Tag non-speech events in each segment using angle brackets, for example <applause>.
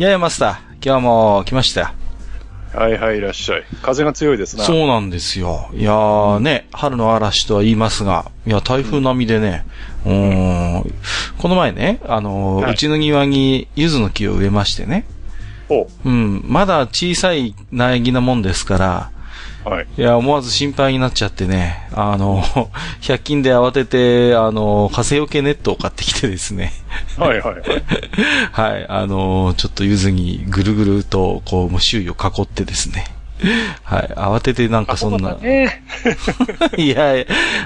いやいや、マスター、今日も来ましたよ。はいはい、いらっしゃい。風が強いですな。そうなんですよ。いやーね、春の嵐とは言いますが、いや、台風並みでね、うん、ん、この前ね、あのーはい、うちの庭に柚子の木を植えましてね。うん、まだ小さい苗木なもんですから、はい。いや、思わず心配になっちゃってね、あの、<laughs> 100均で慌てて、あの、風よけネットを買ってきてですね。はいはいはい。<laughs> はい、あの、ちょっと柚子にぐるぐると、こう、周囲を囲ってですね。はい。慌ててなんかそんな。ね、<laughs> いや、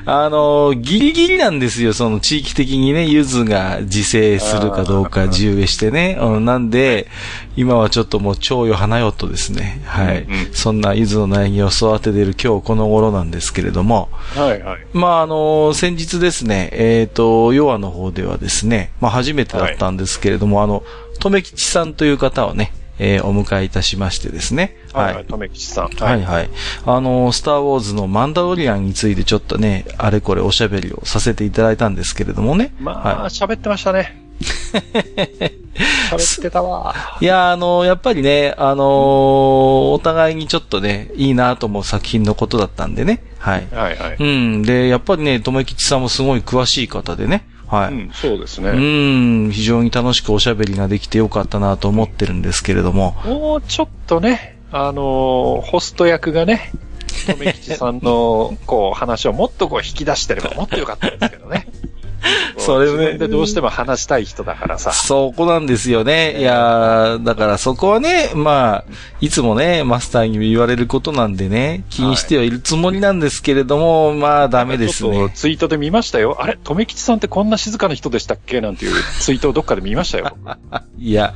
あの、ギリギリなんですよ。その地域的にね、柚子が自生するかどうか自由してね。うん、なんで、今はちょっともう蝶よ花よとですね。はい。うん、そんな柚子の苗木を育ててる今日この頃なんですけれども。はいはい。まあ、あの、先日ですね、えっ、ー、と、ヨアの方ではですね、まあ初めてだったんですけれども、はい、あの、とめきちさんという方をね、えー、お迎えいたしましてですね。はい。はい、とめきちさん。はい、はい、あの、スターウォーズのマンダロリアンについてちょっとね、あれこれおしゃべりをさせていただいたんですけれどもね。まあ、喋、はい、ってましたね。<laughs> 喋ってたわ。いや、あの、やっぱりね、あのー、お互いにちょっとね、いいなと思う作品のことだったんでね。はい。はいはい。うん。で、やっぱりね、とめきちさんもすごい詳しい方でね。はい。うん、そうですね。うん、非常に楽しくおしゃべりができてよかったなと思ってるんですけれども。もうちょっとね、あのー、ホスト役がね、<laughs> 富吉さんの、こう、話をもっとこう引き出してればもっとよかったんですけどね。<laughs> それね。でどうしても話したい人だからさ。そこなんですよね。いやだからそこはね、まあ、いつもね、マスターに言われることなんでね、気にしてはいるつもりなんですけれども、はい、まあダメですね。ツイートで見ましたよ。あれ、とめきちさんってこんな静かな人でしたっけ？なんていうツイートをどっかで見ましたよ。<laughs> いや、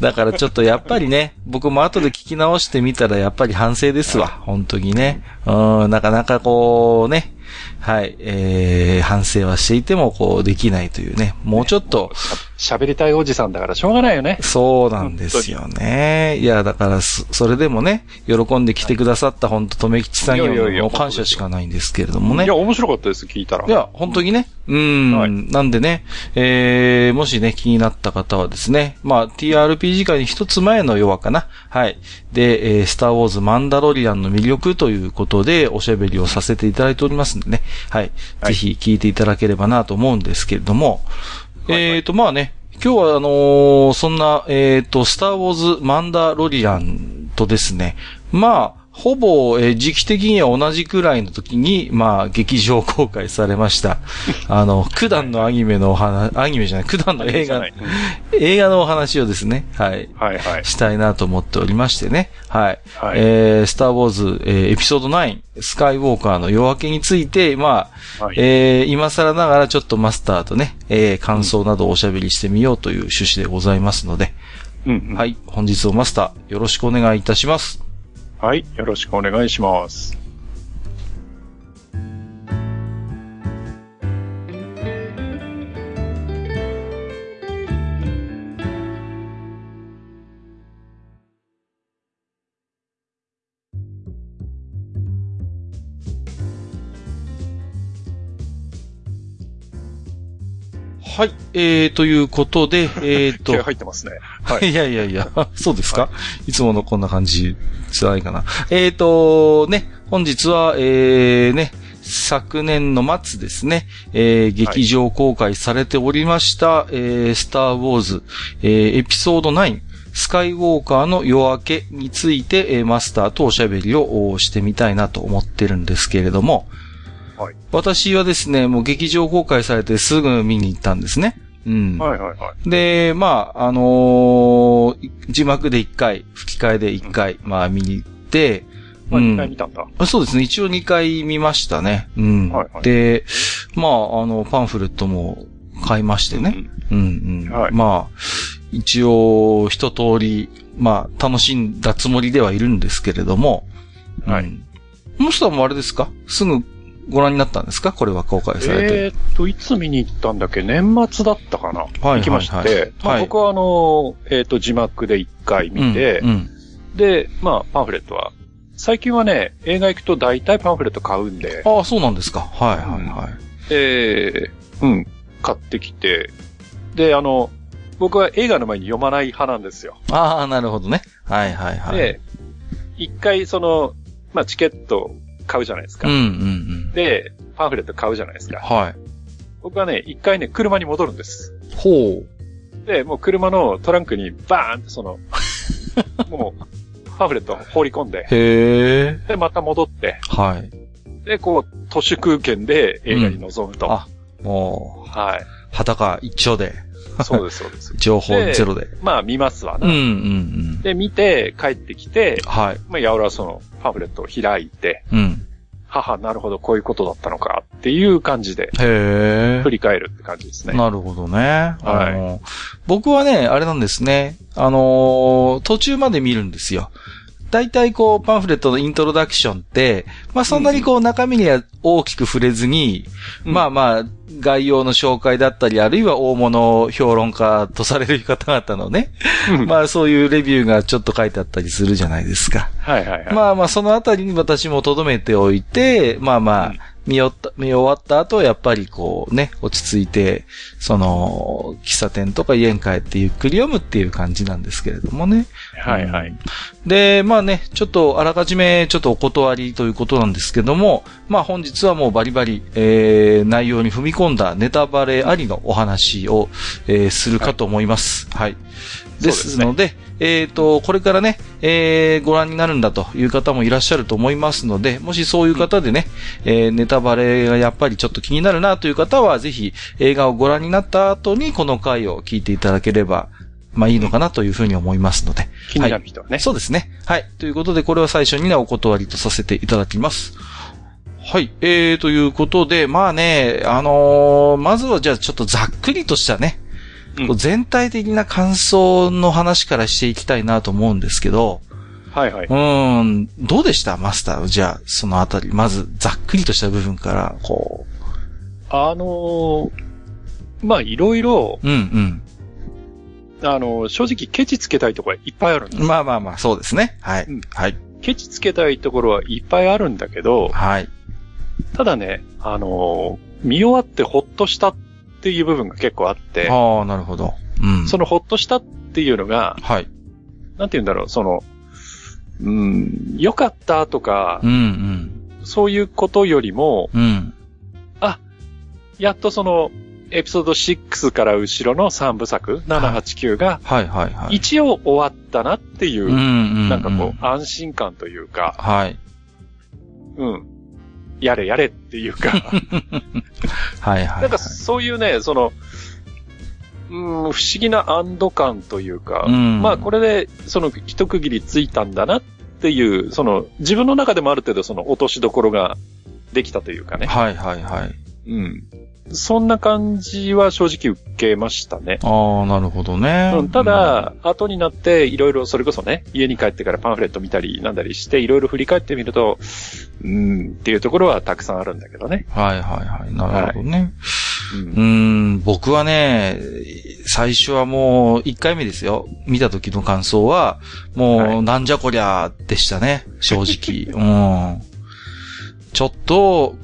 だからちょっとやっぱりね、<laughs> 僕も後で聞き直してみたらやっぱり反省ですわ。本当にね。うん、なかなかこうね、はい、えー、反省はしていても、こう、できないというね、もうちょっと。喋りたいおじさんだからしょうがないよね。そうなんですよね。いや、だから、それでもね、喜んで来てくださった本当とめきちさんにも感謝しかないんですけれどもね。いや、面白かったです、聞いたら。いや、本当にね。うん、はい、なんでね、えー、もしね、気になった方はですね、まあ、TRPG 界に一つ前の弱かな。はい。で、えー、スターウォーズマンダロリアンの魅力ということで、おしゃべりをさせていただいておりますんでね。はい。はい、ぜひ聞いていただければなと思うんですけれども、はい、えっ、ー、と、まあね、今日はあのー、そんな、えっ、ー、と、スターウォーズマンダロリアンとですね、まあ、ほぼ、えー、時期的には同じくらいの時に、まあ、劇場公開されました。<laughs> あの、九段のアニメのお話、アニメじゃない、九段の映画、映画のお話をですね、はい。はいはい。したいなと思っておりましてね。はい。はい、えー、スターウォーズ、えー、エピソード9、スカイウォーカーの夜明けについて、まあ、はい、えー、今更ながらちょっとマスターとね、えー、感想などをおしゃべりしてみようという趣旨でございますので、うん、うん、はい。本日をマスター、よろしくお願いいたします。はい、よろしくお願いします。はい。えー、ということで、えー、と。<laughs> 気合入ってますね。はい。<laughs> いやいやいや、そうですか、はい、いつものこんな感じじゃないかな。えー、と、ね、本日は、えー、ね、昨年の末ですね、えー、劇場公開されておりました、はい、えー、スターウォーズ、えー、エピソード9、スカイウォーカーの夜明けについて、えー、マスターとおしゃべりをしてみたいなと思ってるんですけれども、はい、私はですね、もう劇場公開されてすぐ見に行ったんですね。うん。はいはいはい。で、まあ、あのー、字幕で一回、吹き替えで一回、うん、まあ見に行って、まあ、2回見たんだ、うん、そうですね。一応2回見ましたね。うん。はいはい、で、まあ、あの、パンフレットも買いましてね。うん、うん、うん、はい。まあ、一応、一通り、まあ、楽しんだつもりではいるんですけれども。はい。うん、もしさんもあれですか？すぐご覧になったんですか？これは公開されて。えー、と、いつ見に行ったんだっけ？年末だったかな？はい、はい。行きまして。まあ、僕はあの、えっ、ー、と、字幕で一回見て、うん、うん、で、まあ、パンフレットは、最近はね、映画行くと大体パンフレット買うんで。ああ、そうなんですか。はいはいはい。えー、うん、買ってきて、で、あの、僕は映画の前に読まない派なんですよ。ああ、なるほどね。はいはいはい。で、一回その、まあ、チケット買うじゃないですか。うんうんうん。で、パンフレット買うじゃないですか。はい。僕はね、一回ね、車に戻るんです。ほう。で、もう車のトランクにバーンってその、<laughs> もう、パンフレット放り込んで。へで、また戻って。はい。で、こう、都市空間で映画に臨むと。うん、あ、もう、はい。裸一丁で。そうです、そうです。<laughs> 情報ゼロで。まあ見ますわな。うんうんうん。で、見て、帰ってきて、はい。まあ、やおらそのパンフレットを開いて、うん。母、なるほど、こういうことだったのかっていう感じで、へ振り返るって感じですね。なるほどね。はい。僕はね、あれなんですね。あのー、途中まで見るんですよ。大体こう、パンフレットのイントロダクションって、まあそんなにこう中身には大きく触れずに、うん、まあまあ、概要の紹介だったり、あるいは大物評論家とされる方々のね、まあそういうレビューがちょっと書いてあったりするじゃないですか。はいはいはい。まあまあそのあたりに私も留めておいて、まあまあ、見終った、見終わった後、やっぱりこうね、落ち着いて、その、喫茶店とか家に帰ってゆっくり読むっていう感じなんですけれどもね。はいはい。で、まあね、ちょっとあらかじめちょっとお断りということなんですけども、まあ本日はもうバリバリ、えー、内容に踏み込んだネタバレありのお話を、えー、するかと思います。はい、はいですので、でね、えっ、ー、と、これからね、えー、ご覧になるんだという方もいらっしゃると思いますので、もしそういう方でね、うん、えー、ネタバレがやっぱりちょっと気になるなという方は、ぜひ映画をご覧になった後にこの回を聞いていただければ、まあいいのかなというふうに思いますので。気になる人はね、はい。そうですね。はい。ということで、これは最初にね、お断りとさせていただきます。はい。えー、ということで、まあね、あのー、まずはじゃあちょっとざっくりとしたね、うん、全体的な感想の話からしていきたいなと思うんですけど、はいはい。うん、どうでした？マスターじゃあ、そのあたり、まず、ざっくりとした部分から、こう。あのー、まあ、いろいろ、うんうん。あの、正直、ケチつけたいところはいっぱいあるんですまあまあまあ、そうですね。はい。うん、はい。ケチつけたいところはいっぱいあるんだけど、はい。ただね、あのー、見終わってほっとしたっていう部分が結構あって。ああ、なるほど。うん。そのほっとしたっていうのが、はい。なんて言うんだろう、その、うん、良かったとか、うんうん。そういうことよりも、うん。あ、やっとその、エピソード6から後ろの3部作、789が、はいはいはい。一応終わったなっていう、なんかこう、安心感というか、はい。うん。やれやれっていうか <laughs> はいはい、はい、なんかそういうね、その、うん、不思議な安堵感というか、うん、まあこれでその一区切りついたんだなっていう、その自分の中でもある程度その落としどころができたというかね。はいはいはい。うん。そんな感じは正直受けましたね。ああ、なるほどね。うん、ただ、うん、後になっていろいろそれこそね、家に帰ってからパンフレット見たりなんだりしていろいろ振り返ってみると、うん、っていうところはたくさんあるんだけどね。はいはいはい。なるほどね。はいうん、ん、僕はね、最初はもう1回目ですよ。見た時の感想は、もう、なんじゃこりゃでしたね。正直。うん。ちょっと、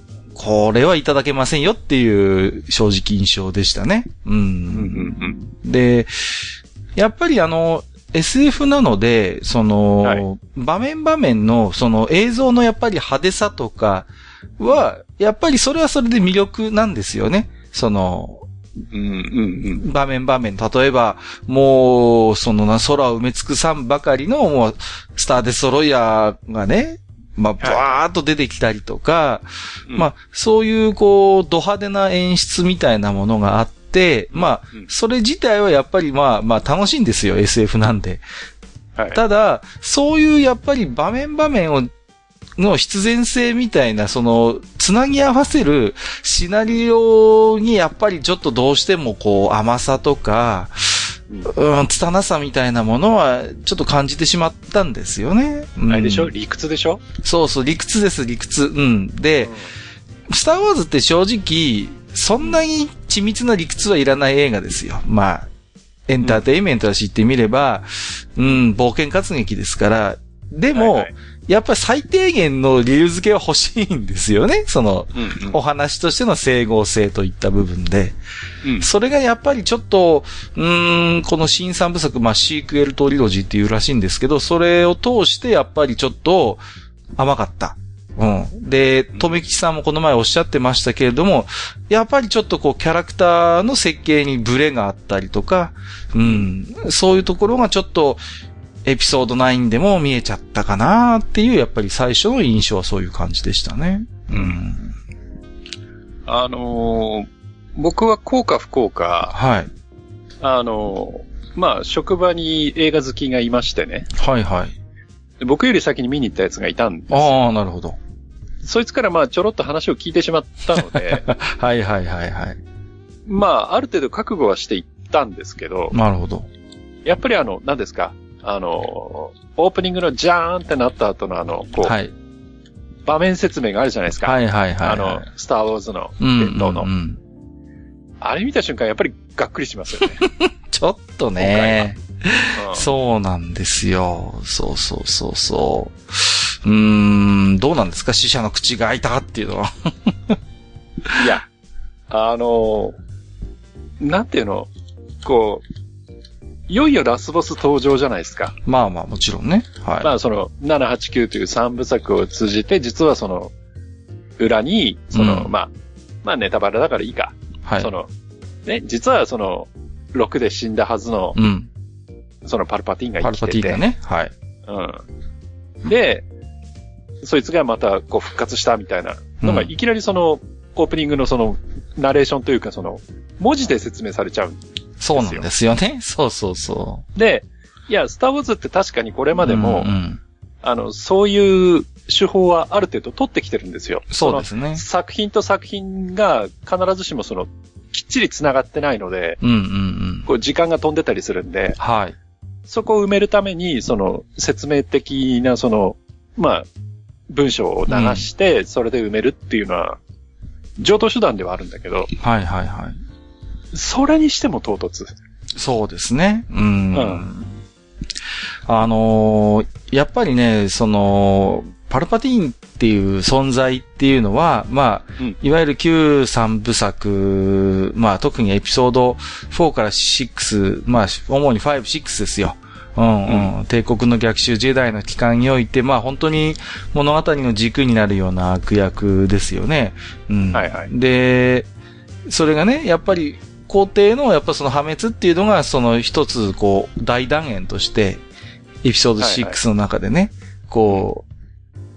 これはいただけませんよっていう正直印象でしたね。うん。で、やっぱりあの、SF なので、その、はい、場面場面の、その映像のやっぱり派手さとかは、やっぱりそれはそれで魅力なんですよね。その、うんうんうん、場面場面。例えば、もう、そのな、空を埋め尽くさんばかりの、もう、スターデストロイヤーがね、まあ、バーっと出てきたりとか、まあ、そういう、こう、ド派手な演出みたいなものがあって、まあ、それ自体はやっぱりまあ、まあ、楽しいんですよ、SF なんで。はい、ただ、そういうやっぱり場面場面をの必然性みたいな、その、つなぎ合わせるシナリオにやっぱりちょっとどうしてもこう甘さとか、うん、拙さみたいなものはちょっと感じてしまったんですよね。うん、あれでしょ？理屈でしょ？そうそう、理屈です、理屈。うん。で、うん、スターウォーズって正直、そんなに緻密な理屈はいらない映画ですよ。まあ、エンターテインメントは知ってみれば、うん、うん、冒険活劇ですから、でも、はいはいやっぱり最低限の理由付けは欲しいんですよね。<laughs> その、うんうん、お話としての整合性といった部分で。うん、それがやっぱりちょっと、うん、この新三部作、まあ、シークエルトリロジーっていうらしいんですけど、それを通してやっぱりちょっと甘かった。うん。で、とめきちさんもこの前おっしゃってましたけれども、やっぱりちょっとこうキャラクターの設計にブレがあったりとか、うん、そういうところがちょっとエピソード9でも見えちゃったかなっていう、やっぱり最初の印象はそういう感じでしたね。うん。あのー、僕は効か不効か。はい。あのー、まあ、職場に映画好きがいましてね。はいはい。僕より先に見に行ったやつがいたんですああ、なるほど。そいつからまあ、ちょろっと話を聞いてしまったので。<laughs> はいはいはいはい。まあ、ある程度覚悟はしていったんですけど。なるほど。やっぱりあの、何ですか。あの、オープニングのジャーンってなった後のあの、こう、はい、場面説明があるじゃないですか。はいはいはい、はい、あの、スターウォーズの伝統の。うんうんうん、あれ見た瞬間やっぱりがっくりしますよね。<laughs> ちょっとね、うん、そうなんですよ。そうそうそうそう。うーん、どうなんですか？死者の口が開いたっていうのは。いや、あの、なんていうの、こう、いよいよラスボス登場じゃないですか。まあまあもちろんね。はい。まあその、789という三部作を通じて、実はその、裏に、その、うん、まあ、まあネタバレだからいいか。はい。その、ね、実はその、6で死んだはずの、うん。そのパルパティンが生きてて。パルパティンがね。はい。うん。で、そいつがまたこう復活したみたいなのが、いきなりその、オープニングのその、ナレーションというかその、文字で説明されちゃうそうなんですよね。<laughs> そうそうそう。で、いや、スターウォーズって確かにこれまでも、うんうん、あの、そういう手法はある程度取ってきてるんですよ。そうですね。作品と作品が必ずしもその、きっちり繋がってないので、うんうんうん、こう時間が飛んでたりするんで、はい。そこを埋めるために、その、説明的な、その、まあ、文章を流して、それで埋めるっていうのは、上等手段ではあるんだけど、はいはいはい。それにしても唐突。そうですね。うん。うん、あのー、やっぱりね、その、パルパティーンっていう存在っていうのは、まあ、うん、いわゆる旧三部作、まあ特にエピソード4から6、まあ主に5、6ですよ。うんうん。うん、帝国の逆襲ジェダイの期間において、まあ本当に物語の軸になるような悪役ですよね。うん。はいはい。で、それがね、やっぱり皇帝のやっぱその破滅っていうのが、その一つ、こう、大断言として、エピソード6の中でね、はいはい、こ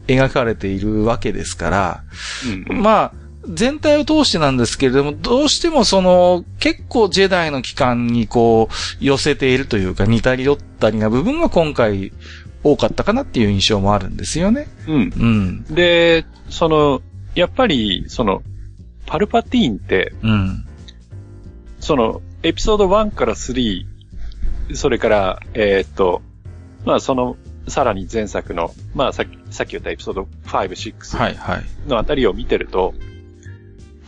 う、描かれているわけですから、うんうん、まあ、全体を通してなんですけれども、どうしてもその、結構ジェダイの期間にこう、寄せているというか、似たり寄ったりな部分が今回多かったかなっていう印象もあるんですよね。うん。うん。で、その、やっぱり、その、パルパティーンって、うん。その、エピソード1から3、それから、えー、っと、まあその、さらに前作の、まあさっき、さっき言ったエピソード5、6のあたりを見てると、はいはい、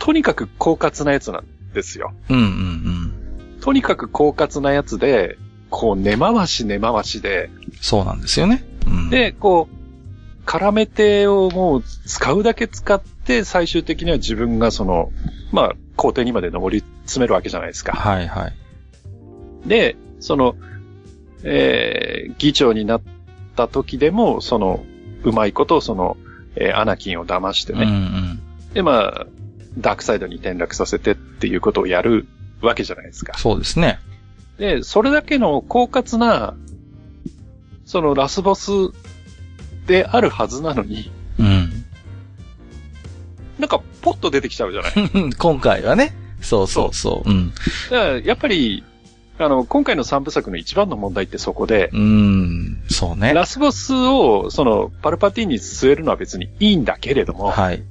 とにかく狡猾なやつなんですよ。うんうんうん。とにかく狡猾なやつで、こう根回し根回しで。そうなんですよね。うん、で、こう、絡め手をもう使うだけ使って、最終的には自分がその、まあ、皇帝にまで登り詰めるわけじゃないですか。はいはい。で、その、えー、議長になった時でも、その、うまいことその、えー、アナキンを騙してね。うんうん、で、まあ、ダークサイドに転落させてっていうことをやるわけじゃないですか。そうですね。で、それだけの狡猾な、そのラスボスであるはずなのに、うん。なんか、ポッと出てきちゃうじゃない？<laughs> 今回はね。そうそうそう。うん。だから、やっぱり、あの、今回の三部作の一番の問題ってそこで、うーん、そうね。ラスボスを、その、パルパティーンに据えるのは別にいいんだけれども、はい。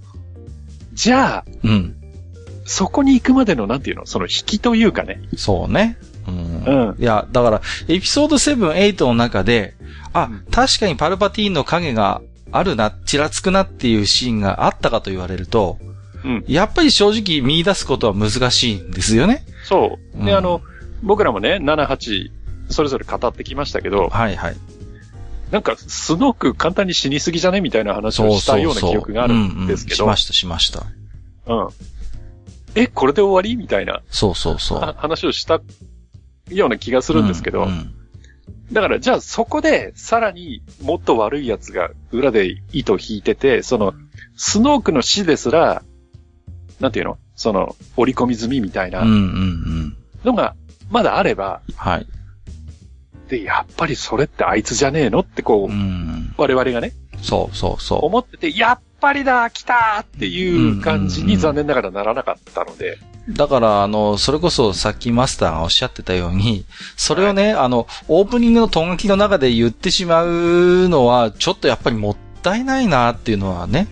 じゃあ、うん。そこに行くまでの、なんていうの、その引きというかね。そうね。うん。うんいや、だから、エピソード7、8の中で、あ、うん確かにパルパティーンの影があるな、ちらつくなっていうシーンがあったかと言われると、うん。やっぱり正直見出すことは難しいんですよね。そう。で、うんあの、僕らもね、7、8、それぞれ語ってきましたけど、はいはい。なんか、すごく簡単に死にすぎじゃねみたいな話をしたような記憶があるんですけど、うんうんしました、しました。うん。え、これで終わりみたいなそうそうそう。は話をしたような気がするんですけど、うんうんだから、じゃあそこで、さらにもっと悪い奴が裏で糸引いてて、その、スノークの死ですら、なんていうの？その、折り込み済みみたいな。のが、まだあれば、はい。で、やっぱりそれってあいつじゃねえの？ってこう、うん。我々がね、そうそうそ思ってて、やっぱりだ来たっていう感じうんうんうんに残念ながらならなかったので、う。だから、あの、それこそさっきマスターがおっしゃってたように、<laughs> それをね、あの、オープニングのとんがきの中で言ってしまうのは、ちょっとやっぱりもったいないなっていうのはね。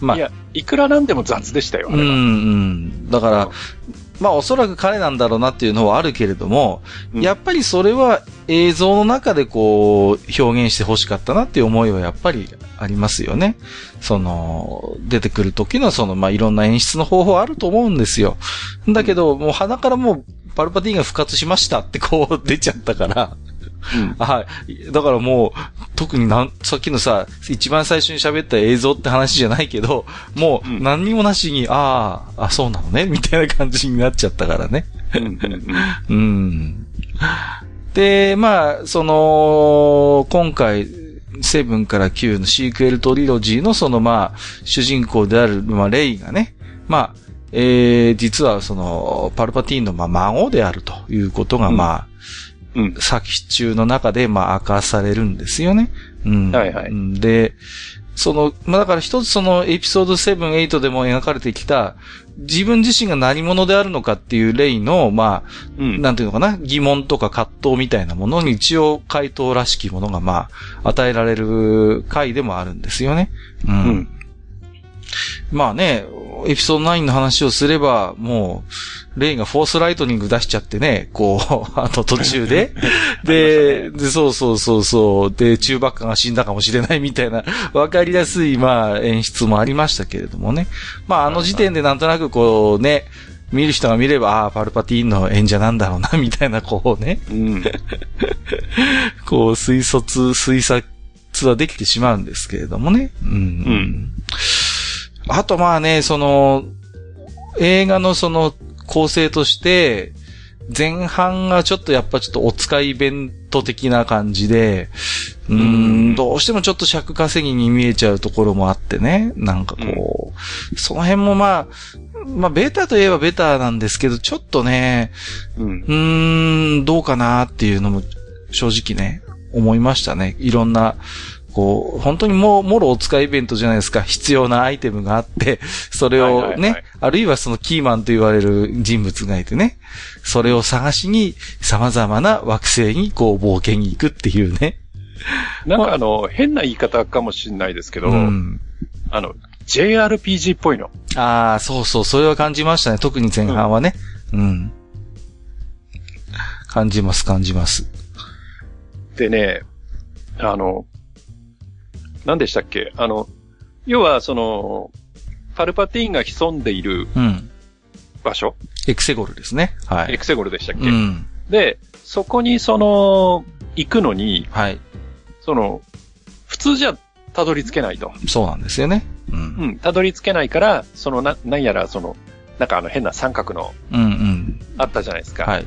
まあいや、いくらなんでも雑でしたよ、あうんうれは。ん。だから、まあおそらく彼なんだろうなっていうのはあるけれども、うんやっぱりそれは映像の中でこう表現して欲しかったなっていう思いはやっぱりありますよね。その、出てくる時のその、まあいろんな演出の方法あると思うんですよ。だけど、もう鼻からもうパルパティーンが復活しましたってこう出ちゃったから、うんはい。だからもう、特になん、さっきのさ、一番最初に喋った映像って話じゃないけど、もううん何にもなしに、ああ、あ、そうなのね、みたいな感じになっちゃったからね。うん。で、まあ、その、今回、セブンから9のシークエルトリロジーのそのまあ、主人公である、まあ、レイがね、まあ、えー、実はその、パルパティーンのまあ孫であるということが、うんまあ、うん。作中の中で、まあ、明かされるんですよね。うん。はいはいうんで、その、まあ、だから一つそのエピソード7、8でも描かれてきた、自分自身が何者であるのかっていうレイの、まあ、うん。なんていうのかな、疑問とか葛藤みたいなものに一応回答らしきものが、まあ、与えられる回でもあるんですよね。うん。うんまあね、エピソード9の話をすれば、もう、レイがフォースライトニング出しちゃってね、こう、<laughs> あと途中で。<laughs> で、で、そうそうそうそう。で、チューバッカが死んだかもしれないみたいな、<laughs> わかりやすい、まあ、演出もありましたけれどもね。まあ、あの時点でなんとなくこうね、見る人が見れば、ああ、パルパティーンの縁者なんだろうな、みたいな、こうね、うん。こう、推察、推察はできてしまうんですけれどもね。うん。んあとまあね、その、映画のその構成として、前半がちょっとやっぱちょっとお使いイベント的な感じで、うんん、どうしてもちょっと尺稼ぎに見えちゃうところもあってね。なんかこう、その辺もまあ、まあベータといえばベータなんですけど、ちょっとね、うん。うーん、どうかなっていうのも正直ね、思いましたね。いろんな、こう、本当にもう、もろお使いイベントじゃないですか。必要なアイテムがあって、それをはいはいはいね、あるいはそのキーマンと言われる人物がいてね、それを探しに様々な惑星にこう冒険に行くっていうね。なんかあの、変な言い方かもしれないですけど、うん。あの、JRPG っぽいの。ああ、そうそう、それは感じましたね。特に前半はね。うん。感じます、感じます。でね、あの、何でしたっけ？あの、要はその、パルパティーンが潜んでいるうん。場所、エクセゴルですね。はい。エクセゴルでしたっけ、うん。で、そこにその、行くのに、はい。その、普通じゃたどり着けないと。そうなんですよね。う。うんん、たどり着けないから、そのな、なんやらその、なんかあの変な三角のうんうん。あったじゃないですか。はい。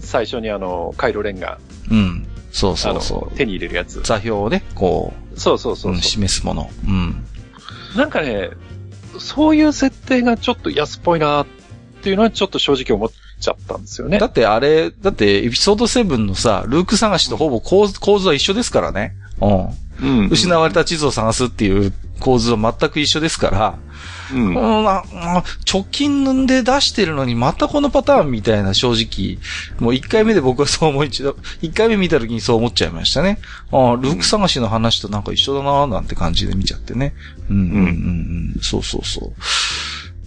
最初にあの、カイロレンが、うん。そうそうそう。手に入れるやつ。座標をね、こそうそうう、そううん示すもの。うん。なんかね、そういう設定がちょっと安っぽいなっていうのはちょっと正直思っちゃったんですよねだ。ってあれ、だってエピソード7のさ、ルーク探しとほぼ構図構図は一緒ですからね。うん。うん失われた地図を探すっていう構図は全く一緒ですから、うん、直近で出してるのにまたこのパターンみたいな正直、もう1回目で僕はそう思い、1回目見た時にそう思っちゃいましたね。ああ、ルーク探しの話となんか一緒だななんて感じで見ちゃってね。うん、うん、うん、うん。そうそうそう。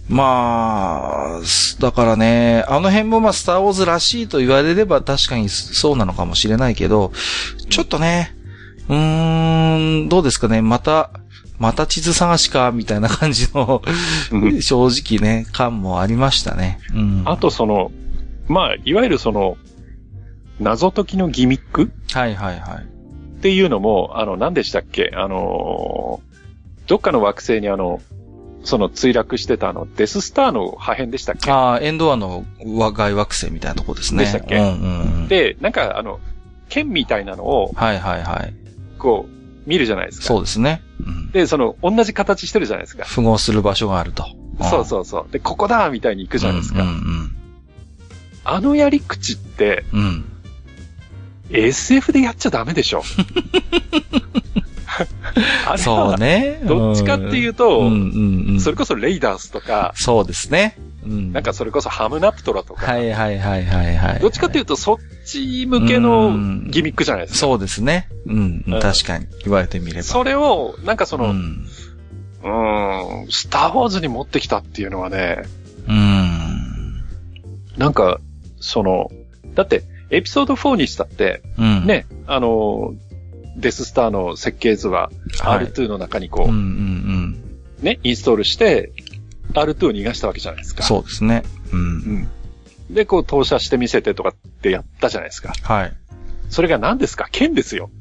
まあ、だからね、あの辺もまあ、スターウォーズらしいと言われれば確かにそうなのかもしれないけど、ちょっとね、うーん、どうですかね、また、また地図探しか、みたいな感じの正直ね、感もありましたね。うん、あとその、まあ、いわゆるその、謎解きのギミックはいはいはい。っていうのも、あの、何でしたっけ？あの、どっかの惑星にあの、その墜落してたあの、デススターの破片でしたっけ？ああ、エンドアの外惑星みたいなとこですね。でしたっけ、うんうん、で、なんかあの、剣みたいなのを、はいはいはい。こう、見るじゃないですか。そうですね。うん、で、その、同じ形してるじゃないですか。符合する場所があると。そうそうそう。で、ここだみたいに行くじゃないですか。うんうんうん、あのやり口って、うん、SF でやっちゃダメでしょ。<laughs> <laughs> あれそうね。どっちかっていうと、それこそレイダースとか、そうですね。うん、なんかそれこそハムナプトラとか。はいはいはいはいはい。どっちかっていうとそっち向けのギミックじゃないですか。そうですね。うん、うん、確かに。言われてみれば。それを、なんかその、うん、うん、スターウォーズに持ってきたっていうのはね、うん。なんか、その、だって、エピソード4にしたって、うん、ね、あの、デススターの設計図は R2 の中にこう、うんうんうん、ね、インストールして、R2 を逃がしたわけじゃないですか。そうですね。うん。うん、で、こう投射して見せてとかってやったじゃないですか。はい。それが何ですか？剣ですよ。<laughs>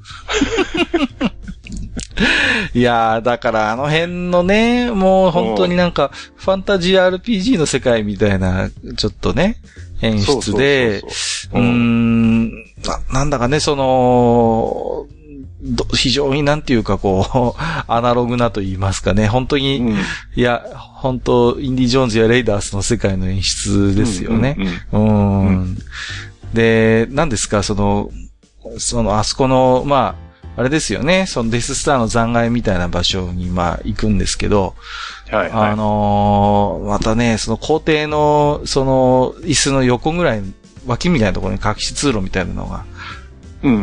いやー、だからあの辺のね、もう本当になんか、ファンタジー RPG の世界みたいな、ちょっとね、演出で、うーん、な、なんだかね、その、非常になんていうかこう、<laughs> アナログなと言いますかね、本当に、うん、いや、本当インディ・ジョーンズやレイダースの世界の演出ですよね。うん、うん、で、何ですか、その、その、あそこの、まあ、あれですよね、そのデススターの残骸みたいな場所に、まあ、行くんですけど、はい、はい、あのー、またね、その校庭の、その、椅子の横ぐらい、脇みたいなところに隠し通路みたいなのが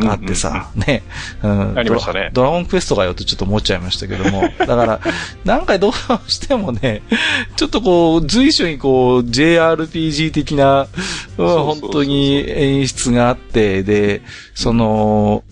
あってさ、ね、うん。ありましたね。ドラゴンクエストかよとちょっと思っちゃいましたけども。<laughs> だから、何回どうしてもね、ちょっとこう、随所にこう、JRPG 的な、本当に演出があって、で、その、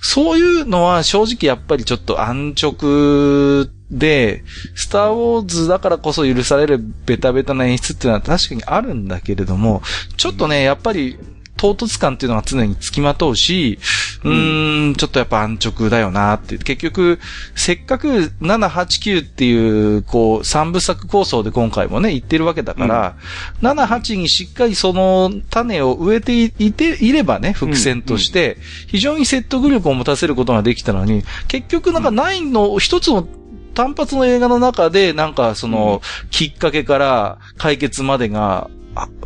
そういうのは正直やっぱりちょっと安直で、スターウォーズだからこそ許されるベタベタな演出っていうのは確かにあるんだけれども、ちょっとね、やっぱり唐突感っていうのが常につきまとうし、うーん、ちょっとやっぱ安直だよなって。結局、せっかく7、8、9っていう、こう、三部作構想で今回もね、言ってるわけだから、うん、7、8にしっかりその種を植えていて、いればね、伏線として、非常に説得力を持たせることができたのに、結局なんか9の一つの単発の映画の中で、なんかその、きっかけから解決までが、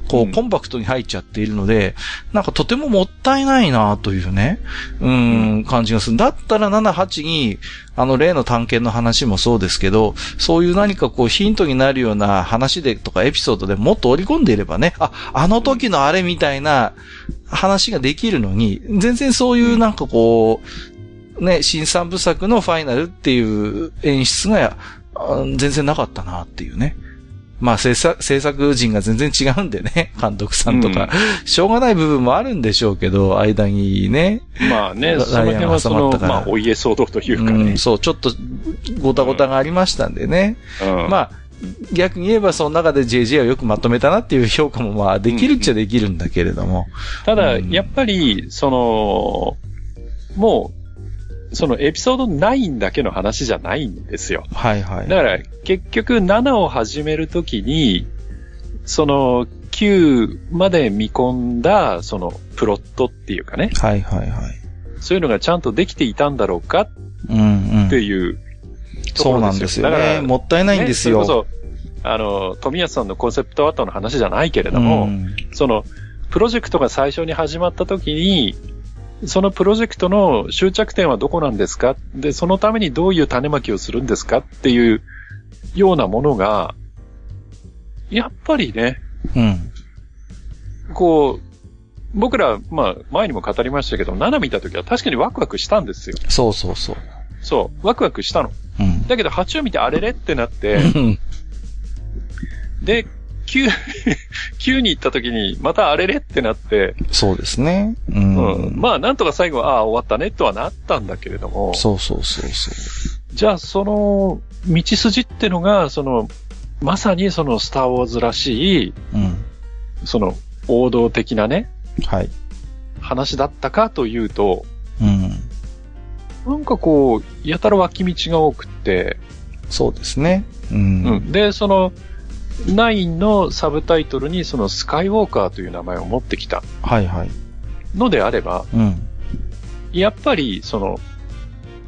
こう、コンパクトに入っちゃっているので、なんかとてももったいないなというね、うん、感じがする。だったら7、8に、あの例の探検の話もそうですけど、そういう何かこうヒントになるような話でとかエピソードでもっと織り込んでいればね、あ、あの時のあれみたいな話ができるのに、全然そういうなんかこう、ね、新三部作のファイナルっていう演出が、全然なかったなっていうね。まあ制作、制作人が全然違うんでね、監督さんとか、うん、しょうがない部分もあるんでしょうけど、間にね。まあね、その辺はその、まあお家騒動というかね、うん、そう、ちょっとごたごたがありましたんでね。うん、まあ、逆に言えばその中で JJ をよくまとめたなっていう評価もまあできるっちゃできるんだけれども。ただ、やっぱり、その、もう、そのエピソード9だけの話じゃないんですよ。はいはい。だから結局7を始めるときに、その9まで見込んだ、そのプロットっていうかね。はいはいはい。そういうのがちゃんとできていたんだろうかっていう、そうなんですよね。だからもったいないんですよ。ね、それこそ、あの、富安さんのコンセプトアートの話じゃないけれども、うん、その、プロジェクトが最初に始まった時に、そのプロジェクトの終着点はどこなんですか？で、そのためにどういう種まきをするんですか？っていうようなものが、やっぱりね、うん。こう、僕ら、まあ、前にも語りましたけど、7見た時は確かにワクワクしたんですよ。そうそうそう。そう、ワクワクしたの。うん。だけど8を見てあれれってなって、で、9、<laughs> 9に行った時に、またあれれってなって。そうですね。うん。うん、まあ、なんとか最後は、ああ、終わったねとはなったんだけれども。そうそうそうそう。じゃあ、その、道筋ってのが、その、まさにそのスターウォーズらしい、うん、その王道的なね、はい。話だったかというと、うん。なんかこう、やたら脇道が多くって、そうですね。うん。うん、で、その、9のサブタイトルにそのスカイウォーカーという名前を持ってきた。はいはい。のであれば、うん。やっぱり、その、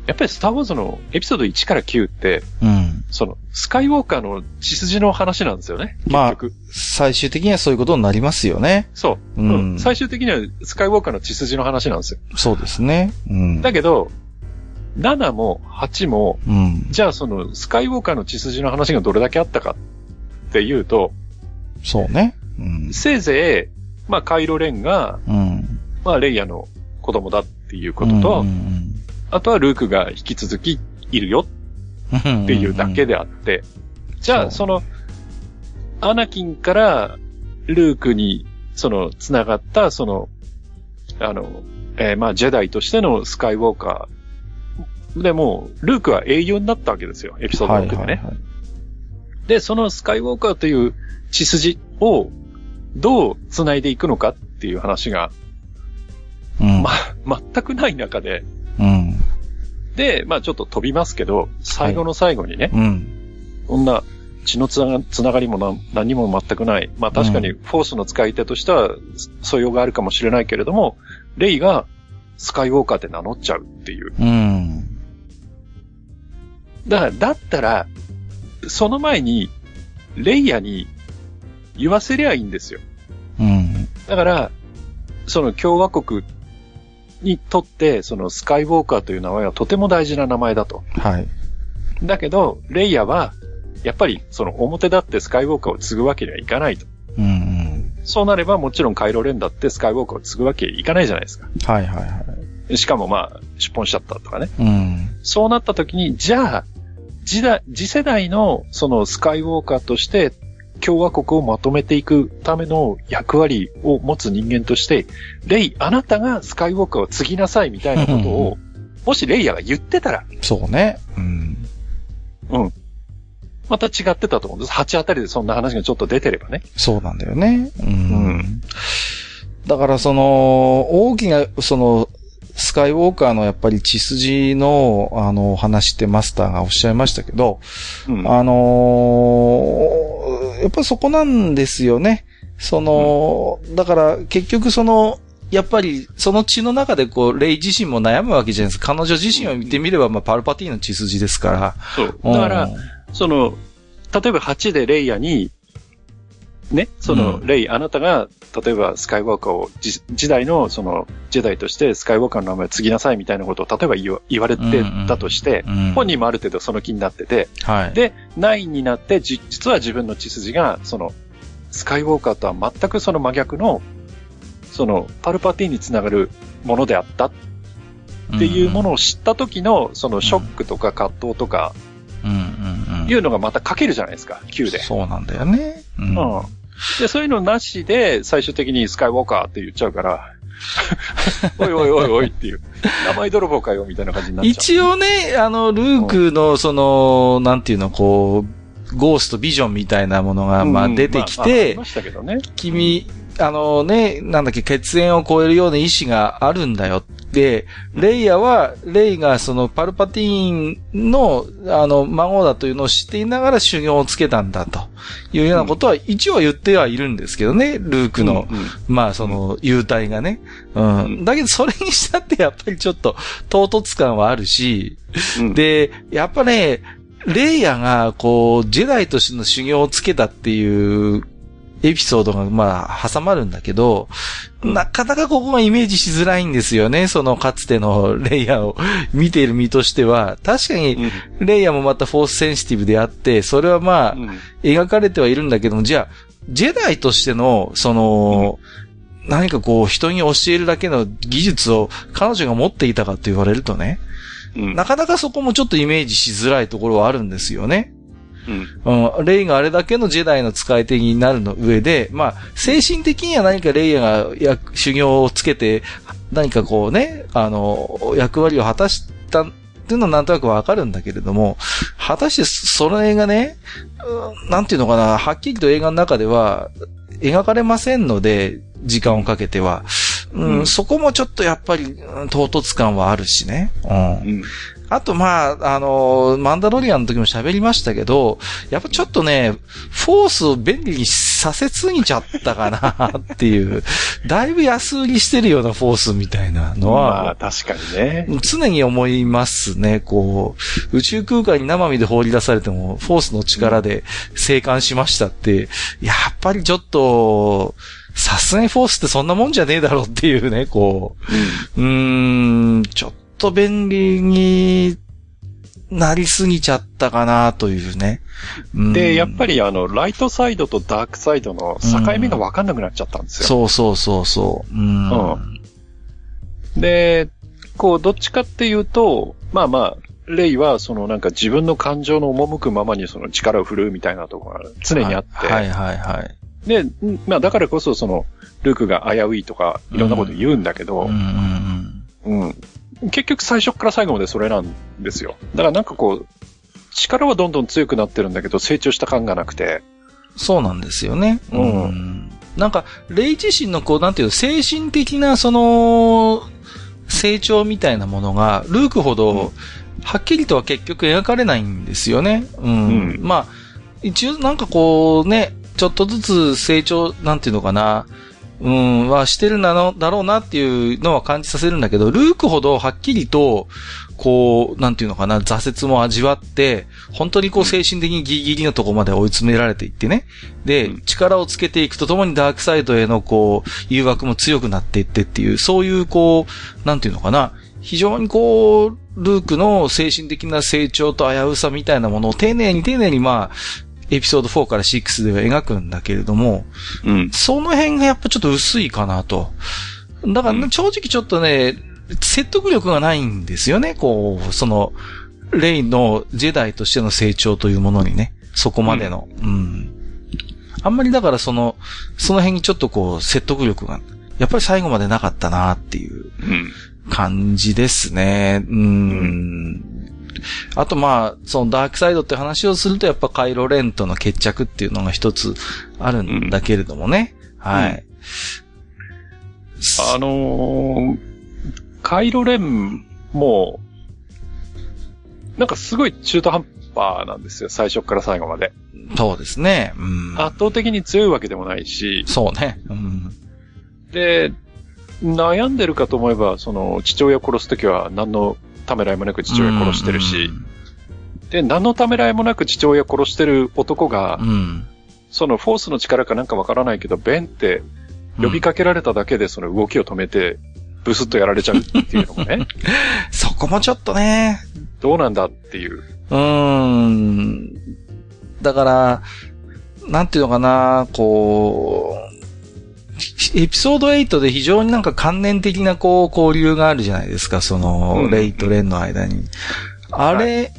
やっぱりスターウォーズのエピソード1から9って、うん。その、スカイウォーカーの血筋の話なんですよね。まあ、最終的にはそういうことになりますよね。そう。うん。最終的にはスカイウォーカーの血筋の話なんですよ。そうですね。うん。だけど、7も8も、うん、じゃあそのスカイウォーカーの血筋の話がどれだけあったかっていうと、そうね。うん、せいぜい、まあカイロレンが、うん、まあレイヤの子供だっていうことと、うんうんうん。あとはルークが引き続きいるよっていうだけであって、じゃあその、アナキンからルークに、その、繋がった、その、あの、えー、まあ、ジェダイとしてのスカイウォーカー。でも、ルークは英雄になったわけですよ、エピソード6でね。はいはいはい、で、そのスカイウォーカーという血筋をどう繋いでいくのかっていう話が、うん、ま、全くない中で、うん。で、まあちょっと飛びますけど、最後の最後にね、はい、うん。こんな血のつながつながりも何も全くない。まあ確かにフォースの使い手としては素養があるかもしれないけれども、レイがスカイウォーカーって名乗っちゃうっていう。うん。だから、だったら、その前に、レイヤに言わせりゃいいんですよ。うん。だから、その共和国にとって、そのスカイウォーカーという名前はとても大事な名前だと。はい。だけど、レイヤは、やっぱりその表だってスカイウォーカーを継ぐわけにはいかないと。うんうん。そうなればもちろんカイロレンだってスカイウォーカーを継ぐわけにいかないじゃないですか。はいはいはい。しかもまあ、出本しちゃったとかね。うん。そうなった時に、じゃあ、時代、次世代のそのスカイウォーカーとして共和国をまとめていくための役割を持つ人間として、レイ、あなたがスカイウォーカーを継ぎなさいみたいなことを、もしレイヤーが言ってたら。そうね。うん。うん。また違ってたと思うんです。8あたりでそんな話がちょっと出てればね。そうなんだよね。うん。うん、だからその、大きな、その、スカイウォーカーのやっぱり血筋の、あの、話ってマスターがおっしゃいましたけど、うん、あのー、やっぱそこなんですよね。その、うん、だから結局その、やっぱり、その血の中でこう、レイ自身も悩むわけじゃないですか。彼女自身を見てみれば、まあ、パルパティの血筋ですから。そう。だから、その、例えば8でレイヤに、ね、その、レイ、あなたが、例えばスカイウォーカーを、時代のその、ジェダイとしてスカイウォーカーの名前を継ぎなさいみたいなことを、例えば言言われてたとして、うんうん、本人もある程度その気になってて、はい、で、9になってじ、実は自分の血筋が、その、スカイウォーカーとは全くその真逆の、その、パルパティにつながるものであった。っていうものを知った時の、そのショックとか葛藤とか、いうのがまた書けるじゃないですか、9で。そうなんだよね。うん。うんで、そういうのなしで、最終的にスカイウォーカーって言っちゃうから、<laughs> おいおいおいおいっていう、名前泥棒かよみたいな感じになっちゃう。一応ね、あの、ルークの、その、なんていうの、こう、ゴーストビジョンみたいなものが、まあ出てきて、君、あのね、なんだっけ、血縁を超えるような意志があるんだよ、レイヤは、レイがそのパルパティーンの、あの、孫だというのを知っていながら修行をつけたんだと。いうようなことは一応言ってはいるんですけどね、ルークの、うんうん、まあその、幽体がね。うん。だけどそれにしたってやっぱりちょっと唐突感はあるし、うん、で、やっぱね、レイヤが、こう、ジェダイとしての修行をつけたっていうエピソードが、まあ、挟まるんだけど、なかなかここがイメージしづらいんですよね。そのかつてのレイヤーを <laughs> 見ている身としては。確かに、レイヤーもまたフォースセンシティブであって、それはまあ、描かれてはいるんだけども、じゃあ、ジェダイとしての、その、何かこう、人に教えるだけの技術を彼女が持っていたかって言われるとね、なかなかそこもちょっとイメージしづらいところはあるんですよね。うん。うん。レイがあれだけのジェダイの使い手になるの上で、まあ、精神的には何かレイヤがや修行をつけて、何かこうね、あの、役割を果たしたっていうのはなんとなくわかるんだけれども、果たしてその映画ね、なんていうのかな、はっきりと映画の中では描かれませんので、時間をかけては。うん、うん、そこもちょっとやっぱり、唐突感はあるしね。うん。うん、あと、まあ、あの、マンダロリアンの時も喋りましたけど、やっぱちょっとね、フォースを便利にさせすぎちゃったかな <laughs> っていう、だいぶ安売りしてるようなフォースみたいなのは、まあ、確かにね。常に思いますね、こう、宇宙空間に生身で放り出されても、フォースの力で生還しましたって、やっぱりちょっと、さすがにフォースってそんなもんじゃねえだろうっていうね、こう、うーん、ちょっと便利になりすぎちゃったかなというね。で、やっぱりあの、ライトサイドとダークサイドの境目がわかんなくなっちゃったんですよ。そうそうそうそう。うん、うん。で、こう、どっちかっていうと、まあまあ、レイは、そのなんか自分の感情の赴くままにその力を振るうみたいなところが常にあって。はい、はい、はいはいで、まあだからこそその、ルークが危ういとか、いろんなこと言うんだけど、うん、うん、結局最初から最後までそれなんですよ。だからなんかこう、力はどんどん強くなってるんだけど、成長した感がなくて。そうなんですよね。うん。うん、なんか、レイ自身のこう、なんていう精神的な、その、成長みたいなものが、ルークほど、はっきりとは結局描かれないんですよね。うん。うん、まあ、一応なんかこうね、ちょっとずつ成長、なんていうのかな、うん、はしてるなの、だろうなっていうのは感じさせるんだけど、ルークほどはっきりと、こう、なんていうのかな、挫折も味わって、本当にこう精神的にギリギリのとこまで追い詰められていってね。で、力をつけていくとともにダークサイドへのこう、誘惑も強くなっていってっていう、そういうこう、なんていうのかな、非常にこう、ルークの精神的な成長と危うさみたいなものを丁寧に丁寧にまあ、エピソード4から6では描くんだけれども、うん。その辺がやっぱちょっと薄いかなと。だから、正直ちょっとね、説得力がないんですよね、こう、その、レイのジェダイとしての成長というものにね、そこまでの。うん、うん。あんまりだからその、その辺にちょっとこう、説得力が、やっぱり最後までなかったなっていう感じですね。うん。うんあとまあ、そのダークサイドって話をするとやっぱカイロレンとの決着っていうのが一つあるんだけれどもね。うん、はい。あのー、カイロレンも、なんかすごい中途半端なんですよ、最初から最後まで。そうですね。うん、圧倒的に強いわけでもないし。そうね。うん、で、悩んでるかと思えば、その、父親殺すときは何のためらいもなく父親殺してるし、で、何のためらいもなく父親殺してる男が、うん、そのフォースの力かなんかわからないけど、ベンって呼びかけられただけでその動きを止めて、ブスッとやられちゃうっていうのもね。<laughs> そこもちょっとね。どうなんだっていう。うーん。だから、なんていうのかな、こう、エピソード8で非常になんか関連的なこう交流があるじゃないですか、その、レイとレンの間に。あれ、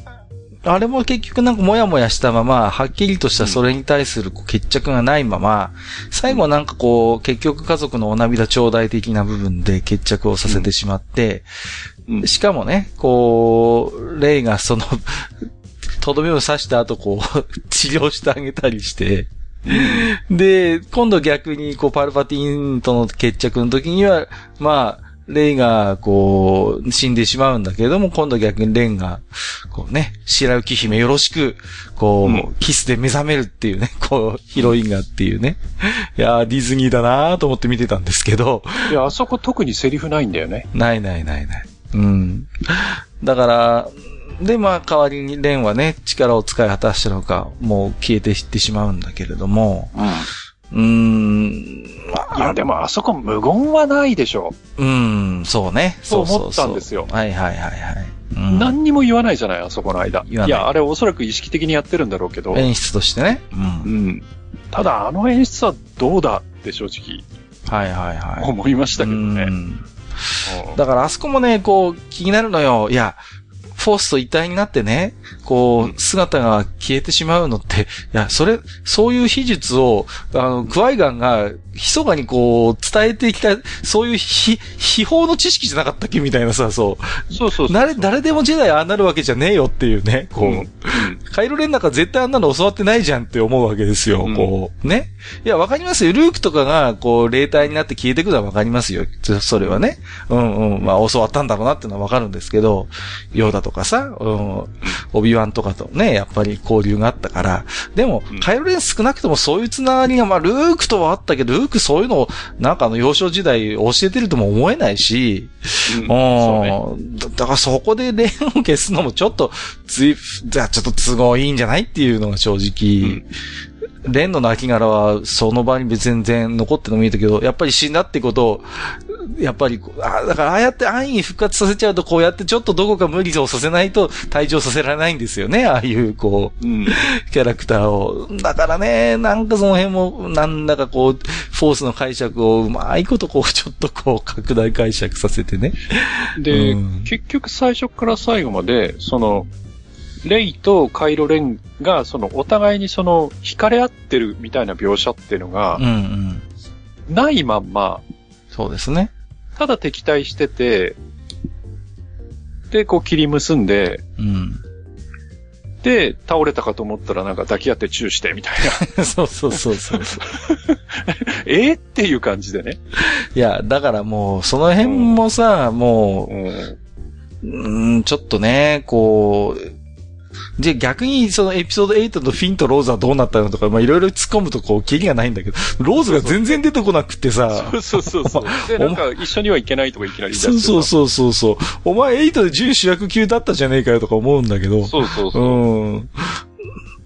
あれも結局なんかもやもやしたまま、はっきりとしたそれに対する決着がないまま、最後なんかこう、結局家族のお涙頂戴的な部分で決着をさせてしまって、しかもね、こう、レイがそのとどめを刺した後こう、<laughs> 治療してあげたりして、<laughs> で、今度逆に、こう、パルパティンとの決着の時には、まあ、レイが、こう、死んでしまうんだけれども、今度逆にレンが、こうね、白雪姫よろしく、こう、うん、キスで目覚めるっていうね、<laughs> こう、ヒロインがっていうね。いやー、ディズニーだなーと思って見てたんですけど。いや、あそこ特にセリフないんだよね。ないないないない。うん。だから、で、まあ、代わりに蓮はね、力を使い果たしたのか、もう消えていってしまうんだけれども、うん。うーん、いや、でもあそこ無言はないでしょ。うん、そうね。そう思ったんですよ。はいはいはいはい。うん、何にも言わないじゃない、あそこの間。いや、あれおそらく意識的にやってるんだろうけど。演出としてね。うん。うん。ただ、あの演出はどうだって正直。はいはいはい。思いましたけどね。だからあそこもね、こう、気になるのよ。いや、フォースと一体になってね、こう、姿が消えてしまうのって、いや、それ、そういう秘術を、あの、クワイガンが、密かにこう、伝えてきた、そういう秘、秘宝の知識じゃなかったっけみたいなさ、そう。そうそう誰、誰でもジェダイああなるわけじゃねえよっていうね、こう。うん、カイロレンなんか絶対あんなの教わってないじゃんって思うわけですよ、うん、こう。ね。いや、わかりますよ。ルークとかが、こう、霊体になって消えてくのはわかりますよ。それはね。うんうん。まあ、教わったんだろうなっていうのはわかるんですけど、ヨーダとかさ、うん、オビワンとかとね、やっぱり交流があったから。でも、カイロレン少なくともそういうつながりが、まあ、ルークとはあったけど、ルークそういうのを、なんかあの、幼少時代教えてるとも思えないし、うん、ね、だからそこでレンを消すのもちょっと、つい、じゃあちょっと都合いいんじゃない？っていうのが正直、うんレンの亡骸はその場に全然残ってのもいいんだけど、やっぱり死んだってことを、やっぱり、あだからああやって安易に復活させちゃうと、こうやってちょっとどこか無理をさせないと退場させられないんですよね。ああいう、こう、うん、キャラクターを。だからね、なんかその辺も、なんだかこう、フォースの解釈をうまいことこう、ちょっとこう、拡大解釈させてね。で、うん、結局最初から最後まで、その、レイとカイロレンが、その、お互いにその、惹かれ合ってるみたいな描写っていうのが、うんうん、ないまんま、そうですね。ただ敵対してて、で、こう切り結んで、うん。で、倒れたかと思ったらなんか抱き合ってチューしてみたいな。<laughs> そうそうそうそう。<laughs> えっていう感じでね。いや、だからもう、その辺もさ、うん、もう、うん、ちょっとね、こう、じゃ逆にそのエピソード8のフィンとローズはどうなったのとか、まあいろいろ突っ込むとこう、キリがないんだけど、ローズが全然出てこなくてさ。そうそうそうそう。<laughs> で、なんか一緒にはいけないとかいきなりそうそうそうそうそう。お前8で準主役級だったじゃねえかよとか思うんだけど。そうそうそう。うん。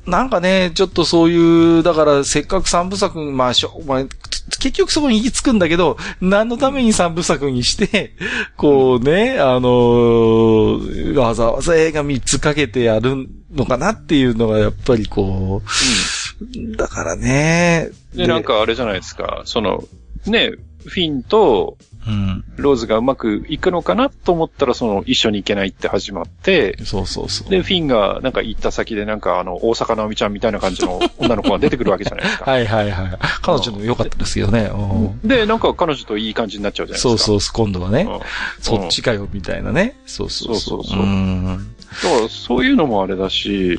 なんかね、ちょっとそういう、だからせっかく三部作、まあしょ、まあ、結局そこに行き着くんだけど、何のために三部作にして、こうね、あのー、わざわざ映画三つかけてやるのかなっていうのがやっぱりこう、うん、だからね。で、なんかあれじゃないですか、その、ね、フィンと、うん。ローズがうまくいくのかなと思ったら、その、一緒に行けないって始まって、そうそうそう。で、フィンが、なんか行った先で、なんか、あの、大阪直美ちゃんみたいな感じの女の子が出てくるわけじゃないですか。<laughs> はいはいはい。彼女も良かったですけどね。で、なんか彼女といい感じになっちゃうじゃないですか。そうそう、今度はね。そっちかよ、みたいなね。そうそうそう。そうそうそう。うん。だから、そういうのもあれだし、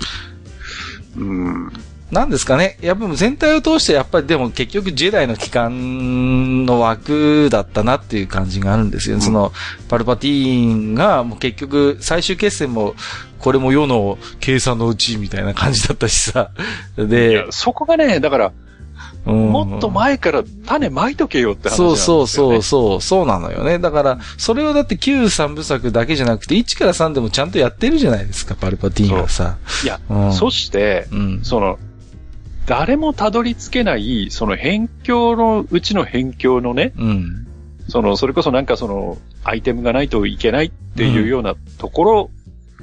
うん。なんですかね。やっぱ全体を通してやっぱりでも結局ジェダイの機関の枠だったなっていう感じがあるんですよ、ね、うん、その、パルパティーンがもう結局最終決戦もこれも世の計算のうちみたいな感じだったしさ。で、そこがね、だから、うん、もっと前から種まいとけよって話なんですよ、ね、そうそうそう、そうなのよね。だから、それをだって旧三部作だけじゃなくて、1から3でもちゃんとやってるじゃないですか、パルパティーンはさ。いや、うん、そして、うん、その、誰もたどり着けない、その辺境のうちの辺境のね、うん。その、それこそなんかその、アイテムがないといけないっていうようなところ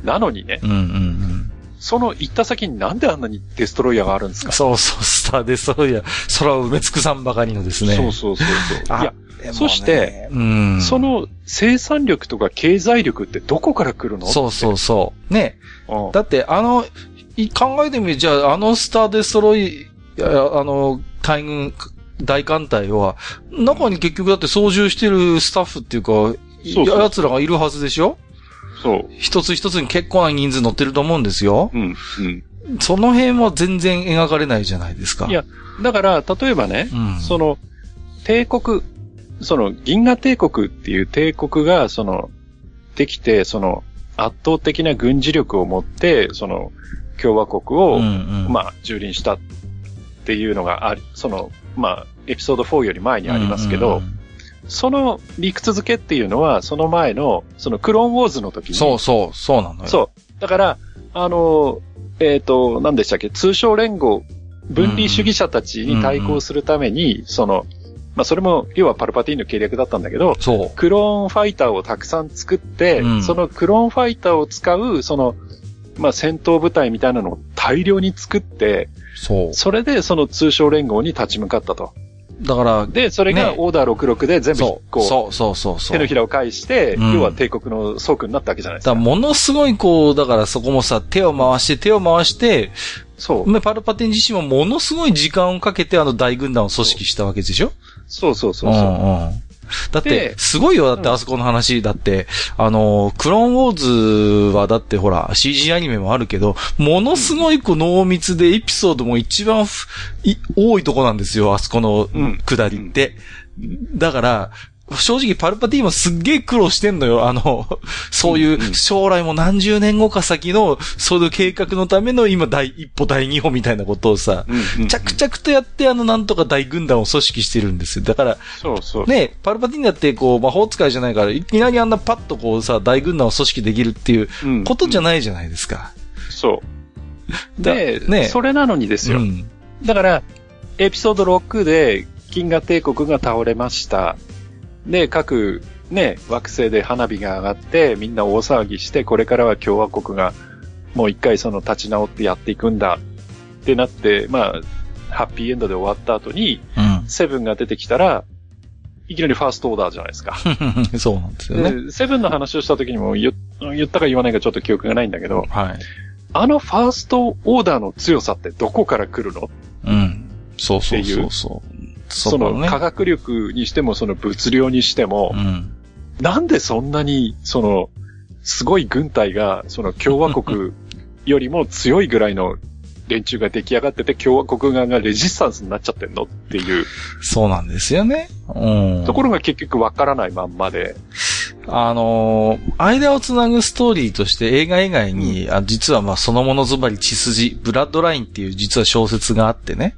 なのにね、うんうんうん、その行った先になんであんなにデストロイヤーがあるんですか？そうそう、スターデストロイヤー、空を埋め尽くさんばかりのですね。そうそうそうそう。いや、そして、うん、その生産力とか経済力ってどこから来るの？そうそうそう。ね、うん、だってあの、考えてみる、じゃあ、あのスターデストロイ、あの、海軍、大艦隊は、中に結局だって操縦してるスタッフっていうか、そうそう奴らがいるはずでしょ？そう。一つ一つに結構な人数乗ってると思うんですよ。うん。うん。その辺は全然描かれないじゃないですか。いや、だから、例えばね、うん、その、帝国、その、銀河帝国っていう帝国が、その、できて、その、圧倒的な軍事力を持って、その、共和国を、うんうん、まあ、蹂躙したっていうのがあり、その、まあ、エピソード4より前にありますけど、うんうんうん、その理屈付けっていうのは、その前の、そのクローンウォーズの時に。そうそう、そうなのよ。そう。だから、あの、えっ、ー、と、何でしたっけ、通商連合分離主義者たちに対抗するために、その、まあそれも、要はパルパティーンの計略だったんだけど、そう。クローンファイターをたくさん作って、うんそのクローンファイターを使う、その、まあ戦闘部隊みたいなのを大量に作って、そう。それでその通商連合に立ち向かったと。だから、で、それがねオーダー66で全部そう、こう、そうそうそうそう。手のひらを返して、うん要は帝国の総区になったわけじゃないですか。だからものすごいこう、だからそこもさ、手を回して手を回して、そう。ねパルパティン自身もものすごい時間をかけてあの大軍団を組織したわけでしょ？そうそうそうそう。んうん。<laughs> だって、ですごいよ、だってうんあそこの話。だって、あの、クローンウォーズはだってほら、CG アニメもあるけど、ものすごいこう濃密でエピソードも一番多いとこなんですよ、あそこのうん下りって。だから、正直パルパティもすっげえ苦労してんのよ。あの、<laughs> そういう将来も何十年後か先の、そういう計画のための今第一歩第二歩みたいなことをさ、着々とやってあのなんとか大軍団を組織してるんですよ。だから、そうそう。ね、パルパティンだってこう魔法使いじゃないから、いきなりあんなパッとこうさ、大軍団を組織できるっていううんことじゃないじゃないですか。そう。だで、ねそれなのにですよ。うん。だから、エピソード6で、銀河帝国が倒れました。で、各、ね、惑星で花火が上がって、みんな大騒ぎして、これからは共和国が、もう一回その立ち直ってやっていくんだ。ってなって、まあ、ハッピーエンドで終わった後に、うん。セブンが出てきたら、いきなりファーストオーダーじゃないですか。<laughs> そうなんですよね。でセブンの話をした時にも言言ったか言わないかちょっと記憶がないんだけど、はい。あのファーストオーダーの強さってどこから来るの？うん。そうそうそうそう。その科学力にしてもその物量にしてもう、ん。なんでそんなに、その、すごい軍隊が、その共和国よりも強いぐらいの連中が出来上がってて、共和国側がレジスタンスになっちゃってんのっていうそうなんですよね。うん。ところが結局わからないまんまで、あのー間をつなぐストーリーとして映画以外に、あ実はまあそのものズバリ血筋、ブラッドラインっていう実は小説があってね。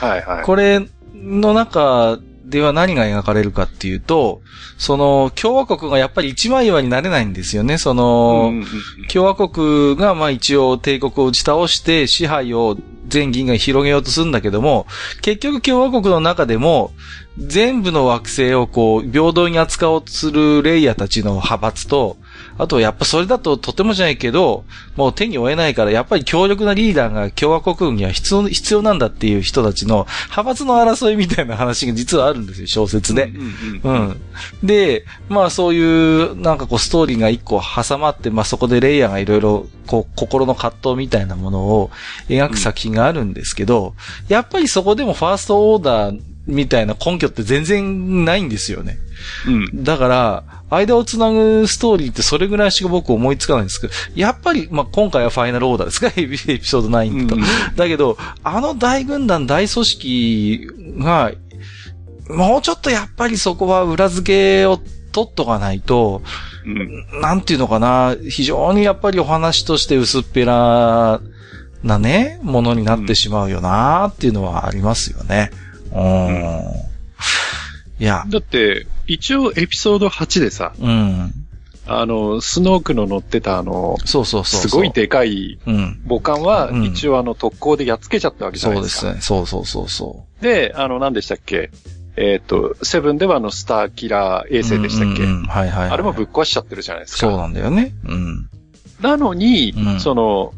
はいはい。これの中では何が描かれるかっていうと、その共和国がやっぱり一枚岩になれないんですよね。その、うんうんうん共和国がまあ一応帝国を打ち倒して支配を全銀河に広げようとするんだけども、結局共和国の中でも全部の惑星をこう平等に扱おうとするレイヤーたちの派閥と、あとやっぱそれだととてもじゃないけど、もう手に負えないからやっぱり強力なリーダーが共和国軍には必要、必要なんだっていう人たちの派閥の争いみたいな話が実はあるんですよ、小説で。うんううんん。で、まあそういう、なんかこうストーリーが一個挟まって、まあそこでレイヤーがいろいろ、こう、心の葛藤みたいなものを描く作品があるんですけど、やっぱりそこでもファーストオーダーみたいな根拠って全然ないんですよね。うんだから、間をつなぐストーリーってそれぐらいしか僕思いつかないんですけど、やっぱり、まあ今回はファイナルオーダーですか？エ <laughs> ピエピソード9と。うんだけど、あの大軍団、大組織が、もうちょっとやっぱりそこは裏付けを取っとかないと、うんなんていうのかな、非常にやっぱりお話として薄っぺらなね、ものになってしまうよなっていうのはありますよね。うん。いや、だって、一応エピソード8でさ、うん。あの、スノークの乗ってたあの、そうそうそうそう。すごいでかいうん。母艦はうん一応あの特攻でやっつけちゃったわけじゃそないでか。うですすね。そうそうそうそで、あの、何でしたっけ？えっ、と、セブンではあのスターキラー衛う。星でしたっけ、はいはい、はい。あれもぶっ壊しちゃってるじゃないですか。そうなんだよね。うん。なのに、うんその、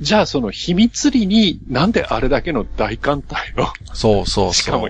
じゃあその秘密裏になんであれだけの大艦隊を、そうそうそう。しかも、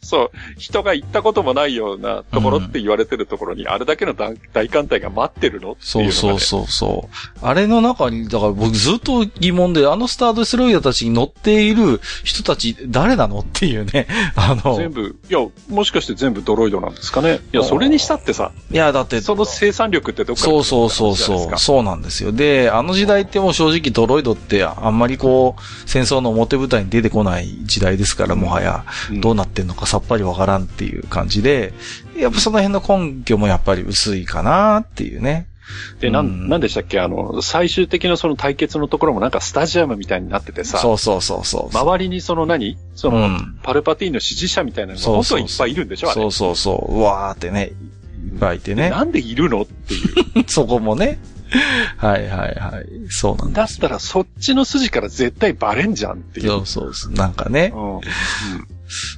そう、人が行ったこともないようなところって言われてるところに、あれだけの大大艦隊が待ってるの？っていうのが、ね。そうそうそうそう。あれの中に、だから僕ずっと疑問で、あのスタードスロイヤーたちに乗っている人たち誰なのっていうね。<laughs> あの、全部、いや、もしかして全部ドロイドなんですかね？いや、それにしたってさ、いやだって、その生産力ってどっからそうそうそうそう。そうなんですよ。で、あの時代ってもう正直ドロイドってあんまりこう、戦争の表舞台に出てこない時代ですから、もはや、かどうなってんのかさっぱりわからんっていう感じで、やっぱその辺の根拠もやっぱり薄いかなっていうね。で、なうんん、なんでしたっけ？あの、最終的なその対決のところもなんかスタジアムみたいになっててさ、そうそうそうそう。周りにその何？その、うんパルパティーンの支持者みたいなのが本当はいっぱいいるんでしょ？あれそうそうそう。うわーってね、いっぱいいてね。なんでいるの？っていう。<laughs> そこもね。<laughs> はいはいはい。そうなんだ。だったらそっちの筋から絶対バレんじゃんっていう。そうそうそう。なんかね。うん、うん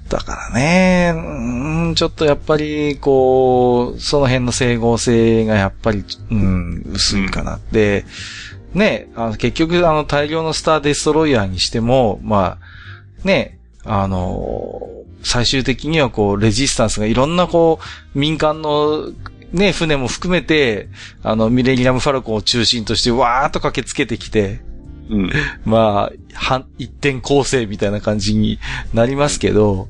だからね、うん、ちょっとやっぱり、こう、その辺の整合性がやっぱり、うん、薄いかなって、うん、ね、あの結局、あの、大量のスターデストロイヤーにしても、まあ、ね、あの、最終的にはこう、レジスタンスがいろんなこう、民間のね、船も含めて、あの、ミレニアム・ファルコンを中心としてわーっと駆けつけてきて、うん、まあ、は、一点構成みたいな感じになりますけど、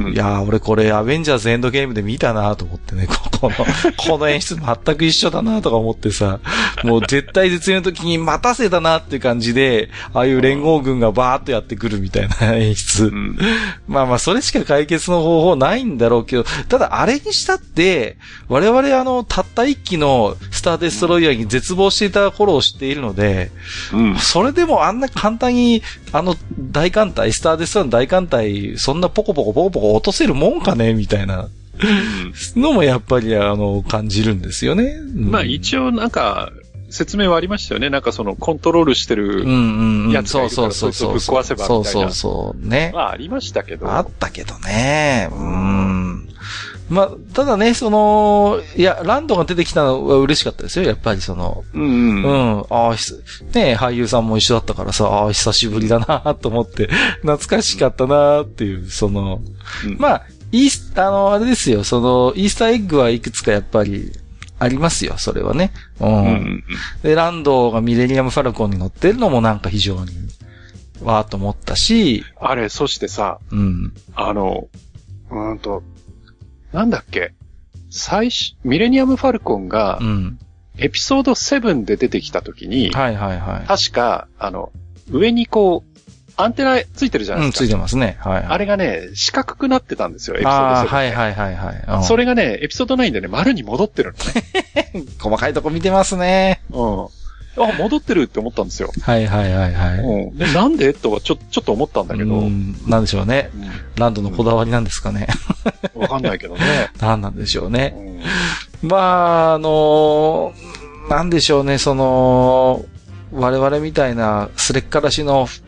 うん、いやー、俺これアベンジャーズエンドゲームで見たなと思ってね、<laughs> この、この演出全く一緒だなとか思ってさ、もう絶対絶命の時に待たせたなっていう感じで、ああいう連合軍がバーっとやってくるみたいな演出。うん、まあまあ、それしか解決の方法ないんだろうけど、ただあれにしたって、我々あの、たった一機のスターデストロイヤーに絶望していた頃を知っているので、うん、それでもあんな簡単に、あの大艦隊、スターデストの大艦隊、そんなポコポコポコポコ落とせるもんかねみたいな。のもやっぱり、あの、感じるんですよね。うん、まあ一応なんか、説明はありましたよね。なんかそのコントロールしてるやつがいるからそいつをぶっ壊せばみたいな。そうそうそうね。まあありましたけど。あったけどね。うん。まあ、ただね、その、いや、ランドが出てきたのは嬉しかったですよ、やっぱりその。うん、うん。うん。ああ、ね俳優さんも一緒だったからさ、ああ、久しぶりだな <laughs> と思って、懐かしかったなっていう、その、うん、まあ、イース、あの、あれですよ、その、イースターエッグはいくつかやっぱり、ありますよ、それはね。うん。うん、で、ランドがミレニアム・ファルコンに乗ってるのもなんか非常に、わーと思ったし。あれ、そしてさ、うん。あの、うんと、なんだっけ？最初、ミレニアム・ファルコンが、うん、エピソード7で出てきたときに、はいはいはい。確か、あの、上にこう、アンテナついてるじゃないですか。うん、ついてますね。はい、はい、あれがね、四角くなってたんですよ、エピソード7、ね。はいはいはいはい。それがね、エピソード9でね、丸に戻ってるのね。<laughs> 細かいとこ見てますね。うん。あ、戻ってるって思ったんですよ。はいはいはいはい。うん。で、なんで？とはちょ、ちょっと思ったんだけど。うん。なんでしょうね。うん、ランドのこだわりなんですかね。わかんないけどね。<laughs> なんなんでしょうね。うん、まあ、あのー、なんでしょうね、その、我々みたいなすれっからしのフ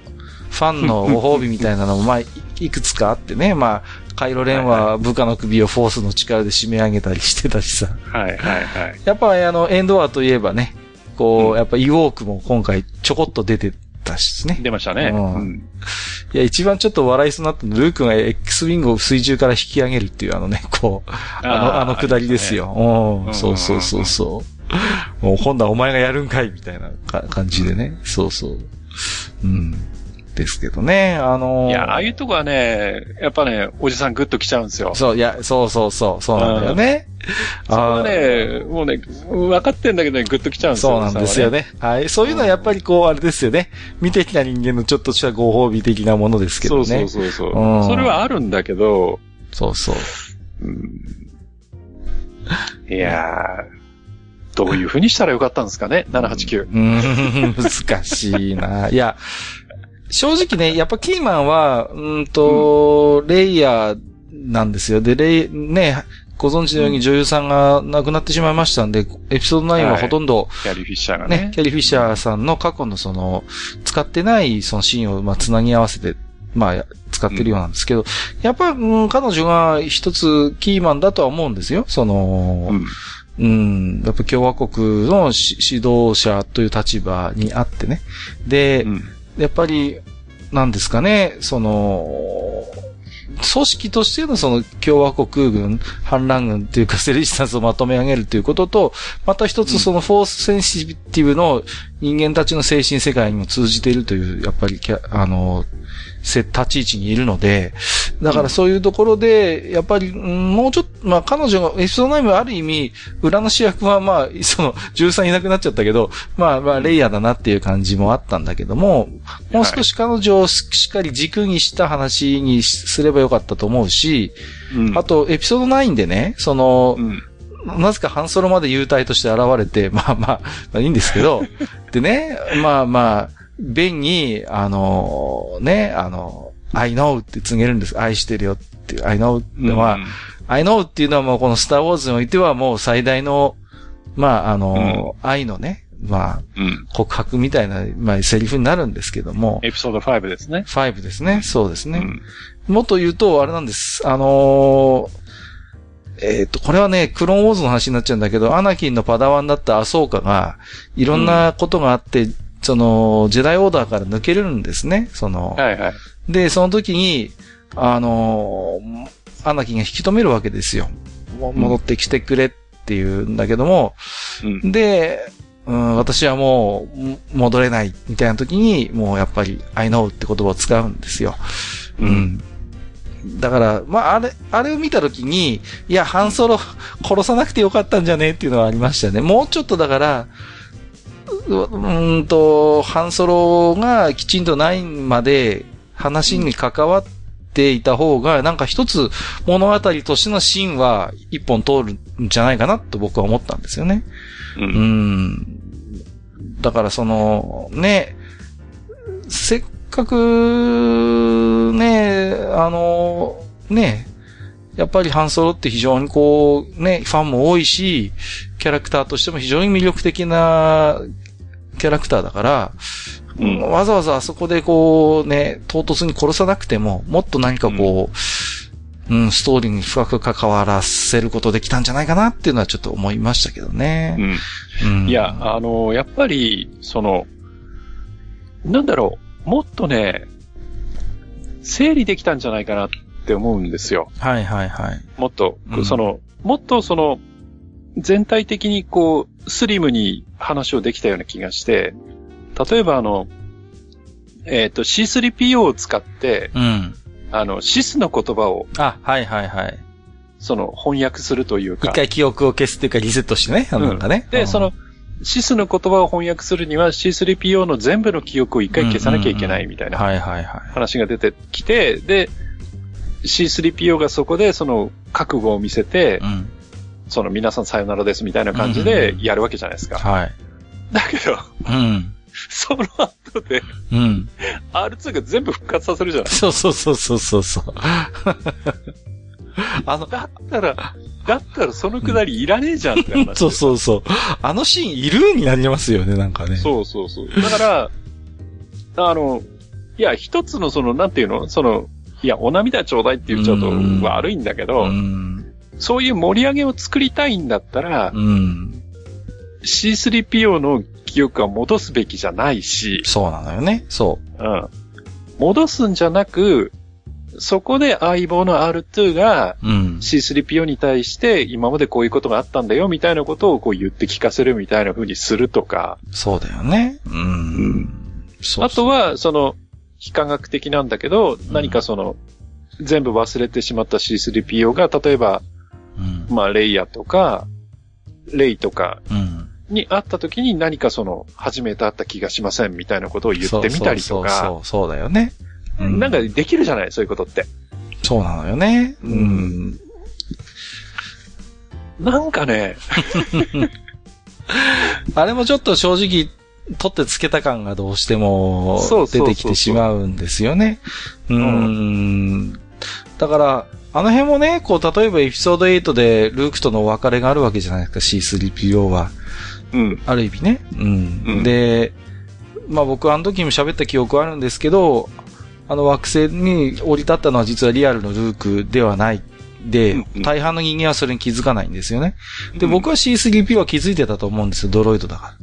ァンのご褒美みたいなのも、<laughs> まあ、いくつかあってね、まあ、カイロレンは部下の首をフォースの力で締め上げたりしてたしさ。はいはいはい。やっぱあの、エンドワーといえばね、こう、うん、やっぱイウォークも今回ちょこっと出てたしね。出ましたね。うん。いや、一番ちょっと笑いそうになったのルークが X ウィングを水中から引き上げるっていうあのね、こう、あの、あのくだりですよ。ね、うん、そうそうそうそう。もう今度はお前がやるんかいみたいな感じでね。そうそう。うん。ですけどね、あのー、いや、ああいうとこはね、やっぱね、おじさんグッと来ちゃうんですよ。そう、いや、そうそうそう、そうなんだよね。うん、それはね、もうね、分かってんだけどね、グッと来ちゃうんですよ。そうなんですよね。ねはい。そういうのはやっぱりこう、あれですよね。見てきた人間のちょっとしたご褒美的なものですけどね。そうそうそうそう、うん、それはあるんだけど、そうそう。うん、いやー、どういう風にしたらよかったんですかね ?789。うん、難しいな。いや、正直ね、やっぱキーマンは、うんと、うん、レイヤーなんですよ。で、レイ、ね、ご存知のように女優さんが亡くなってしまいましたんで、エピソード9はほとんど、はい、キャリー・フィッシャーがね。ね、キャリー・フィッシャーさんの過去のその、使ってないそのシーンを、まあ、つなぎ合わせて、まあ、使ってるようなんですけど、うん、やっぱ、うん、彼女が一つキーマンだとは思うんですよ。その、うんうん、やっぱ共和国の指導者という立場にあってね。で、うん、やっぱり、なんですかね、その、組織としてのその共和国軍、反乱軍というかセレジスタンスをまとめ上げるということと、また一つそのフォースセンシティブの人間たちの精神世界にも通じているという、やっぱり、あの、立ち位置にいるので、だからそういうところで、やっぱり、もうちょっと、まあ彼女が、エピソード9はある意味、裏の主役はまあ、<laughs> その、13いなくなっちゃったけど、まあまあ、レイヤーだなっていう感じもあったんだけども、もう少し彼女をしっかり軸にした話にすればよかったと思うし、うん、あと、エピソード9でね、その、うん。なぜか半ソロまで幽体として現れて、まあまあ、まあいいんですけど、<laughs> でね、まあまあ、ベンに、あの、ね、あの、I know って告げるんです。愛してるよって、I know ってのは、うん、I know っていうのはもうこのスターウォーズにおいてはもう最大の、まあ、あの、うん、愛のね、まあ、うん、告白みたいな、まあ、セリフになるんですけども。エピソード5ですね。5ですね。そうですね。うん、もっと言うと、あれなんです。あのーえっ、と、これはね、クローンウォーズの話になっちゃうんだけど、アナキンのパダワンだったアソーカが、いろんなことがあって、うん、その、ジェダイオーダーから抜けるんですね、その。はいはい。で、その時に、あのー、アナキンが引き止めるわけですよ。戻ってきてくれっていうんだけども、うん、で、うん、私はもう、戻れないみたいな時に、もうやっぱり、I know って言葉を使うんですよ。うん。だから、まあ、あれ、あれを見たときに、いや、ハンソロ殺さなくてよかったんじゃね？っていうのはありましたね。もうちょっとだから、うんと、ハンソロがきちんとないまで話に関わっていた方が、なんか一つ物語としてのシーンは一本通るんじゃないかなと僕は思ったんですよね。うん。うんだからその、ね、せっかく、ね、あの、ね、やっぱりハンソロって非常にこう、ね、ファンも多いし、キャラクターとしても非常に魅力的なキャラクターだから、うん、わざわざあそこでこう、ね、唐突に殺さなくても、もっと何かこう、うん、うん、ストーリーに深く関わらせることできたんじゃないかなっていうのはちょっと思いましたけどね。うん。うん、いや、あの、やっぱり、その、なんだろう、もっとね、整理できたんじゃないかなって思うんですよ。はいはいはい。もっと、うん、その、もっとその、全体的にこう、スリムに話をできたような気がして、例えばあの、えっ、ー、と C3PO を使って、うん。あの、シスの言葉を。あ、はいはいはい。その、翻訳するというか。一回記憶を消すっていうかリセットしてね、あのなんかね。で、その、シスの言葉を翻訳するには C3PO の全部の記憶を一回消さなきゃいけないみたいな話が出てきて、で、C3PO がそこでその覚悟を見せて、うん、その皆さんさよならですみたいな感じでやるわけじゃないですか。はい。だけど、うん。<laughs> その後で、うん。R2 が全部復活させるじゃないそうそうそうそうそう。<laughs> あの、だったら、だったらそのくだりいらねえじゃんって話、<laughs> そうそうそう。あのシーンいるになりますよね、なんかね。そうそうそう。だから、あの、いや、一つのその、なんていうの？その、いや、お涙ちょうだいって言っちゃうと悪いんだけど、そういう盛り上げを作りたいんだったら、C3PO の記憶は戻すべきじゃないし。そうなのよね。そう。うん。戻すんじゃなく、そこで相棒の R2 が C3PO に対して今までこういうことがあったんだよみたいなことをこう言って聞かせるみたいな風にするとか。そうだよね。うん。うん、あとは、その、非科学的なんだけど、何かその、全部忘れてしまった C3PO が、例えば、うん、まあ、レイヤとか、レイとか、に会った時に何かその、初めて会った気がしませんみたいなことを言ってみたりとか。そうそうそうだよね。なんかできるじゃない、そういうことって。そうなのよね。うん。なんかね。<laughs> あれもちょっと正直、取ってつけた感がどうしても出てきてしまうんですよね。うん。だから、あの辺もね、こう、例えばエピソード8でルークとのお別れがあるわけじゃないですか、C3PO は。うん。ある意味ね。うん。うん、で、まあ僕あの時も喋った記憶はあるんですけど、あの惑星に降り立ったのは実はリアルのルークではないで、大半の人間はそれに気づかないんですよね。で、僕は C3P は気づいてたと思うんですよ、ドロイドだから。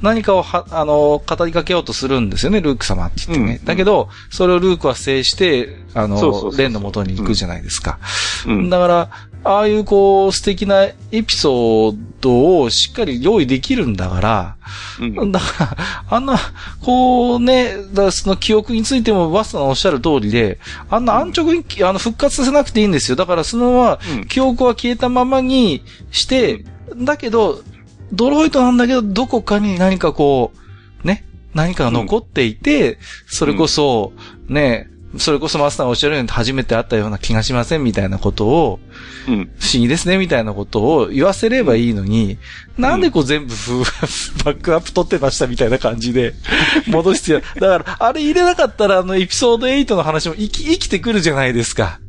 何かをは、あの、語りかけようとするんですよね、ルーク様って言ってね。うん、だけど、それをルークは制して、あの、レンの元に行くじゃないですか。うん、だから、ああいうこう、素敵なエピソードをしっかり用意できるんだから、うん、だから、あんな、こうね、だその記憶についてもバスタのおっしゃる通りで、あんな安直に、あの、復活させなくていいんですよ。だからそのまま、記憶は消えたままにして、だけど、ドロイトなんだけど、どこかに何かこう、ね、何かが残っていて、それこそ、ね、それこそマスターがおっしゃるように初めて会ったような気がしませんみたいなことを、うん、不思議ですねみたいなことを言わせればいいのに、うん、なんでこう全部バックアップ取ってましたみたいな感じで <laughs> 戻してやだから、あれ入れなかったらあのエピソード8の話も生き、生きてくるじゃないですか。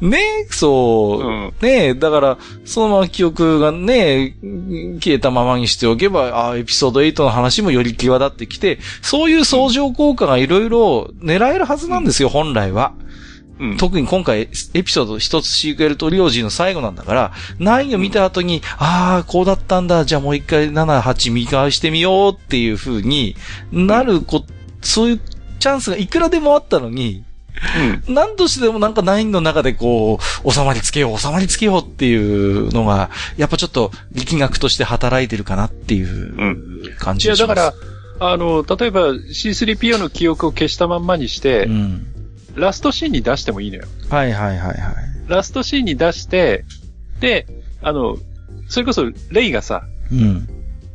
うん、ねそう。うん、ねだから、そのまま記憶がね、消えたままにしておけば、ああ、エピソード8の話もより際立ってきて、そういう相乗効果がいろいろ狙えるはずなんですよ、本来は。うん、特に今回、エピソード一つシークエルトリオジーの最後なんだから、9を見た後に、ああ、こうだったんだ、じゃあもう一回7、8見返してみようっていう風になるこ、そういうチャンスがいくらでもあったのに、うん、何としてでもなんか9の中でこう、収まりつけよう、収まりつけようっていうのが、やっぱちょっと力学として働いてるかなっていう感じがします。いや、だから、あの、例えば C3PO の記憶を消したまんまにして、うん、ラストシーンに出してもいいのよ。はいはいはいはい。ラストシーンに出して、で、あの、それこそレイがさ、うん。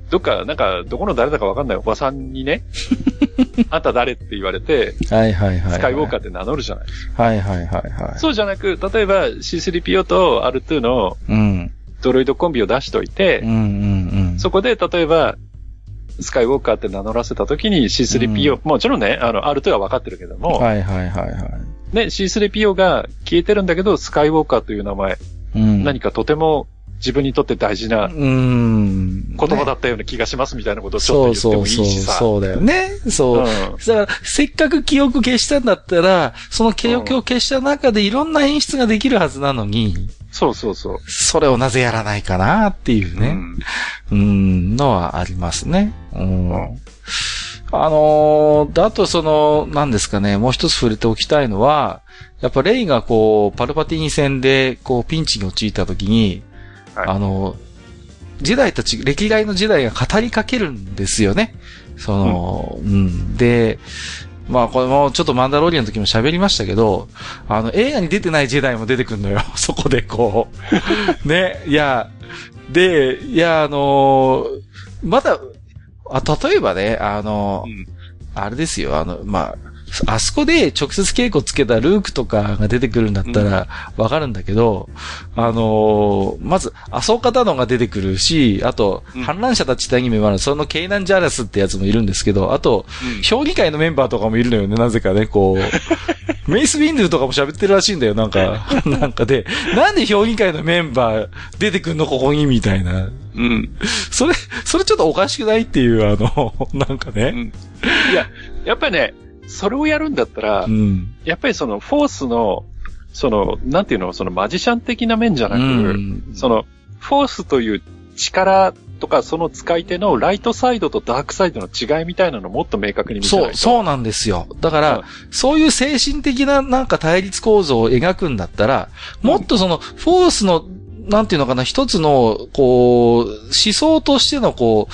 どっか、なんか、どこの誰だかわかんないおばさんにね、<laughs> あんた誰って言われて、はいはいはい、スカイウォーカーって名乗るじゃない。はいはいはいはい。そうじゃなく、例えば C3PO と R2 の、ドロイドコンビを出しといて、うんうんうん、そこで例えば、スカイウォーカーって名乗らせた時に C3PO、うん、もちろんね、あの、R2 は分かってるけども、はいはいはいはい。ね、C3PO が消えてるんだけど、スカイウォーカーという名前、うん、何かとても自分にとって大事な言葉だったような気がしますみたいなことをちょっと言ってもいいしさ。そうそうそうそうだよね。そう。うん、だから、せっかく記憶消したんだったら、その記憶を消した中でいろんな演出ができるはずなのに、そうそうそう。それをなぜやらないかなっていうね。うん、うんのはありますね。うん。うん、あのー、あとその、何ですかね、もう一つ触れておきたいのは、やっぱレイがこう、パルパティーニ戦で、こう、ピンチに陥った時に、はい、あの、時代たち、歴代の時代が語りかけるんですよね。その、うん、うん。で、まあこれもちょっとマンダロリアンの時も喋りましたけど、あの映画に出てないジェダイも出てくるのよ。<laughs> そこでこう。<laughs> ね、いや、で、いや、あのー、まだ、あ、例えばね、あのーうん、あれですよ、あの、まあ、あそこで直接稽古つけたルークとかが出てくるんだったらわかるんだけど、うん、あのー、まず、アソーカタノが出てくるし、あと、反乱者たちってアニメもある、そのケイナン・ジャラスってやつもいるんですけど、あと、うん、評議会のメンバーとかもいるのよね、なぜかね、こう。<laughs> メイス・ウィンドゥとかも喋ってるらしいんだよ、なんか。<laughs> なんかで、なんで評議会のメンバー出てくんの、ここに、みたいな。うん。それ、それちょっとおかしくないっていう、あの、なんかね。うん、いや、やっぱりね、それをやるんだったら、うん、やっぱりそのフォースの、その、なんていうの、そのマジシャン的な面じゃなく、うん、その、フォースという力とか、その使い手のライトサイドとダークサイドの違いみたいなのをもっと明確に見せないと。そう、そうなんですよ。だから、うん、そういう精神的ななんか対立構造を描くんだったら、もっとその、フォースの、なんていうのかな、一つの、こう、思想としての、こう、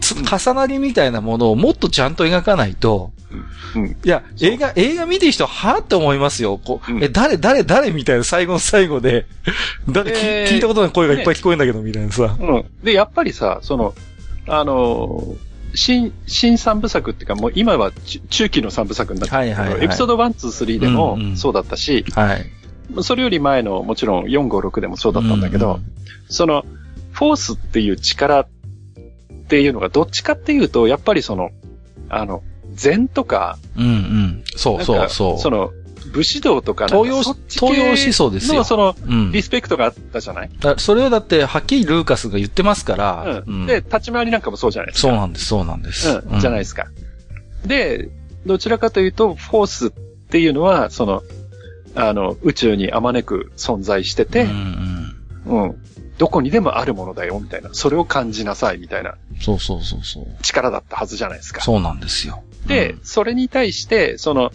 重なりみたいなものをもっとちゃんと描かないと、うん、いや、映画、映画見てる人はぁって思いますよ。こう、うん、え、誰、誰、誰みたいな最後の最後で、<laughs> 誰、えー、聞いたことない声がいっぱい聞こえるんだけど、みたいなさ、うん。で、やっぱりさ、その、あの新、新三部作っていうか、もう今は中期の三部作になってるけど、はいはいはい、エピソード1、2、3でもそうだったし、うんうん、はい。それより前のもちろん4、5、6でもそうだったんだけど、うんうん、その、フォースっていう力っていうのがどっちかっていうと、やっぱりその、あの、禅とか、うんうん。そうそうそう。その、武士道とか東洋、東洋思想ですよ。の、その、うん、リスペクトがあったじゃない？それをだって、はっきりルーカスが言ってますから。うん。で、立ち回りなんかもそうじゃないですか。そうなんです、そうなんです。うん、じゃないですか。で、どちらかというと、フォースっていうのは、その、あの、宇宙にあまねく存在してて、うん、うん、うん。どこにでもあるものだよ、みたいな。それを感じなさい、みたいな。そうそうそうそう。力だったはずじゃないですか。そうなんですよ。で、うん、それに対して、その、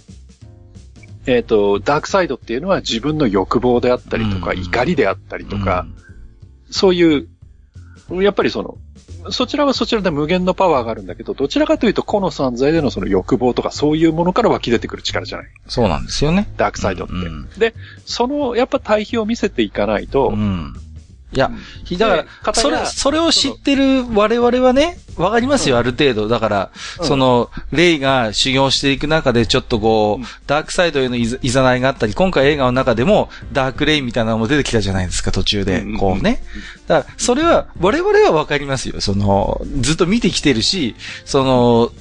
えっ、ー、と、ダークサイドっていうのは自分の欲望であったりとか、うん、怒りであったりとか、うん、そういう、やっぱりその、そちらはそちらで無限のパワーがあるんだけど、どちらかというと、個の存在でのその欲望とかそういうものから湧き出てくる力じゃない？そうなんですよね。ダークサイドって。うんうん、で、その、やっぱ対比を見せていかないと、うん、いや、だから、それ、それを知ってる我々はね、わかりますよ、ある程度。だから、その、レイが修行していく中で、ちょっとこう、ダークサイドへのいざないがあったり、今回映画の中でも、ダークレイみたいなのも出てきたじゃないですか、途中で。こうね。だから、それは、我々はわかりますよ。その、ずっと見てきてるし、その、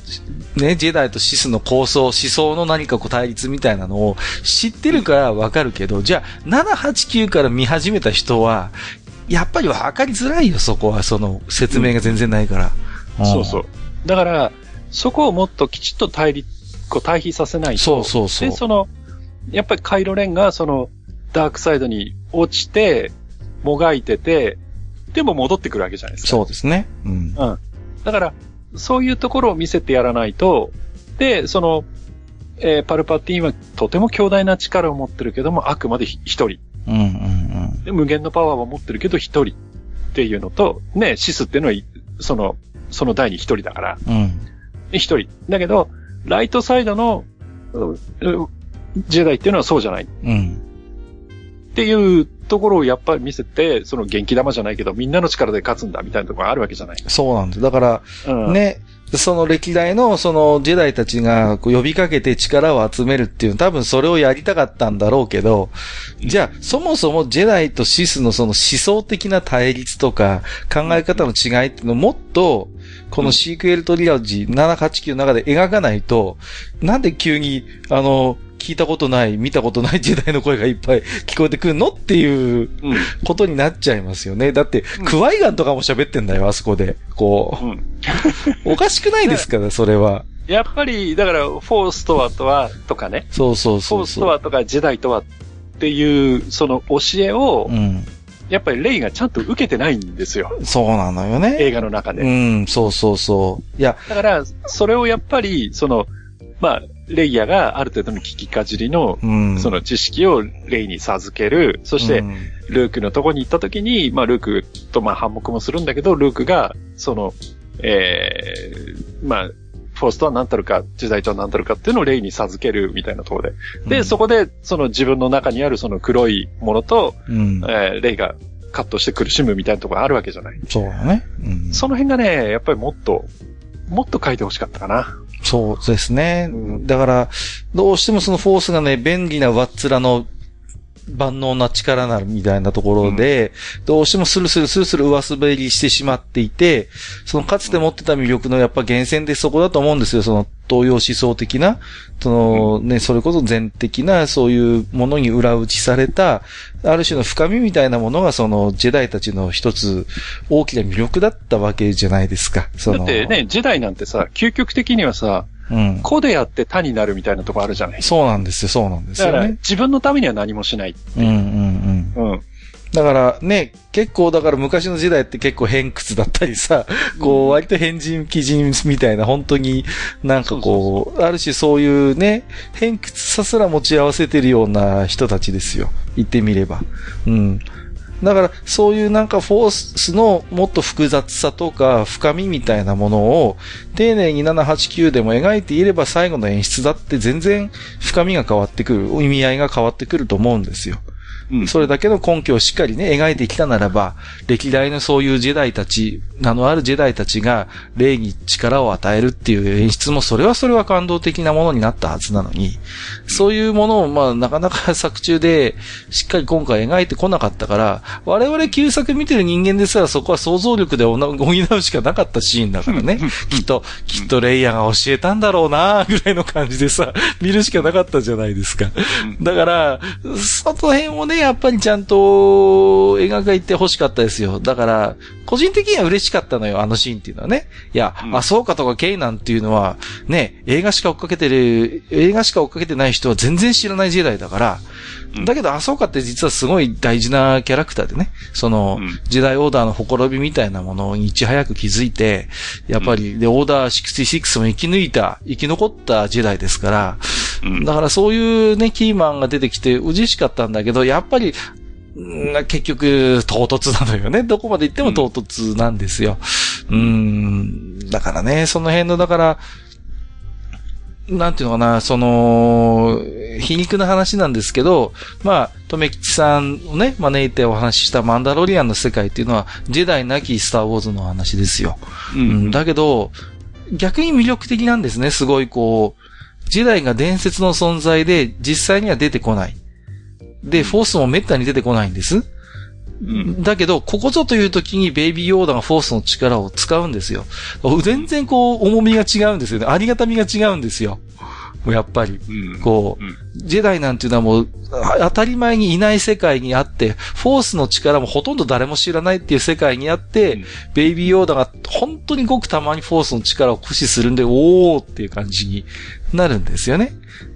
ね、ジェダイとシスの構想、思想の何かこう対立みたいなのを知ってるからわかるけど、じゃあ、7、8、9から見始めた人は、やっぱり分かりづらいよ、そこは。その、説明が全然ないから。うん、そうそう。だから、そこをもっときちっと対立、こう対比させないと。そうそうそう。で、その、やっぱりカイロレンがその、ダークサイドに落ちて、もがいてて、でも戻ってくるわけじゃないですか。そうですね。うん。うん。だから、そういうところを見せてやらないと、で、その、えー、パルパティーンはとても強大な力を持ってるけども、あくまで一人。うんうんうん。で、無限のパワーを持ってるけど一人っていうのと、ね、シスっていうのは、その、その第に一人だから。うん。一人。だけど、ライトサイドの、ジェダイっていうのはそうじゃない。うん。っていうところをやっぱり見せて、その元気玉じゃないけど、みんなの力で勝つんだみたいなところがあるわけじゃない。そうなんです。だから、うん、ね、その歴代のそのジェダイたちが呼びかけて力を集めるっていう、多分それをやりたかったんだろうけど、じゃあそもそもジェダイとシスのその思想的な対立とか考え方の違いっていうのをもっとこのシークエルトリアジー789の中で描かないと、なんで急にあの、聞いたことない、見たことない時代の声がいっぱい聞こえてくるのっていうことになっちゃいますよね。だって、クワイガンとかも喋ってんだよ、あそこで。こう。うん、おかしくないですから、それは。やっぱり、だから、フォースとはとは、とかね。そうそうそうフォースとはとか、ジェダイとはっていう、その教えを、うん、やっぱりレイがちゃんと受けてないんですよ。そうなのよね。映画の中で。うん、そうそうそう。いや。だから、それをやっぱり、その、まあ、レイヤーがある程度の聞きかじりの、その知識をレイに授ける。そして、ルークのとこに行った時に、まあ、ルークとまあ、反目もするんだけど、ルークが、その、ええー、まあ、フォースとは何たるか、時代とは何たるかっていうのをレイに授けるみたいなところで。で、うん、そこで、その自分の中にあるその黒いものと、うん、えー、レイがカットして苦しむみたいなところがあるわけじゃない。そうだね。うん、その辺がね、やっぱりもっと、もっと書いてほしかったかな。そうですね。だから、どうしてもそのフォースがね、便利な上っ面の万能な力なるみたいなところで、うん、どうしてもスルスルスルスル上滑りしてしまっていて、そのかつて持ってた魅力のやっぱ源泉でそこだと思うんですよ。その東洋思想的な、そのね、それこそ全的なそういうものに裏打ちされた、ある種の深みみたいなものがそのジェダイたちの一つ大きな魅力だったわけじゃないですか。だってね、ジェダイなんてさ、究極的にはさ、うん。個でやって他になるみたいなとこあるじゃないそうなんですよ、そうなんですよ、ね。だから自分のためには何もしないうんうんうん。うん。だからね、結構だから昔の時代って結構偏屈だったりさ、こう割と変人、奇人みたいな本当になんかこう、ある種そういうね、偏屈さすら持ち合わせてるような人たちですよ。言ってみれば。うん。だから、そういうなんかフォースのもっと複雑さとか深みみたいなものを丁寧に789でも描いていれば最後の演出だって全然深みが変わってくる、意味合いが変わってくると思うんですよ。それだけの根拠をしっかりね、描いてきたならば、歴代のそういうジェダイたち、名のあるジェダイたちが、霊に力を与えるっていう演出も、それはそれは感動的なものになったはずなのに、そういうものを、まあ、なかなか作中で、しっかり今回描いてこなかったから、我々旧作見てる人間ですらそこは想像力で補うしかなかったシーンだからね。<laughs> きっと、きっとレイヤーが教えたんだろうなぐらいの感じでさ、見るしかなかったじゃないですか。だから、その辺をね、やっぱりちゃんと描いて欲しかったですよ。だから、個人的には嬉しかったのよ、あのシーンっていうのはね。いや、うん、あ、そうかとかケイナンっていうのは、ね、映画しか追っかけてる、映画しか追っかけてない人は全然知らない時代だから、だけど、あ、そうかって実はすごい大事なキャラクターでね、その、時代オーダーのほころびみたいなものにいち早く気づいて、やっぱり、で、オーダー66も生き抜いた、生き残った時代ですから、だからそういうね、キーマンが出てきて嬉しかったんだけど、やっぱり、結局、唐突なのよね。どこまで行っても唐突なんですよ。うん、だからね、その辺の、だから、なんていうのかな、その、ー、皮肉な話なんですけど、まあ、とめきちさんをね、招いてお話ししたマンダロリアンの世界っていうのは、ジェダイなきスターウォーズの話ですよ。うん、うん、だけど、逆に魅力的なんですね。すごいこう、ジェダイが伝説の存在で、実際には出てこない。で、フォースも滅多に出てこないんです。うん、だけど、ここぞという時にベイビーヨーダがフォースの力を使うんですよ。全然こう、重みが違うんですよね。ありがたみが違うんですよ。もうやっぱり、うん、こう、うん、ジェダイなんていうのはもう、当たり前にいない世界にあって、フォースの力もほとんど誰も知らないっていう世界にあって、うん、ベイビーヨーダが本当にごくたまにフォースの力を駆使するんで、おーっていう感じになるんですよね。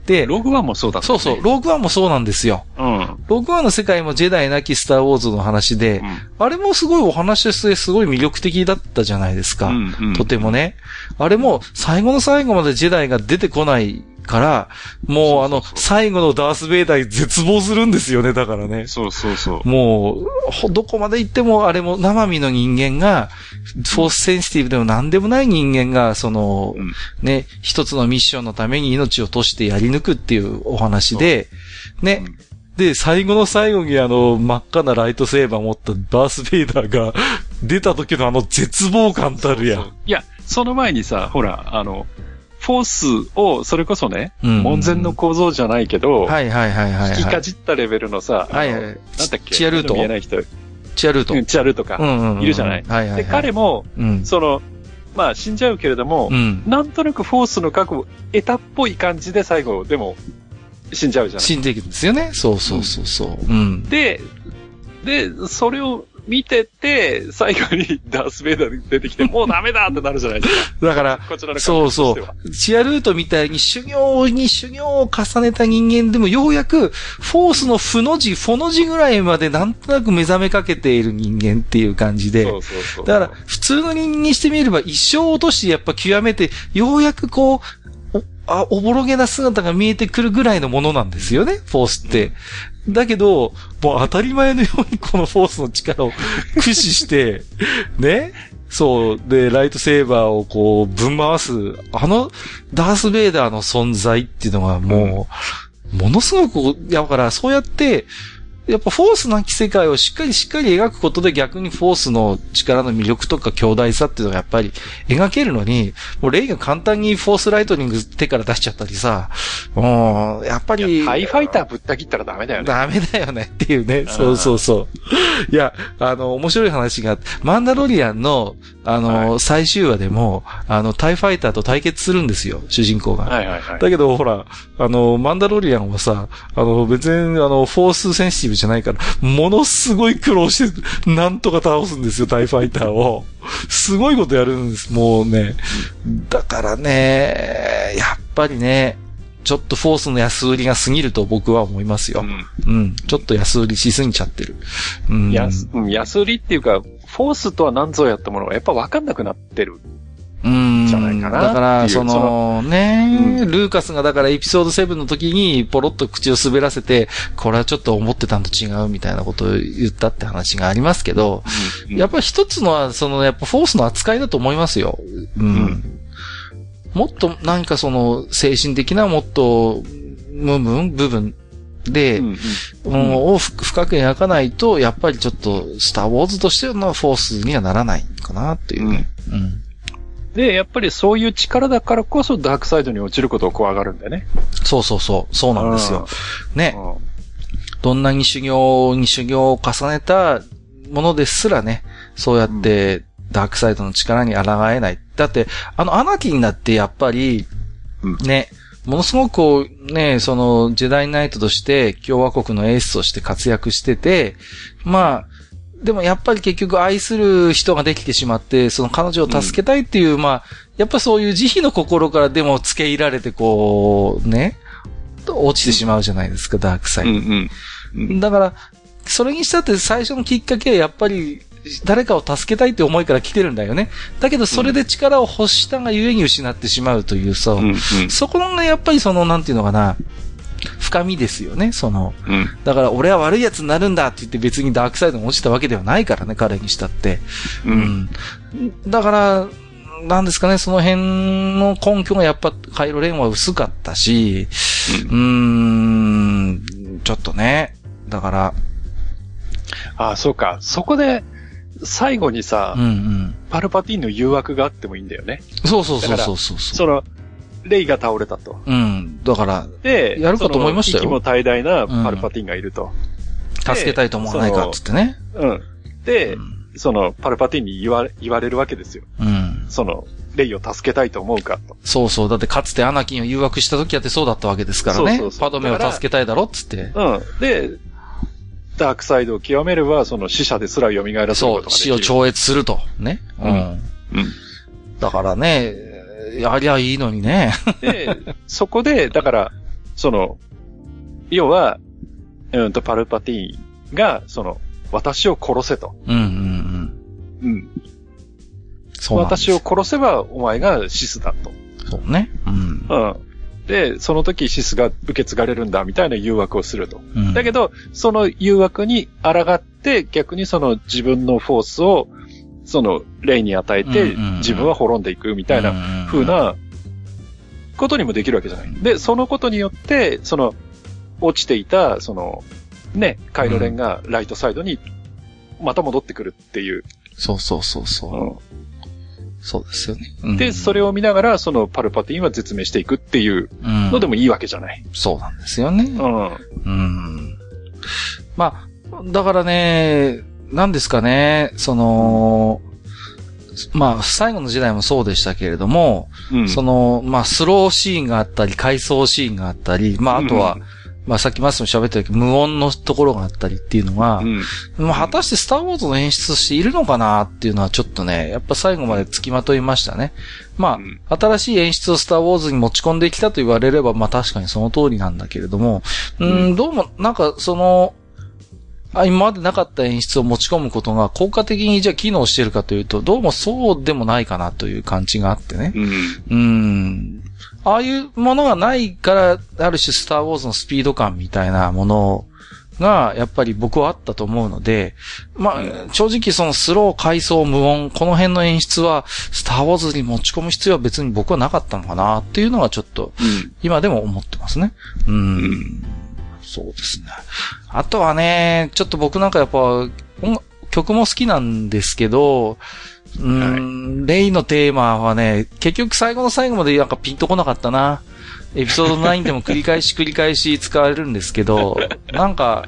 で、ログワンもそうだった、ね、そうそう、ログワンもそうなんですよ。うん。ログワンの世界もジェダイなきスターウォーズの話で、うん、あれもすごいお話としてすごい魅力的だったじゃないですか。うんうん、とてもね。あれも最後の最後までジェダイが出てこないから、もうあの、最後のダース・ベイダー絶望するんですよね、だからね。そうそうそう。もう、どこまで行っても、あれも生身の人間が、フォースセンシティブでも何でもない人間が、その、うん、ね、一つのミッションのために命を落としてやり抜くっていうお話で、ね、うんで、最後の最後にあの、真っ赤なライトセーバー持ったダース・ベイダーが出た時のあの絶望感たるやん。いや、その前にさ、ほら、あの、フォースを、それこそね、うんうん、門前の構造じゃないけど、はいはいはいはい、はい。引きかじったレベルのさ、はいはい。なんだっけ？チアルート？見えない人。チアルート？うん、チアルートか。うんうんうん、いるじゃない？はいはい、はい、で、彼も、うん、その、まあ死んじゃうけれども、うん、なんとなくフォースの核を得たっぽい感じで最後、でも、死んじゃうじゃない？死んでいくんですよね。そうそうそうそう。うん、で、で、それを見てて、最後にダース・ベイダー出てきて、もうダメだってなるじゃないですか。だから、こちらのそうそう。チアルートみたいに修行に修行を重ねた人間でも、ようやく、フォースの負の字、フォの字ぐらいまでなんとなく目覚めかけている人間っていう感じで。そうそうそう。だから、普通の人間にしてみれば、一生落としてやっぱ極めて、ようやくこう、あ、おぼろげな姿が見えてくるぐらいのものなんですよね、フォースって。だけど、もう当たり前のようにこのフォースの力を駆使して、<laughs> ね、そう。で、ライトセーバーをこう、ぶん回す。あの、ダース・ベイダーの存在っていうのがもう、ものすごく、だから、そうやって、やっぱフォースなき世界をしっかりしっかり描くことで逆にフォースの力の魅力とか強大さっていうのがやっぱり描けるのに、もうレイが簡単にフォースライトニング手から出しちゃったりさ、もう、やっぱり。タイファイターぶった切ったらダメだよね。ダメだよねっていうね。そうそうそう。いや、あの、面白い話が、マンダロリアンの、あの、はい、最終話でも、あの、タイファイターと対決するんですよ、主人公が。はいはいはい。だけど、ほら、あの、マンダロリアンはさ、あの、別に、あの、フォースセンシティブじゃないから、ものすごい苦労して、なんとか倒すんですよ、タイファイターを。すごいことやるんです、もうね。だからね、やっぱりね、ちょっとフォースの安売りが過ぎると僕は思いますよ。うん。うん、ちょっと安売りしすぎちゃってる。うん。安、安売りっていうか、フォースとは何ぞやったものがやっぱ分かんなくなってる。うん。じゃないかな。だから、その、ね、うん、ルーカスがだからエピソード7の時にポロッと口を滑らせて、これはちょっと思ってたのと違うみたいなことを言ったって話がありますけど、うん、やっぱり一つのは、その、やっぱフォースの扱いだと思いますよ。うん。うん、もっと何かその、精神的なもっと、部分、部分で、うんうん、を深く描かないと、やっぱりちょっと、スターウォーズとしてのフォースにはならないかなっていうね。うん、うんで、やっぱりそういう力だからこそダークサイドに落ちることを怖がるんだよね。そうそうそう。そうなんですよ。ね。どんなに修行に修行を重ねたものですらね、そうやってダークサイドの力に抗えない。だって、あのアナキーになってやっぱり、ね、ものすごくこう、ね、その、ジェダイナイトとして共和国のエースとして活躍してて、まあ、でもやっぱり結局愛する人ができてしまって、その彼女を助けたいっていう、うん、まあ、やっぱそういう慈悲の心からでも付け入られてこう、ね、落ちてしまうじゃないですか、ダークサイド。うんうん、だから、それにしたって最初のきっかけはやっぱり、誰かを助けたいって思いから来てるんだよね。だけどそれで力を欲したがゆえに失ってしまうというさ、うんうん、そこのね、やっぱりその、なんていうのかな、深みですよね、その。うん、だから俺は悪い奴になるんだって言って別にダークサイドに落ちたわけではないからね、彼にしたって。うん。だから、なんですかね、その辺の根拠がやっぱカイロレンは薄かったし、うん、ちょっとね。だから。ああ、そうか。そこで、最後にさ、うんうん、パルパティンの誘惑があってもいいんだよね。そうそうそうそうそうその、レイが倒れたと。うん。だから、で、やるかと思いましたよ。息も怠大なパルパティンがいると。うん、助けたいと思わないかっつってね。うん。で、うん、その、パルパティンに言わ言われるわけですよ。うん。その、レイを助けたいと思うかと。そうそう。だってかつてアナキンを誘惑した時やってそうだったわけですからね。そうそうそうパドメを助けたいだろっつって。うん。で、ダークサイドを極めれば、その死者ですら蘇らせることができる。そう、死を超越すると。ね。うん。うん。だからね、やりゃいいのにね。で、そこで、だから、その、要は、うんと、パルパティーンが、その、私を殺せと。うんうんうん。うん。そう私を殺せば、お前がシスだと。そうね。うん。うん。で、その時シスが受け継がれるんだ、みたいな誘惑をすると。うん、だけど、その誘惑に抗って、逆にその自分のフォースを、その、霊に与えて、自分は滅んでいく、みたいな風な、ことにもできるわけじゃない。で、そのことによって、その、落ちていた、その、ね、カイロレンがライトサイドに、また戻ってくるっていう。そうそうそうそう。うんそうですよね。うん、で、それを見ながら、そのパルパティンは絶命していくっていうのでもいいわけじゃない。うん、そうなんですよね。うん。うん。まあ、だからね、何ですかね、その、まあ、最後の時代もそうでしたけれども、うん、その、まあ、スローシーンがあったり、回想シーンがあったり、まあ、あとは、うんまあさっきマスも喋ったけど、無音のところがあったりっていうのは、うん、まあ果たしてスターウォーズの演出としているのかなっていうのはちょっとね、やっぱ最後まで付きまといましたね。まあ、新しい演出をスターウォーズに持ち込んできたと言われれば、まあ確かにその通りなんだけれども、うん、どうも、なんかその、あ今までなかった演出を持ち込むことが効果的にじゃあ機能してるかというと、どうもそうでもないかなという感じがあってね。うん。うんああいうものがないから、ある種スターウォーズのスピード感みたいなものが、やっぱり僕はあったと思うので、まあ、正直そのスロー、階層、無音、この辺の演出は、スターウォーズに持ち込む必要は別に僕はなかったのかなっていうのはちょっと、今でも思ってますね。うん。そうですね。あとはね、ちょっと僕なんかやっぱ、曲も好きなんですけど、うん、はい、レイのテーマはね、結局最後の最後までなんかピンとこなかったな。エピソード9でも繰り返し繰り返し使われるんですけど、なんか、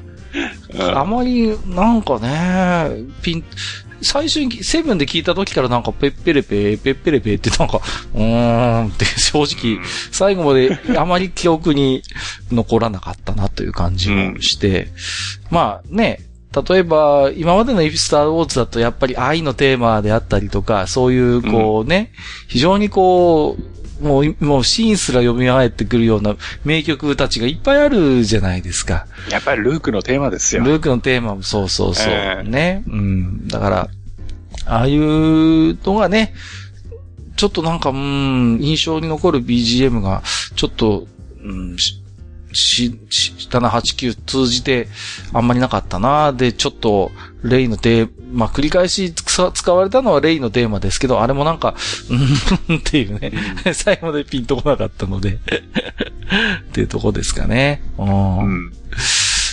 あまり、なんかね、ピン、最初にセブンで聞いた時からなんかペッペレペ、ペッペレペってなんか、うーんって正直、最後まであまり記憶に残らなかったなという感じもして、まあね、例えば、今までのエピスターウォーズだとやっぱり愛のテーマであったりとか、そういう、こうね、非常にこう、もう、もうシーンすら蘇ってくるような名曲たちがいっぱいあるじゃないですか。やっぱりルークのテーマですよ。ルークのテーマもそうそうそう。えー、ね。うん。だから、ああいうのがね、ちょっとなんか、うん、印象に残る BGM が、ちょっと、うん、し、7、8、9通じてあんまりなかったなで、ちょっと、レイのテーマ、まあ、繰り返し使われたのはレイのテーマですけど、あれもなんか、うんっていうね、最後までピンとこなかったのでっていうとこですかね。うん、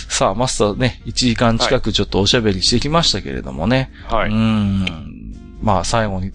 さあ、マスターね、1時間近くちょっとおしゃべりしてきましたけれどもね。はい。うん。まあ、最後に、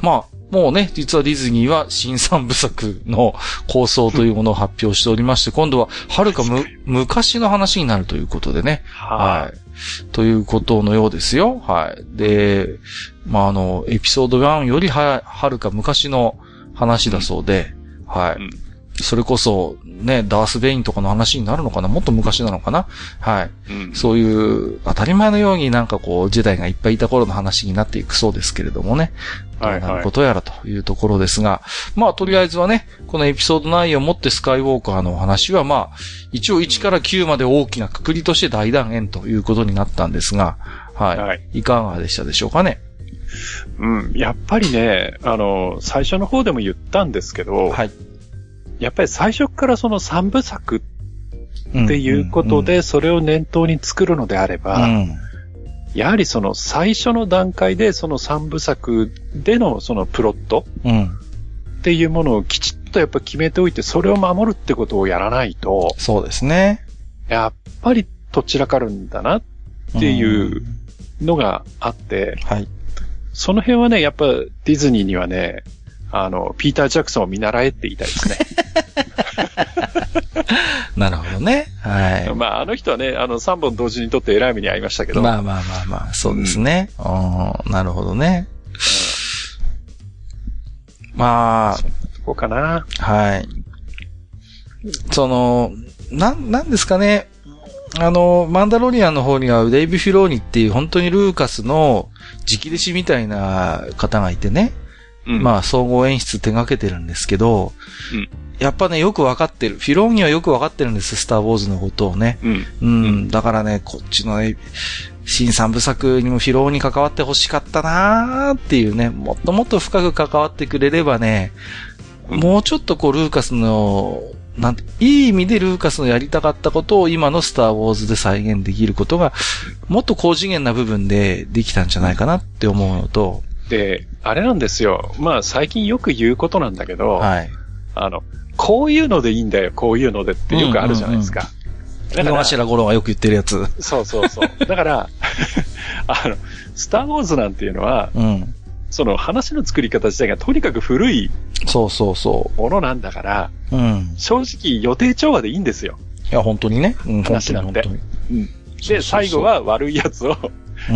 まあ、もうね、実はディズニーは新三部作の構想というものを発表しておりまして、今度ははるかむ、昔の話になるということでね。はい。ということのようですよ。はい。で、まあ、あの、エピソード1よりは、はるか昔の話だそうで、はい。それこそ、ね、ダース・ベインとかの話になるのかな？もっと昔なのかな？はい、うん、そういう、当たり前のようになんかこう、時代がいっぱいいた頃の話になっていくそうですけれどもね。どうなることやらというところですが、はいはい、まあ、とりあえずはね、このエピソード9をもってスカイウォーカーのお話は、まあ、一応1から9まで大きなくくりとして大断円ということになったんですが、はい。はい、いかがでしたでしょうかね？うん、やっぱりね、あの、最初の方でも言ったんですけど、はい。やっぱり最初からその三部作っていうことで、それを念頭に作るのであれば、やはりその最初の段階でその三部作でのそのプロットっていうものをきちっとやっぱ決めておいて、それを守るってことをやらないと。そうですね。やっぱりとちらかるんだなっていうのがあって、はい。その辺はね、やっぱディズニーにはね、あの、ピーター・ジャクソンを見習えって言いたいですね。<laughs> なるほどね。はい。まあ、あの人はね、あの、3本同時に撮って偉い目に遭いましたけど。まあまあまあまあ、そうですね。うん、なるほどね。うん、まあ。そこかな。はい。その、なん、なんですかね。あの、マンダロリアンの方にはデイビ・フィローニっていう本当にルーカスの直弟子みたいな方がいてね。うん、まあ、総合演出手掛けてるんですけど、うん、やっぱね、よくわかってる。フィローニはよくわかってるんです、スター・ウォーズのことをね。うん。うん。だからね、こっちのね、新三部作にもフィローに関わってほしかったなーっていうね、もっともっと深く関わってくれればね、もうちょっとこう、ルーカスのなんて、いい意味でルーカスのやりたかったことを今のスターウォーズで再現できることが、もっと高次元な部分でできたんじゃないかなって思うのと。で、あれなんですよ。まあ最近よく言うことなんだけど、はい。あの、こういうのでいいんだよ、こういうのでってよくあるじゃないですか。うんうんうん、だから。頭五郎がよく言ってるやつ。そうそうそう。<laughs> だから、<laughs> あの、スターウォーズなんていうのは、うん、その話の作り方自体がとにかく古い。そうそうそう。ものなんだから、うん。正直予定調和でいいんですよ。いや、本当にね。うん、話なんて。うん。で、最後は悪い奴を、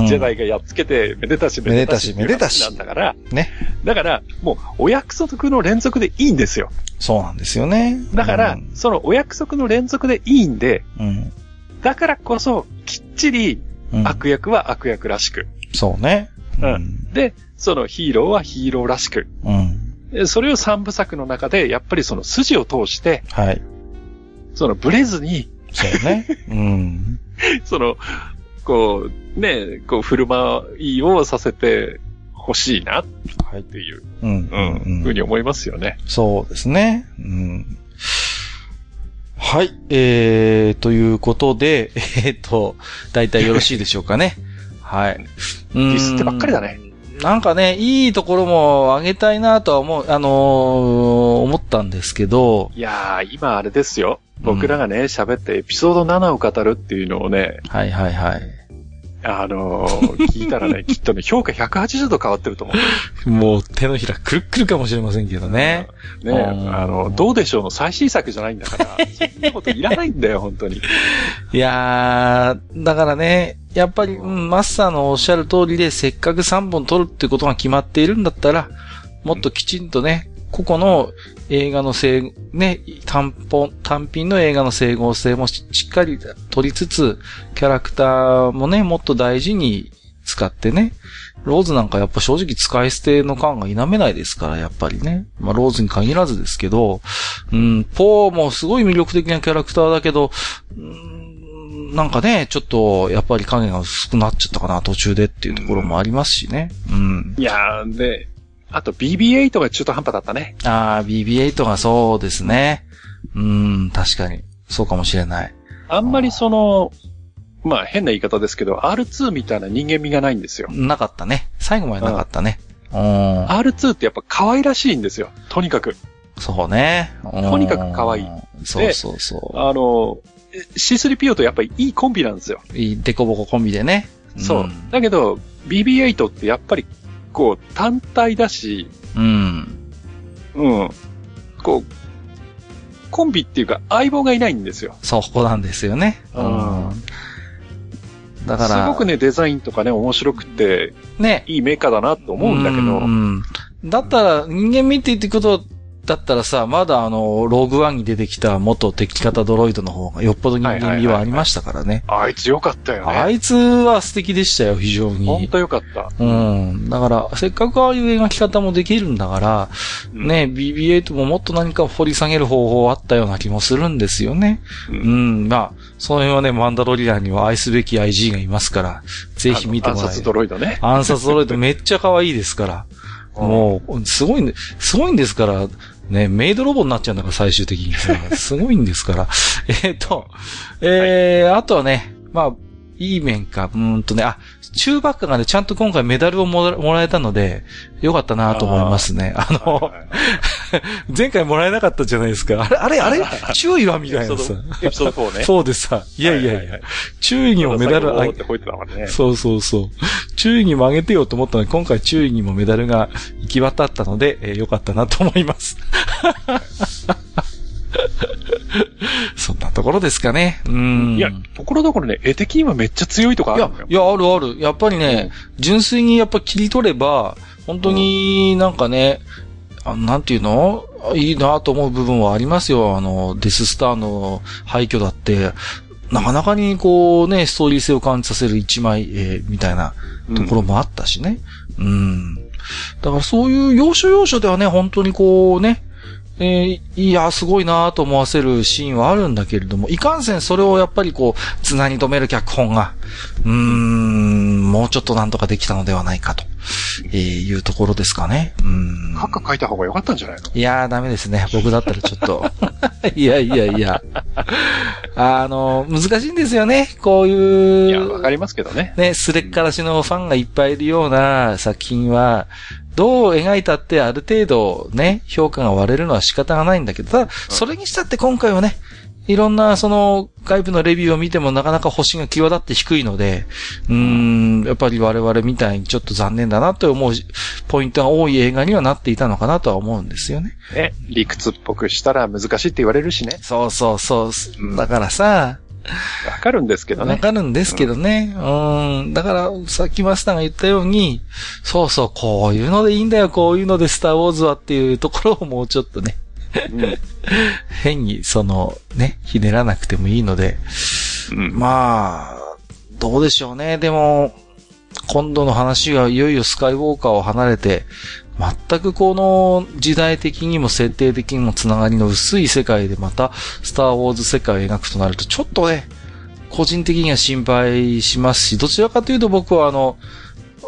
ジェダイがやっつけて、めでたしめでたし。めでたし。なんだから。ね。だから、もう、お約束の連続でいいんですよ。そうなんですよね。だから、うん、そのお約束の連続でいいんで、うん、だからこそ、きっちり、悪役は悪役らしく。そうね。うん。で、そのヒーローはヒーローらしく。うん。それを三部作の中で、やっぱりその筋を通して、はい。そのブレずに、そうね。うん。<laughs> その、こう、ね、こう、振る舞いをさせてほしいな、っていう、うん、うん、ふうに思いますよね。そうですね。うん。はい、えー、ということで、<laughs> えっ、ー、と、大体よろしいでしょうかね。はい。ディスってばっかりだね。なんかね、いいところもあげたいなとは思う、あのー、思ったんですけど。いやー、今あれですよ。僕らがね、喋ってエピソード7を語るっていうのをね。はいはいはい。あのー、聞いたらね、きっとね、評価180度変わってると思う。もう手のひらくるっくるかもしれませんけどね。ねあの、どうでしょうの最新作じゃないんだから、そんなこといらないんだよ、<laughs> 本当に。いやー、だからね、やっぱり、うん、マスターのおっしゃる通りで、せっかく3本撮るってことが決まっているんだったら、もっときちんとね、個々の映画の整、ね、単本、単品の映画の整合性もしっかり取りつつ、キャラクターもね、もっと大事に使ってね、ローズなんかやっぱ正直使い捨ての感が否めないですから、やっぱりね。まあローズに限らずですけど、うん、ポーもすごい魅力的なキャラクターだけど、うん、なんかね、ちょっと、やっぱり影が薄くなっちゃったかな、途中でっていうところもありますしね。うん。いやー、で、あと BB8 が中途半端だったね。ああ、BB8 がそうですね。うん、確かに。そうかもしれない。あんまりその、まあ変な言い方ですけど、R2 みたいな人間味がないんですよ。なかったね。最後までなかったね。うん、R2 ってやっぱ可愛らしいんですよ。とにかく。そうね。とにかく可愛い。そうそうそう。あの、C3PO とやっぱりいいコンビなんですよ。いいデコボココンビでね。そう。だけど、BB8 ってやっぱり構単体だし、うん。うん。こう、コンビっていうか相棒がいないんですよ。そこなんですよね。うん。だから。すごくね、デザインとかね、面白くて、ね。いいメーカーだなと思うんだけど。うん。だったら、人間見てってことだったらさ、まだあの、ローグワンに出てきた元敵方ドロイドの方がよっぽど人間味はありましたからね。あいつよかったよね。あいつは素敵でしたよ、非常に。ほんとよかった。うん。だから、せっかくああいう描き方もできるんだから、うん、ね、BB8 ももっと何か掘り下げる方法あったような気もするんですよね。うん、うん、まあ、その辺はね、マンダロリアンには愛すべき IG がいますから、ぜひ見てもらえ暗殺ドロイドね。暗殺ドロイドめっちゃ可愛いですから。<laughs> もう、すごい、すごいんですから、ね、メイドロボになっちゃうんだから、最終的に。<laughs> すごいんですから。えっと、えー、はい、あとはね、まあ、いい面か、うーんとね、あ、中ばっかがね、ちゃんと今回メダルをもらもらえたので、よかったなと思いますね。あの、はいはいはい、前回もらえなかったじゃないですか。あれ、あれ、あれ？注意はみたいなさ。エピソード4ね。そうでさ。いやいやいや、はいはいはい、注意にもメダルあげ、ね、そうそうそう。注意にもあげてよと思ったので、今回注意にもメダルが行き渡ったので、えー、よかったなと思います。<laughs> そんなところですかね。うん。いや、ところどころね、絵的にはめっちゃ強いとかある。いや、いや、あるある。やっぱりね、うん、純粋にやっぱ切り取れば、本当になんかね、あなんていうの？いいなと思う部分はありますよ。あの、デススターの廃墟だって、なかなかにこうね、ストーリー性を感じさせる一枚絵みたいなところもあったしね。うん、うんだからそういう要所要所ではね、本当にこうね、えー、いや、すごいなと思わせるシーンはあるんだけれども、いかんせんそれをやっぱりこう、綱に止める脚本が、うーん、もうちょっとなんとかできたのではないかと、えいうところですかね。うん。カッカ書いた方が良かったんじゃないの？いやー、ダメですね。僕だったらちょっと。<laughs> いやいやいや。あの、難しいんですよね。こういう。いや、わかりますけどね。ね、すれっからしのファンがいっぱいいるような作品は、どう描いたってある程度ね、評価が割れるのは仕方がないんだけど、ただ、それにしたって今回はね、いろんなその外部のレビューを見てもなかなか星が際立って低いので、うーん、やっぱり我々みたいにちょっと残念だなと思うポイントが多い映画にはなっていたのかなとは思うんですよね。え、理屈っぽくしたら難しいって言われるしね。そうそうそう。だからさ、わかるんですけどね。わかるんですけどね。うん、うん。だから、さっきマスターが言ったように、そうそう、こういうのでいいんだよ、こういうのでスターウォーズはっていうところをもうちょっとね。うん、変に、その、ね、ひねらなくてもいいので、うん、まあ、どうでしょうね。でも、今度の話がいよいよスカイウォーカーを離れて、全くこの時代的にも設定的にもつながりの薄い世界でまたスターウォーズ世界を描くとなるとちょっとね、個人的には心配しますし、どちらかというと僕はあの、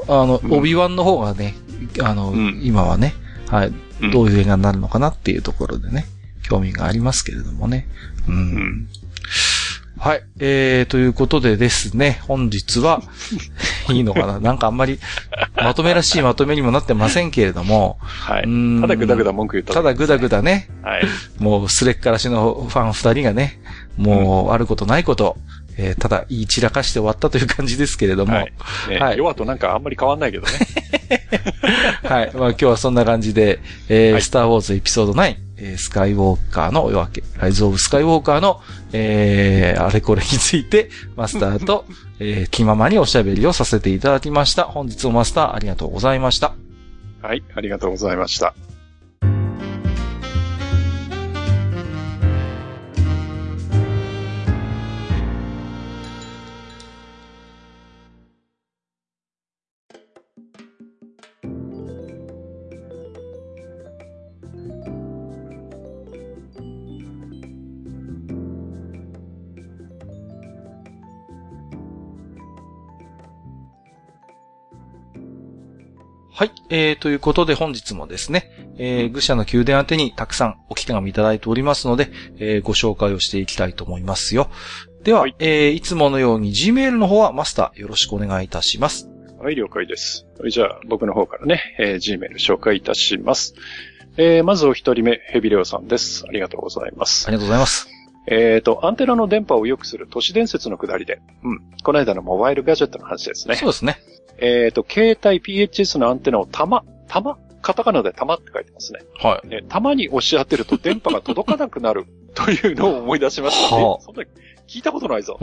あの、オビワンの方がね、あの、うん、今はね、はい、どういう映画になるのかなっていうところでね、興味がありますけれどもね。うん。うんはい。えー、ということでですね、本日は、<laughs> いいのかな？なんかあんまり、まとめらしいまとめにもなってませんけれども。はい。ただぐだぐだ文句言った、ね、ただぐだぐだね。はい。もう、すれっからしのファン二人がね、もう、あることないこと、えー、ただ言い散らかして終わったという感じですけれども。はい。ね、はい。弱となんかあんまり変わんないけどね。<laughs> はい。まあ今日はそんな感じで、えー、はい、スターウォーズエピソード9、えー、スカイウォーカーの夜明け、ライズオブスカイウォーカーの、えー、あれこれについて、マスターと、えー、気ままにおしゃべりをさせていただきました。本日もマスターありがとうございました。はい、ありがとうございました。えー、ということで本日もですね、えー、愚者の宮殿宛てにたくさんお聞きがいただいておりますので、えー、ご紹介をしていきたいと思いますよ。では、はい、えー、いつものように Gmail の方はマスターよろしくお願いいたします。はい、了解です。じゃあ、僕の方からね、えー、Gmail 紹介いたします。えー、まずお一人目、ヘビレオさんです。ありがとうございます。ありがとうございます。えっ、ー、と、アンテナの電波を良くする都市伝説のくだりで、うん。この間のモバイルガジェットの話ですね。そうですね。えっ、ー、と、携帯 PHS のアンテナを玉、玉？カタカナで玉って書いてますね。はい。え玉に押し当てると電波が届かなくなる <laughs> というのを思い出しましたね。はあ、そんな聞いたことないぞ。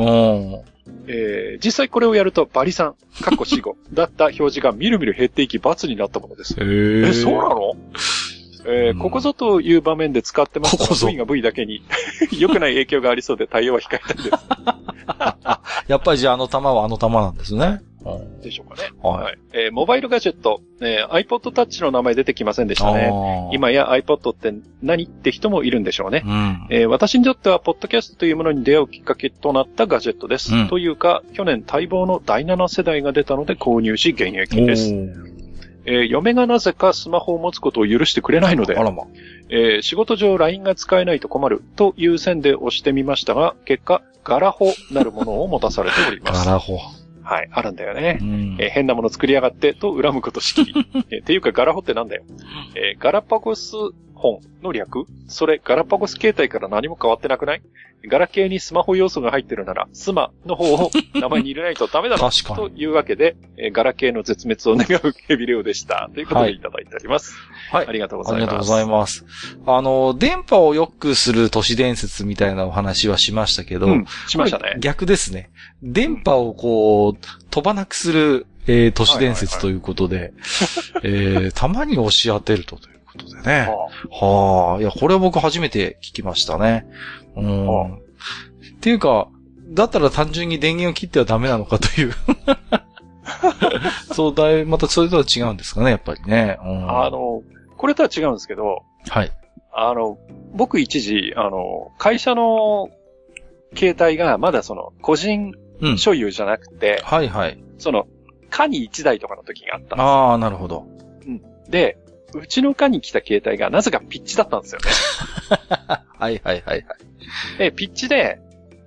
えー、実際これをやるとバリさん、カッコ死後 <laughs> だった表示がみるみる減っていき罰になったものです。ええ、そうなの？えー、ここぞという場面で使ってますが、V が V だけに <laughs> 良くない影響がありそうで対応は控えたいです。やっぱりじゃああの弾はあの弾なんですね。でしょうかね。はい。えー、モバイルガジェット、えー、iPod Touch の名前出てきませんでしたね。今や iPod って何って人もいるんでしょうね。うん、えー、私にとっては、ポッドキャストというものに出会うきっかけとなったガジェットです。うん、というか、去年待望の第7世代が出たので購入し現役です。えー嫁がなぜかスマホを持つことを許してくれないのであ、らま。えー仕事上 LINE が使えないと困るという線で押してみましたが、結果、ガラホなるものを持たされております。ガラホ。はい、あるんだよねう。んえー変なもの作りやがってと恨むことしきり。<laughs> えーっていうか、ガラホってなんだよ。えーガラパゴス本の略？それ、ガラパゴス携帯から何も変わってなくない？ガラケーにスマホ要素が入ってるなら、スマの方を名前に入れないとダメだろ確かにというわけで、えーガラケーの絶滅を願うヘビレオでした。ということでいただいております。はいありがとうごあざいます。りがとうございます。あの、電波を良くする都市伝説みたいなお話はしましたけど、うん、しましたね。逆ですね。電波をこう、飛ばなくする、えー都市伝説ということで、えーたまに押し当てるとということでね。ははあ、いや、これは僕初めて聞きましたね。うん。はっていうか、だったら単純に電源を切ってはダメなのかという。<laughs> そうだい、またそれとは違うんですかね、やっぱりね。うん、あ、の、これとは違うんですけど、はい。あの、僕一時、あの、会社の携帯がまだその、個人うん。所有じゃなくて、はいはい。その、課に1台とかの時があったんでああ、なるほど。す。で、うちの課に来た携帯がなぜかピッチだったんですよね。<laughs> はいはいはいはい。で、ピッチで、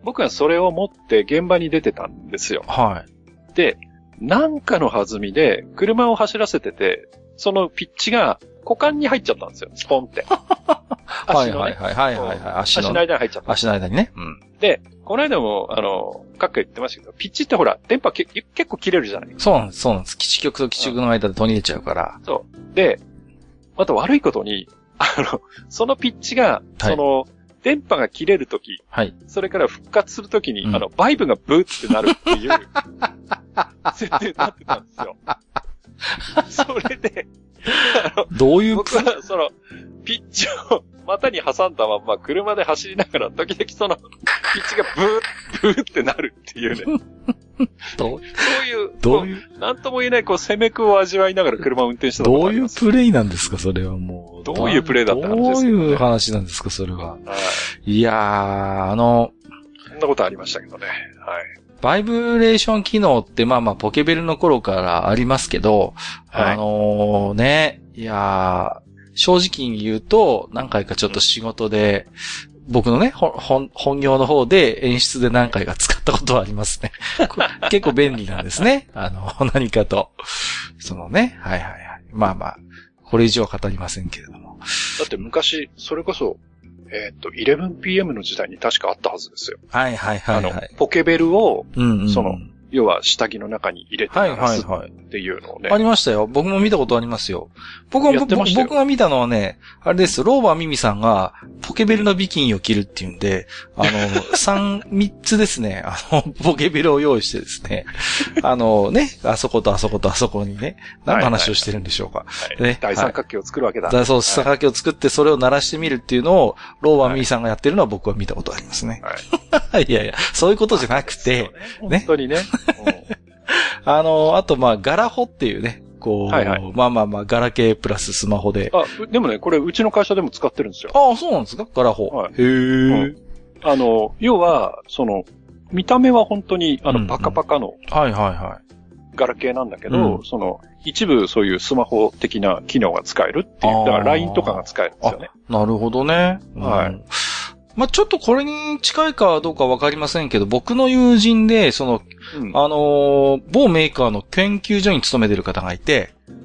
僕はそれを持って現場に出てたんですよ。はい。で、なんかの弾みで、車を走らせてて、そのピッチが股間に入っちゃったんですよ。スポンって。はい足のね、はいはいはいはいはい。足の足の間に入っちゃった。足の間にね。うん。で、この間も、あの、各界言ってましたけど、ピッチってほら、電波け結構切れるじゃないそうなんです、そうなんです。基地局と基地局の間で途切れちゃうから。そう。で、また悪いことに、あの、そのピッチが、はいその、電波が切れるとき、はい。それから復活するときに、うんあの、バイブがブーってなるっていう、<laughs> 設定になってたんですよ。それで、あの、どういう、僕は、その、ピッチを股に挟んだまんま車で走りながら、時々その、ピッチがブー、ブーってなるっていうね。<laughs> どう、そういう、どういう、う、なんとも言えない、こう、攻めくを味わいながら車を運転してたどういうプレイなんですか、それはもう。どういうプレイだった話ですかねどういう話なんですか、それは。はい。いやー、あの、そんなことありましたけどね。はい。バイブレーション機能ってまあまあポケベルの頃からありますけど、はいあのね、いやー、正直に言うと、何回かちょっと仕事で、僕のね、ほ本、本業の方で演出で何回か使ったことはありますね。<laughs> 結構便利なんですね。あの、<laughs> 何かと。そのね、はいはいはい。まあまあ、これ以上は語りませんけれども。だって昔、それこそ、えーっと、11pm の時代に確かあったはずですよ。はいはいはいはい。あの、ポケベルを、うんうん、その要は下着の中に入れてはいはいはい。っていうのをね。ありましたよ。僕も見たことありますよ。僕も僕が見たのはね、あれです。ローバーミミさんが、ポケベルのビキニを着るっていうんで、あの、<laughs> 三、三つですね、あの、ポケベルを用意してですね、あのね、あそことあそことあそこにね、何の話をしてるんでしょうか。はいね大三角形を作るわけだ。そう、三角形を作ってそれを鳴らしてみるっていうのを、ローバーミミさんがやってるのは僕は見たことありますね。はい。<laughs> いやいや、そういうことじゃなくて、<laughs> ね、本当にね。あの、あとまあ、ガラホっていうね、こう、はいはいまあまあまあ、ガラケープラススマホで、うんあ、うでもね、これうちの会社でも使ってるんですよ。ああ、そうなんですか？ガラホ。はいへえ、あの、要は、その、見た目は本当に、あの、うんうんパカパカのはいはいはガラケーなんだけど、うんその、一部そういうスマホ的な機能が使えるっていう。だから LINE とかが使えるんですよね。い。なるほどね。はいうんまあちょっとこれに近いかどうかわかりませんけど、僕の友人で、その、うん。あのー某メーカーの研究所に勤めてる方がいて、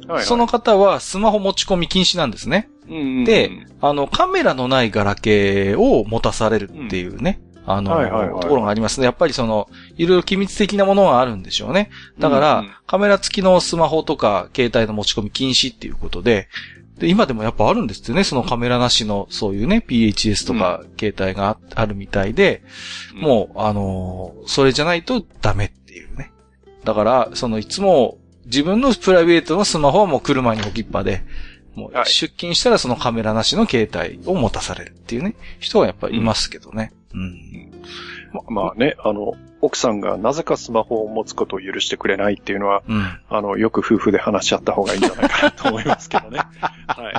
はいはいその方はスマホ持ち込み禁止なんですね。うんうんうんで、あの、カメラのないガラケーを持たされるっていうね。あの、はいはいはいところがありますね。やっぱりその、いろいろ機密的なものがあるんでしょうね。だから、うんうんカメラ付きのスマホとか携帯の持ち込み禁止っていうことで、で、今でもやっぱあるんですってね。そのカメラなしの、そういうね、PHS とか携帯がああるみたいで、うんもう、あのーそれじゃないとダメっていうね。だから、そのいつも自分のプライベートのスマホはもう車に置きっぱで、もうはい出勤したらそのカメラなしの携帯を持たされるっていうね、人がやっぱいますけどね。うん。ままあね、あの、奥さんがなぜかスマホを持つことを許してくれないっていうのは、うん。あの、よく夫婦で話し合った方がいいんじゃないかなと思いますけどね。<laughs> はい。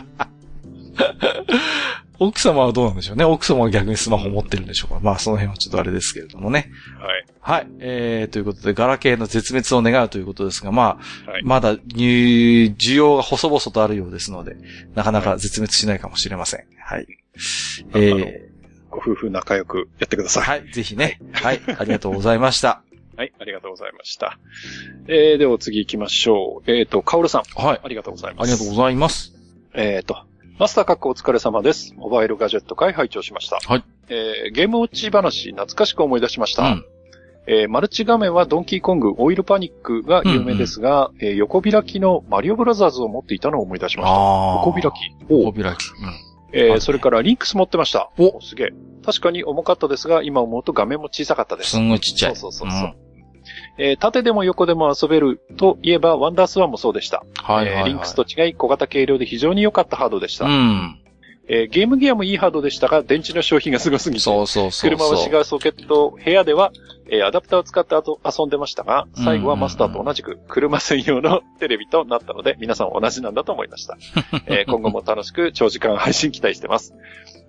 奥様はどうなんでしょうね？奥様は逆にスマホ持ってるんでしょうか？まあ、その辺はちょっとあれですけれどもね。はい。はい。えー、ということで、ガラケーの絶滅を願うということですが、まあ、はい、まだ、需要が細々とあるようですので、なかなか絶滅しないかもしれません。はい。えー、ご夫婦仲良くやってください。はい、ぜひね。はい、ありがとうございました。はい、ありがとうございました。えー、では次行きましょう。えっ、ー、と、カオルさん。はい。ありがとうございます。ありがとうございます。えっ、ー、と、マスター各位お疲れ様です。モバイルガジェット回拝聴しました。はい。えー、ゲームウォッチ話、懐かしく思い出しました。うん。えー、マルチ画面はドンキーコング、オイルパニックが有名ですが、うんうん、えー、横開きのマリオブラザーズを持っていたのを思い出しました。横開き。横開き。うん。えー、それからリンクス持ってました。おすげえ。確かに重かったですが、今思うと画面も小さかったです。すんごいちっちゃい。そうそうそうそう。うんえー、縦でも横でも遊べるといえば、ワンダースワンもそうでした。はいはい、はい、えー、リンクスと違い小型軽量で非常に良かったハードでした。うん。えー、ゲームギアもいいハードでしたが、電池の消費がすごすぎて、そうそうそう車は違うソケット、部屋では、えー、アダプターを使って遊んでましたが、最後はマスターと同じく車専用のテレビとなったので、皆さん同じなんだと思いました。<laughs> えー、今後も楽しく長時間配信期待してます。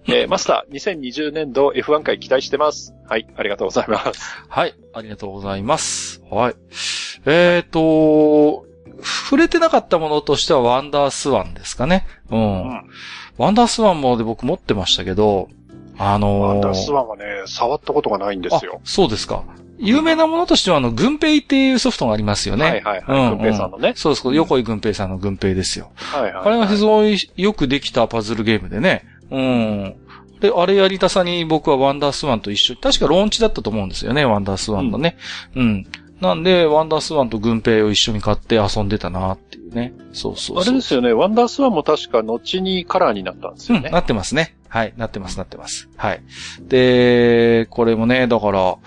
えー、マスター、2020年度 F1 回期待してます。はい、ありがとうございます。はい、ありがとうございます。はい。えっ、ー、と、触れてなかったものとしてはワンダースワンですかね。うん。うん、ワンダースワンもで僕持ってましたけど、あのー、ワンダースワンはね、触ったことがないんですよ。そうですか。有名なものとしては、あの、グンペイっていうソフトがありますよね。はいはいはい。うん、軍平さんのね。そうです。横井軍平さんのグンペイですよ。はいはい、はい、あれは非常によくできたパズルゲームでね。うん。で、あれやりたさに僕はワンダースワンと一緒確かローンチだったと思うんですよね、ワンダースワンのね。うん、うんなんで、ワンダースワンと軍兵を一緒に買って遊んでたなっていうね。そうそうあれですよね、ワンダースワンも確か後にカラーになったんですよね。うん、なってますね。はい、なってます、なってます。はい。で、これもね、だから、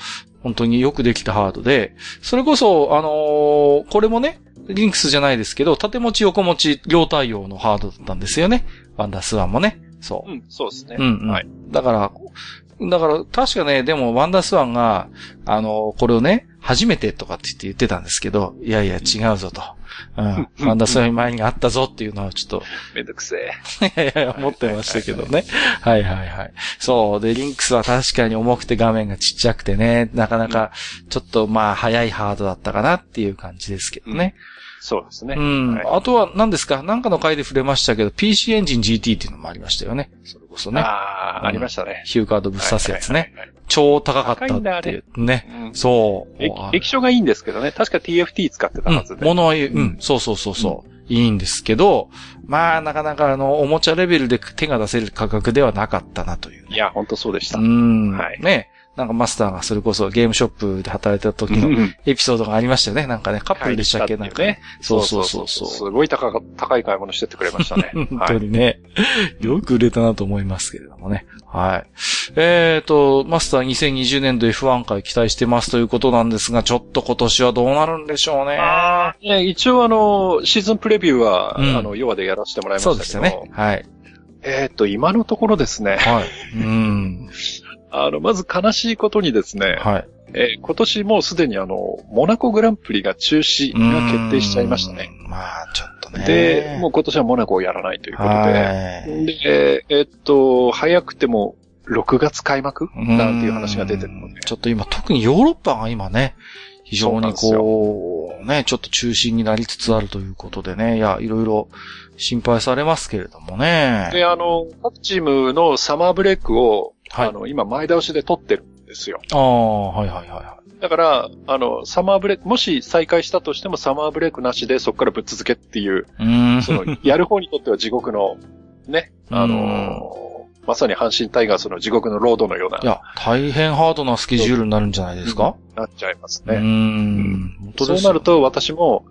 本当によくできたハードで、それこそ、あのー、これもね、リンクスじゃないですけど、縦持ち横持ち両対応のハードだったんですよね。ワンダースワンもね。そう。うん、そうですね。うん、うん、はい。だから、だから、確かね、でも、ワンダースワンが、あの、これをね、初めてとかって言って言ってたんですけど、いやいや、違うぞと。うん。ワンダースワン前にあったぞっていうのはちょっと。めんどくせえ。いやいや、思ってましたけどね。はいはいはい。そう。で、リンクスは確かに重くて画面がちっちゃくてね、なかなか、ちょっとまあ、早いハードだったかなっていう感じですけどね。うんそうですね。うん。はい、あとは何ですか？なんかの回で触れましたけど、PC エンジン GT っていうのもありましたよね。それこそね。ああ、うん、ありましたね。ヒューカードぶっ刺すやつね。超高かったっていうね。ねうん、そう。液晶がいいんですけどね。確か TFT 使ってたはずで。うん、ものは、うん、そうそうそうそう。いいんですけど、まあ、なかなかあの、おもちゃレベルで手が出せる価格ではなかったなという、ね、いや、本当そうでした。うん。はい。ね。なんかマスターがそれこそゲームショップで働いてた時のエピソードがありましたよね。なんかね、カップルでしたっけ、なんかね。そうそうそうそう。すごい高高い買い物してってくれましたね。<laughs> 本当にね、よく売れたなと思いますけれどもね。はい。えっ、ー、と、マスター2020年度 F1 回期待してますということなんですが、ちょっと今年はどうなるんでしょうね。あ一応あの、シーズンプレビューは、うん、あの、弱でやらせてもらいましたけど。そうですよね。はい。えっ、と、今のところですね。はい。うん。あの、まず悲しいことにですね、はい。えー、今年もうすでにあの、モナコグランプリが中止が決定しちゃいましたね。まあ、ちょっとね。で、もう今年はモナコをやらないということで、で、えー、っと、早くても6月開幕なんていう話が出てるので。ちょっと今、特にヨーロッパが今ね、非常にこう、ね、ちょっと中心になりつつあるということでね、いや、いろいろ心配されますけれどもね。で、あの、各チームのサマーブレイクを、はい、あの、今前倒しで取ってるんですよ。ああ、はいはいはい。だから、あの、サマーブレイク、もし再開したとしてもサマーブレイクなしでそこからぶっ続けっていう、うんその、やる方にとっては地獄の、ね、あのまさに阪神タイガースの地獄のロードのような。いや、大変ハードなスケジュールになるんじゃないですか、なっちゃいますね。うん。そうなると私も、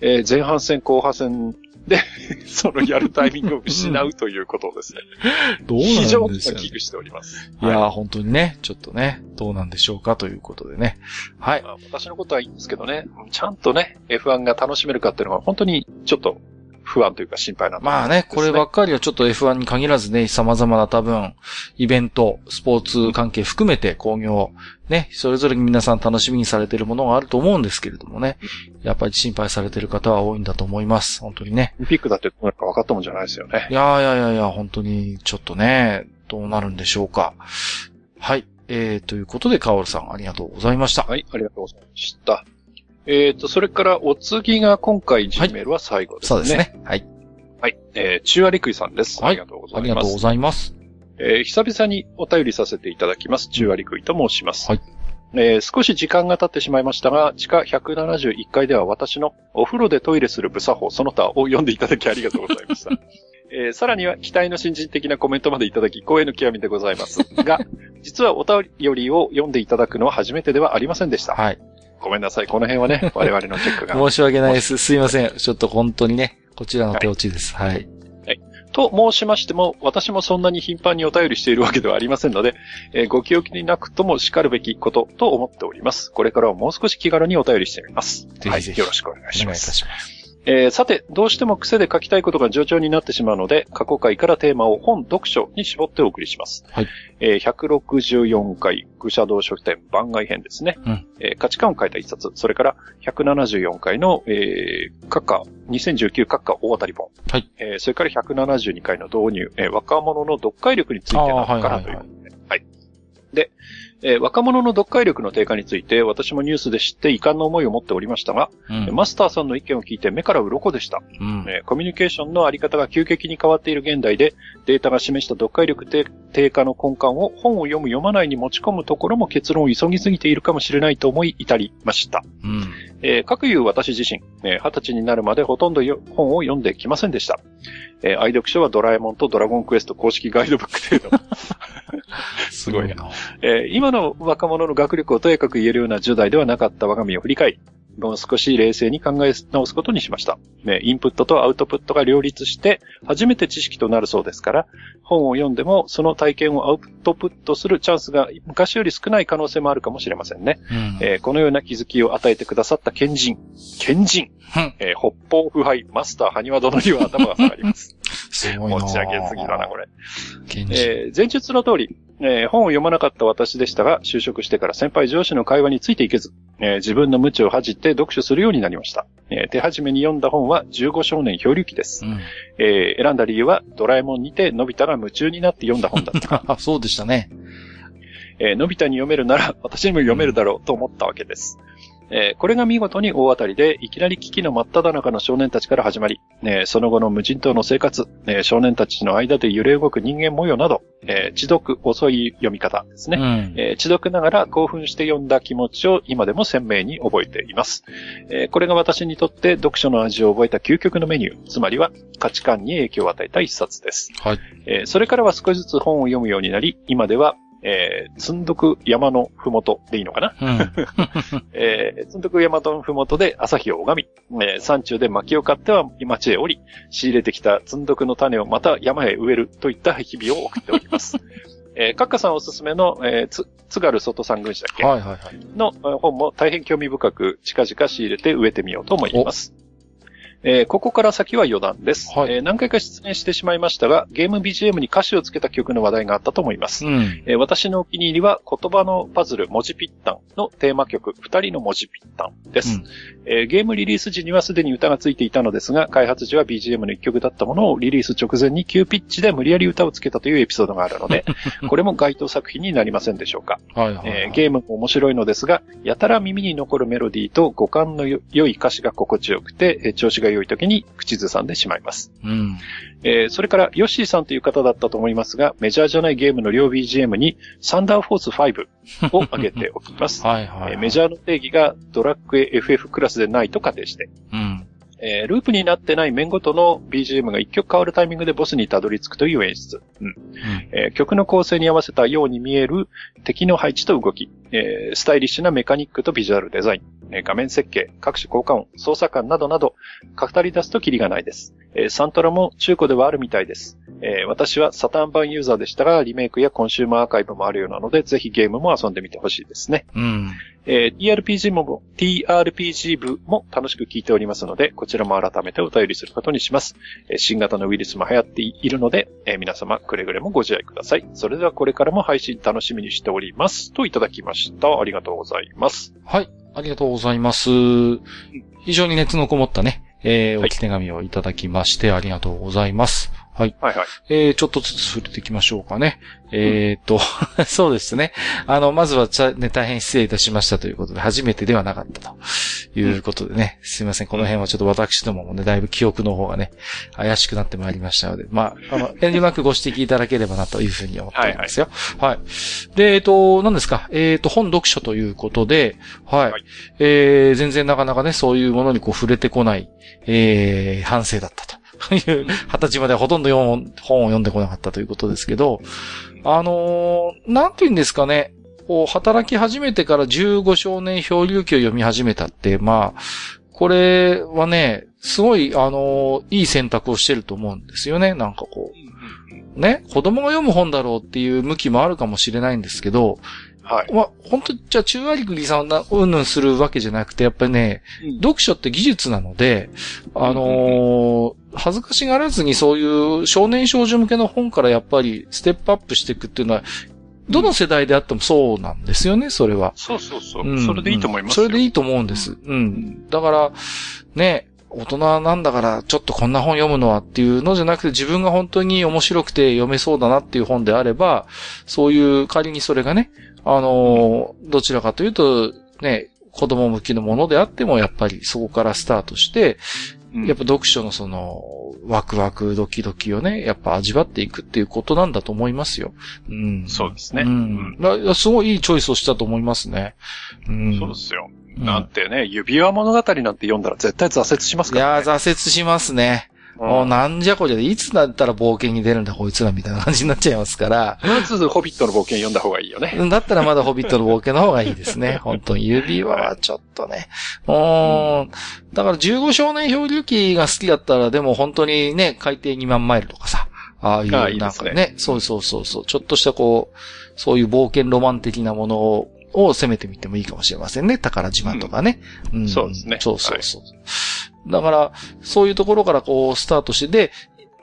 えー、前半戦後半戦で、<laughs> そのやるタイミングを失うということをですね。<laughs> どうなんでしょう、非常に危惧しております。いやー、本当にね、ちょっとね、どうなんでしょうかということでね。はい。まあ、私のことはいいんですけどね、ちゃんとね、F1 が楽しめるかっていうのは本当にちょっと不安というか心配な、ね、まあね、こればっかりはちょっと F1 に限らずね、様々な多分、イベント、スポーツ関係含めて工業、ね、それぞれ皆さん楽しみにされているものがあると思うんですけれどもね、やっぱり心配されている方は多いんだと思います。本当にね。ピックだってなんか分かったもんじゃないですよね。いやいやいやいや、本当にちょっとね、どうなるんでしょうか。はい。えー、ということで、カオルさんありがとうございました。はい、ありがとうございました。えっ、ー、と、それからお次が今回 G メールは最後ですね。そうですね。はい。はい。えー、中和陸井さんです。はい。ありがとうございます。ありがとうございます。えー、久々にお便りさせていただきます。中和陸井と申します。はい。えー、少し時間が経ってしまいましたが、地下171階では私のお風呂でトイレする部作法その他を読んでいただきありがとうございました。<laughs> えー、さらには期待の新人的なコメントまでいただき、光栄の極みでございますが、実はお便りを読んでいただくのは初めてではありませんでした。はい。ごめんなさい。この辺はね、<laughs> 我々のチェックが。申し訳ないです。すいません。ちょっと本当にね、こちらの手落ちです。はい。はい。はい、と申しましても、私もそんなに頻繁にお便りしているわけではありませんので、えー、ご記憶になくとも叱るべきことと思っております。これからはもう少し気軽にお便りしてみます。ぜひぜひ。はい、よろしくお願いします。お願いいたします。えー、さて、どうしても癖で書きたいことが上々になってしまうので、過去回からテーマを本読書に絞ってお送りします。はい。えー、164回、愚者道書店番外編ですね。うん。えー、価値観を変えた一冊、それから174回の、えー、閣下、2019閣下大当たり本。はい。えー、それから172回の導入、えー、若者の読解力についてなのかなという。はい、はい、で、えー、若者の読解力の低下について私もニュースで知って遺憾な思いを持っておりましたが、うん、マスターさんの意見を聞いて目から鱗でした、うんえー、コミュニケーションのあり方が急激に変わっている現代でデータが示した読解力低下の根幹を本を読む読まないに持ち込むところも結論を急ぎすぎているかもしれないと思い至りました。うんえー、各いう私自身、えー、20歳になるまでほとんど本を読んできませんでした。えー、愛読書はドラえもんとドラゴンクエスト公式ガイドブック程度。<laughs> <laughs> すごいな。えー、今の若者の学力をとやかく言えるような10代ではなかった我が身を振り返り、もう少し冷静に考え直すことにしました。ね、インプットとアウトプットが両立して、初めて知識となるそうですから、本を読んでもその体験をアウトプットするチャンスが昔より少ない可能性もあるかもしれませんね。うん、えー、このような気づきを与えてくださった賢人、賢人、うん、えー、北方腐敗マスター埴輪殿には頭が下がります。すごいな持ち上げすぎだな、これ。えー、前述の通り、えー、本を読まなかった私でしたが、就職してから先輩上司の会話についていけず、えー、自分の無知を恥じて読書するようになりました。えー、手始めに読んだ本は15少年漂流記です。うん、え選んだ理由はドラえもんにてのび太が夢中になって読んだ本だった。<laughs> そうでしたね。えのび太に読めるなら私にも読めるだろうと思ったわけです。えー、これが見事に大当たりで、いきなり危機の真っ只中の少年たちから始まり、えー、その後の無人島の生活、えー、少年たちの間で揺れ動く人間模様など、えー、知読遅い読み方ですね、うん、えー、知読ながら興奮して読んだ気持ちを今でも鮮明に覚えています。えー、これが私にとって読書の味を覚えた究極のメニュー、つまりは価値観に影響を与えた一冊です。はい。えー、それからは少しずつ本を読むようになり、今ではえー、積んどく山のふもとでいいのかな、うん、<laughs> えー、積んどく山のふもとで朝日を拝み、えー、山中で薪を買っては町へ降り、仕入れてきた積んどくの種をまた山へ植えるといった日々を送っております。<laughs> えー、カッカさんおすすめの、えー、つ、津軽外山軍師だっけ？はいはいはい。の本も大変興味深く近々仕入れて植えてみようと思います。えー、ここから先は余談です、はい、えー、何回か出演してしまいましたが、ゲーム BGM に歌詞をつけた曲の話題があったと思います。うん、えー、私のお気に入りは、言葉のパズル、文字ピッタンのテーマ曲、二人の文字ピッタンです、うん、えゲームリリース時にはすでに歌がついていたのですが、開発時は BGM の一曲だったものをリリース直前に急ピッチで無理やり歌をつけたというエピソードがあるので、<laughs> これも該当作品になりませんでしょうか。はいはいはい、えゲームも面白いのですが、やたら耳に残るメロディーと五感の良い歌詞が心地よくて、調子が良い時に口ずさんでしまいます。うん。えー、それから、ヨッシーさんという方だったと思いますが、メジャーじゃないゲームの両 BGM に、サンダーフォース5を挙げておきます。<laughs> はいはい、はい、えー、メジャーの定義がドラッグ FF クラスでないと仮定して。うん。えー、ループになってない面ごとの BGM が一曲変わるタイミングでボスにたどり着くという演出。うんうん、えー、曲の構成に合わせたように見える敵の配置と動き、えー、スタイリッシュなメカニックとビジュアルデザイン、え画面設計、各種効果音、操作感などなど、語り出すとキリがないです。えサントラも中古ではあるみたいです。え私はサターン版ユーザーでしたが、リメイクやコンシューマーアーカイブもあるようなので、ぜひゲームも遊んでみてほしいですね。うんえー、TRPG も、TRPG 部も楽しく聞いておりますので、こちらも改めてお便りすることにします。えー、新型のウイルスも流行っているので、えー、皆様くれぐれもご自愛ください。それではこれからも配信楽しみにしております。といただきました。ありがとうございます。はい、ありがとうございます。非常に熱のこもったね、えー、お手紙をいただきまして、ありがとうございます。はい。はいはい。えー、ちょっとずつ触れていきましょうかね。えー、っと、<laughs> そうですね。あの、まずはちゃ、ね、大変失礼いたしましたということで、初めてではなかったということでね、うん、すいません。この辺はちょっと私どももね、だいぶ記憶の方がね、怪しくなってまいりましたので、まあ、あの、遠慮なくご指摘いただければなというふうに思っておりますよ。はい、はい、はい。で、えっと、何ですか？えー、っと、本読書ということで、はい。はい、えー、全然なかなかね、そういうものにこう触れてこない、えー、反省だったと。いう、二十歳までほとんど本を読んでこなかったということですけど、あのー、なんて言うんですかね、こう、働き始めてから15少年漂流記を読み始めたって、まあ、これはね、すごい、あのー、いい選択をしてると思うんですよね、なんかこう。ね、子供が読む本だろうっていう向きもあるかもしれないんですけど、はい。まあ、本当じゃあ中割りさんをうんぬんするわけじゃなくて、やっぱりね、うん、読書って技術なので、あのー、恥ずかしがらずにそういう少年少女向けの本からやっぱりステップアップしていくっていうのは、どの世代であってもそうなんですよね、それは。そうそうそう。うん、それでいいと思いますそれでいいと思うんです。うん。だから、ね、大人なんだからちょっとこんな本読むのはっていうのじゃなくて自分が本当に面白くて読めそうだなっていう本であれば、そういう仮にそれがね、あの、どちらかというと、ね、子供向きのものであっても、やっぱりそこからスタートして、やっぱ読書のその、ワクワクドキドキをね、やっぱ味わっていくっていうことなんだと思いますよ。うん。そうですね。うん。だすごいいいチョイスをしたと思いますね。うん。そうですよ。なんてね、指輪物語なんて読んだら絶対挫折しますからね。いや、挫折しますね。もうなんじゃこりゃで、いつだったら冒険に出るんだこいつらみたいな感じになっちゃいますから。まず、ホビットの冒険読んだ方がいいよね。だったらまだホビットの冒険の方がいいですね。<laughs> 本当に指輪はちょっとね。うん。だから15少年漂流記が好きだったら、でも本当にね、海底2万マイルとかさ。ああいう、なんかね、ねそうそうそうそう、ちょっとしたこう、そういう冒険ロマン的なものをを攻めてみてもいいかもしれませんね。宝島とかね。うん、そうですね。そうそうそう。はいだから、そういうところからこう、スタートして、で、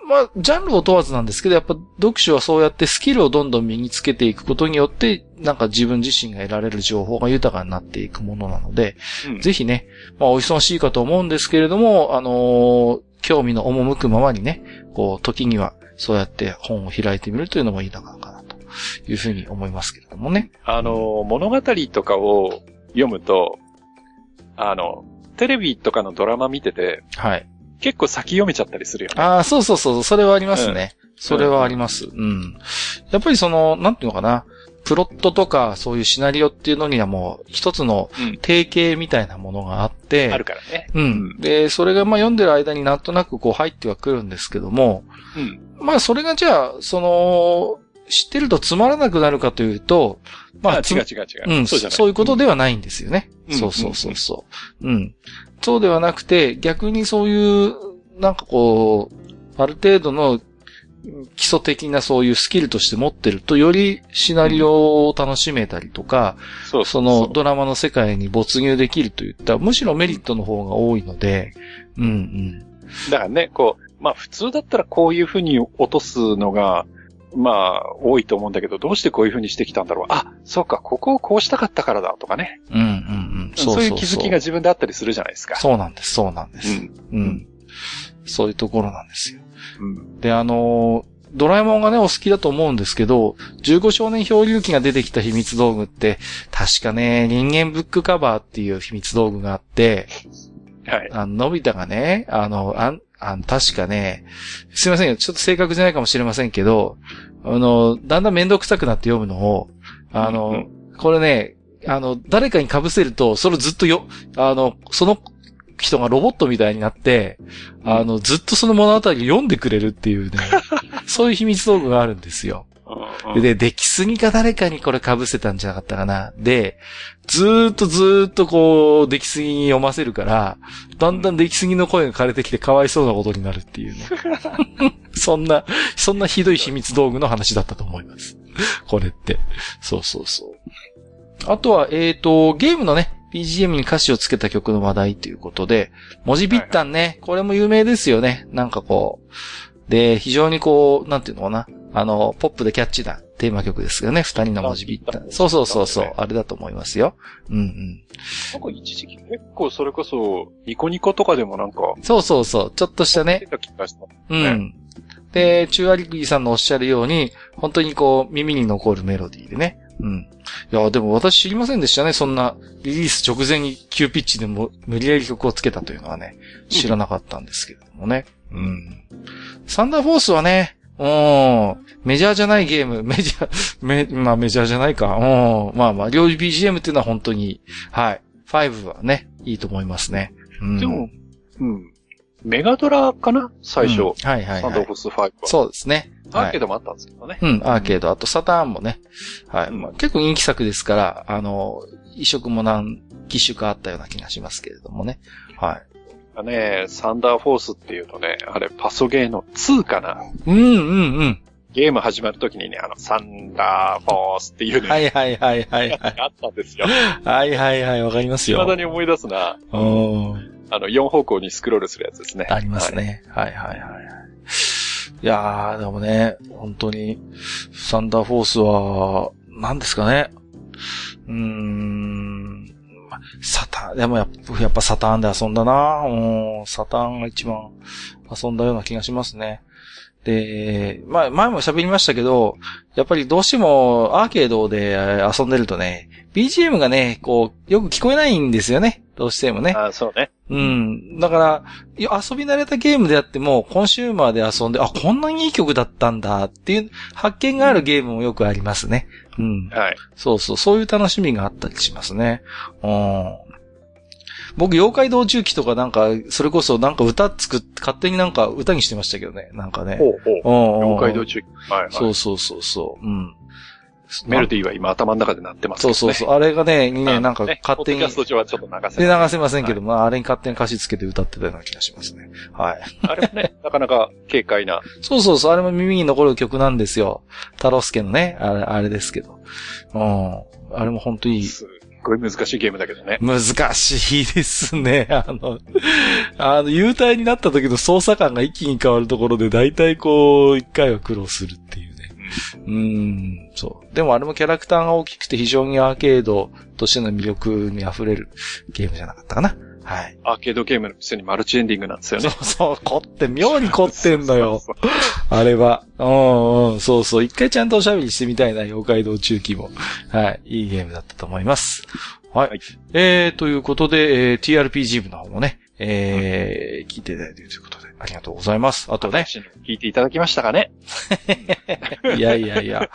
まあ、ジャンルを問わずなんですけど、やっぱ読書はそうやってスキルをどんどん身につけていくことによって、なんか自分自身が得られる情報が豊かになっていくものなので、うん、ぜひね、まあ、お忙しいかと思うんですけれども、あのー、興味の赴くままにね、こう、時にはそうやって本を開いてみるというのもいいのかなというふうに思いますけれどもね。あのー、物語とかを読むと、あの、テレビとかのドラマ見てて、はい。結構先読めちゃったりするよね。ああ、そうそうそう、それはありますね。うん、それはあります、うん。うん。やっぱりその、なんていうのかな。プロットとか、そういうシナリオっていうのにはもう、一つの定型みたいなものがあって、うん、あるからね。うん。で、それがまあ読んでる間になんとなくこう入ってはくるんですけども、うん。まあそれがじゃあ、その、知ってるとつまらなくなるかというと、まあ、違う違う違う。うん、そうじゃない。そういうことではないんですよね。うん、そうそうそうそう。うん。そうではなくて、逆にそういう、なんかこう、ある程度の基礎的なそういうスキルとして持ってると、よりシナリオを楽しめたりとか、うん、そのドラマの世界に没入できるといった、むしろメリットの方が多いので、うんうん。だからね、こう、まあ普通だったらこういうふうに落とすのが、まあ、多いと思うんだけど、どうしてこういう風にしてきたんだろう。あ、そうか、ここをこうしたかったからだとかね。うんうんうん。そうそういう気づきが自分であったりするじゃないですか。そうなんです、そうなんです。うん。うん。そういうところなんですよ。うん。で、あのー、ドラえもんがね、お好きだと思うんですけど、15少年漂流記が出てきた秘密道具って、確かね、人間ブックカバーっていう秘密道具があって、はい。あの、のび太がね、あの、あん、あの、確かね、すいませんちょっと正確じゃないかもしれませんけど、あの、だんだんめんどくさくなって読むのを、あの、これね、あの、誰かに被せると、それずっとよ、あの、その人がロボットみたいになって、あの、ずっとその物語を読んでくれるっていうね、<laughs> そういう秘密道具があるんですよ。で、出来すぎか誰かにこれ被せたんじゃなかったかな。で、ずーっとずーっとこう、出来すぎに読ませるから、だんだん出来すぎの声が枯れてきてかわいそうなことになるっていうね。<laughs> そんな、そんなひどい秘密道具の話だったと思います。これって。そうそうそう。あとは、えっ、ー、と、ゲームのね、BGM に歌詞をつけた曲の話題ということで、文字ぴったんね、これも有名ですよね。なんかこう。で、非常にこう、なんていうのかな。あの、ポップでキャッチなテーマ曲ですよね。二人の文字ぴったん。そうそうそうそう、あれだと思いますよ。うんうん。なんか一時期結構それこそ、ニコニコとかでもなんか。そうそうそう、ちょっとしたね。うん。で、中アリクギさんのおっしゃるように、本当にこう、耳に残るメロディーでね。うん。いや、でも私知りませんでしたね。そんな、リリース直前に急ピッチでも無理やり曲をつけたというのはね、知らなかったんですけれどもね。うん。サンダーフォースはね、うん、メジャーじゃないゲーム、<laughs> メジャー、め、まあメジャーじゃないか。うん、まあまあ、両 BGM っていうのは本当に、はい。5はね、いいと思いますね。うん。でも、うん。メガドラかな？最初、うん。はいはい、はい。サンダーフス5は。そうですね。アーケードもあったんですけどね。うん、アーケード。あとサターンもね。はい。まあ、結構人気作ですから、あの、移植も何機種かあったような気がしますけれどもね。はい。ね、サンダーフォースっていうとね、あれ、パソゲーの2かな。うんうんうん。ゲーム始まるときにね、あの、サンダーフォースっていうね。はいはいはいはい、はい。あったんですよ。はいはいはい、わかりますよ。未だに思い出すな。うん。あの、4方向にスクロールするやつですね。ありますね。はい、はい、はいはいいやー、でもね、本当に、サンダーフォースは、何ですかね。うーん、サタン、でもやっぱサターンで遊んだな。うん、サターンが一番遊んだような気がしますね。で、まあ、前も喋りましたけど、やっぱりどうしてもアーケードで遊んでるとね、BGM がね、こう、よく聞こえないんですよね。どうしてもね。あそうね。うん。だから、遊び慣れたゲームであっても、コンシューマーで遊んで、あ、こんなにいい曲だったんだっていう発見があるゲームもよくありますね。うん。はい。そうそう、そういう楽しみがあったりしますね。うん。僕、妖怪道中記とかなんか、それこそなんか歌作って、勝手になんか歌にしてましたけどね。なんかね。ほうほう。妖怪道中記。はい、はい。そうそうそうそう。うん。メロディーは今頭の中で鳴ってます、ね、そうそうそう。あれがね、ね、なんか勝手に。ね、キャスト上はちょっと流せで、流せませんけども、はい、あれに勝手に歌詞つけて歌ってたような気がしますね。はい。あれもね、<laughs> なかなか軽快な。そうそうそう。あれも耳に残る曲なんですよ。タロスケのね、あれ、あれですけど。うん。あれも本当にいい。ごい難しいゲームだけどね。難しいですね。<laughs> あの、あの、幽体になった時の操作感が一気に変わるところで、大体こう、一回は苦労するっていうね。うん、そう。でもあれもキャラクターが大きくて非常にアーケードとしての魅力に溢れるゲームじゃなかったかな。はい。アーケードゲームのくせにマルチエンディングなんですよね。そうそう、凝って、妙に凝ってんのよ。あれは。うんうん、そうそう。一回ちゃんとおしゃべりしてみたいな、妖怪道中期も。はい。いいゲームだったと思います。はい。はい、えー、ということで、えー、TRPG 部の方もね、えー、うん、聞いていただいているということで、ありがとうございます。あとね。聞いていただきましたかね <laughs> いやいやいや。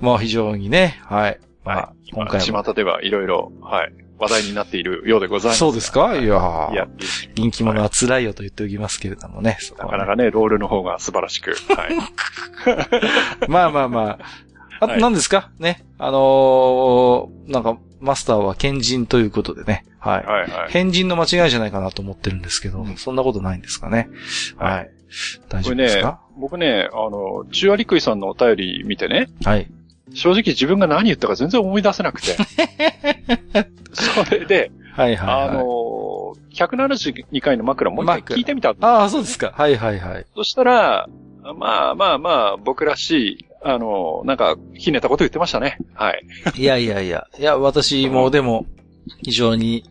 まあ非常にね、はい。まあ、はい、今回も。巷ではいろいろ、はい。話題になっているようでございます。そうですか？いやいや、人気者は辛いよと言っておきますけれどもね。なかなかね、ロールの方が素晴らしく。はい。<laughs> まあまあまあ。あと何ですか、はい、ね。あのー、なんか、マスターは賢人ということでね。はい。はいはい。変人の間違いじゃないかなと思ってるんですけど、うん、そんなことないんですかね。はい。大丈夫ですか、ね、僕ね、あの、中アリクイさんのお便り見てね。はい。正直自分が何言ったか全然思い出せなくて。<laughs> それで、はいはい、はい、あの172回の枕もう一回聞いてみたああ、そうですか。はいはいはい。そしたら、まあまあまあ、僕らしい、あのなんか、ひねったこと言ってましたね。はい。いやいやいや。いや、私もでも、非常に、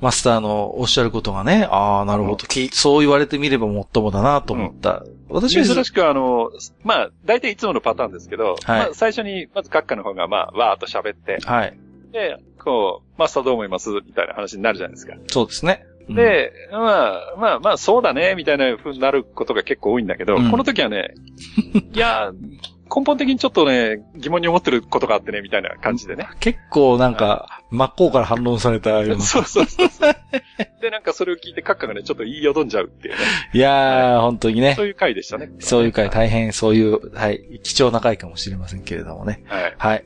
マスターのおっしゃることがね、ああ、なるほど、うん、そう言われてみればもっともだなと思った。うん、私は珍しくあの、まあ、大体いつものパターンですけど、はい、まあ、最初に、まず閣下の方が、まあ、わーっと喋って、はい。で、こう、マスターどう思いますみたいな話になるじゃないですか。そうですね。で、まあ、まあまあ、そうだね、みたいな風になることが結構多いんだけど、うん、この時はね、<laughs> いや、根本的にちょっとね、疑問に思ってることがあってね、みたいな感じでね。結構なんか、真っ向から反論されたような。<laughs> そうそうそうそう。で、なんかそれを聞いて、閣下がね、ちょっと言いよどんじゃうっていうね。いやー、はい、本当にね。そういう回でしたね。そういう回、大変そういう、はい、貴重な回かもしれませんけれどもね。はい。はい。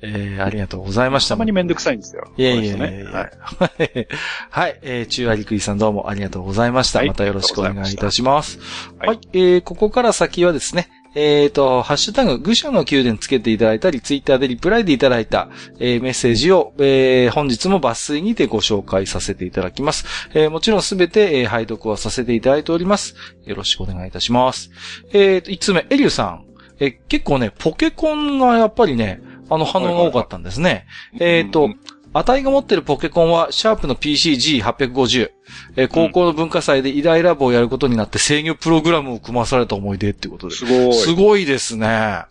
えー、ありがとうございました。たまにめんどくさいんですよ。いやいやいやいや。はい。はい、えー、中アリクイさんどうもありがとうございました。はい、またよろしくお願いいたします。はい、はい、えー、ここから先はですね、えっ、ー、と、ハッシュタグ、愚者の宮殿つけていただいたり、ツイッターでリプライでいただいた、えー、メッセージを、えー、本日も抜粋にてご紹介させていただきます。えー、もちろんすべて、えー、拝読はさせていただいております。よろしくお願いいたします。えー、5つ目、エリュさん。えー、結構ね、ポケコンがやっぱりね、あの反応が多かったんですね。えっ、と、値が持ってるポケコンは、シャープの PCG850。えー、高校の文化祭でイライラ部をやることになって制御プログラムを組まされた思い出っていうことで。すごい。すごいですね。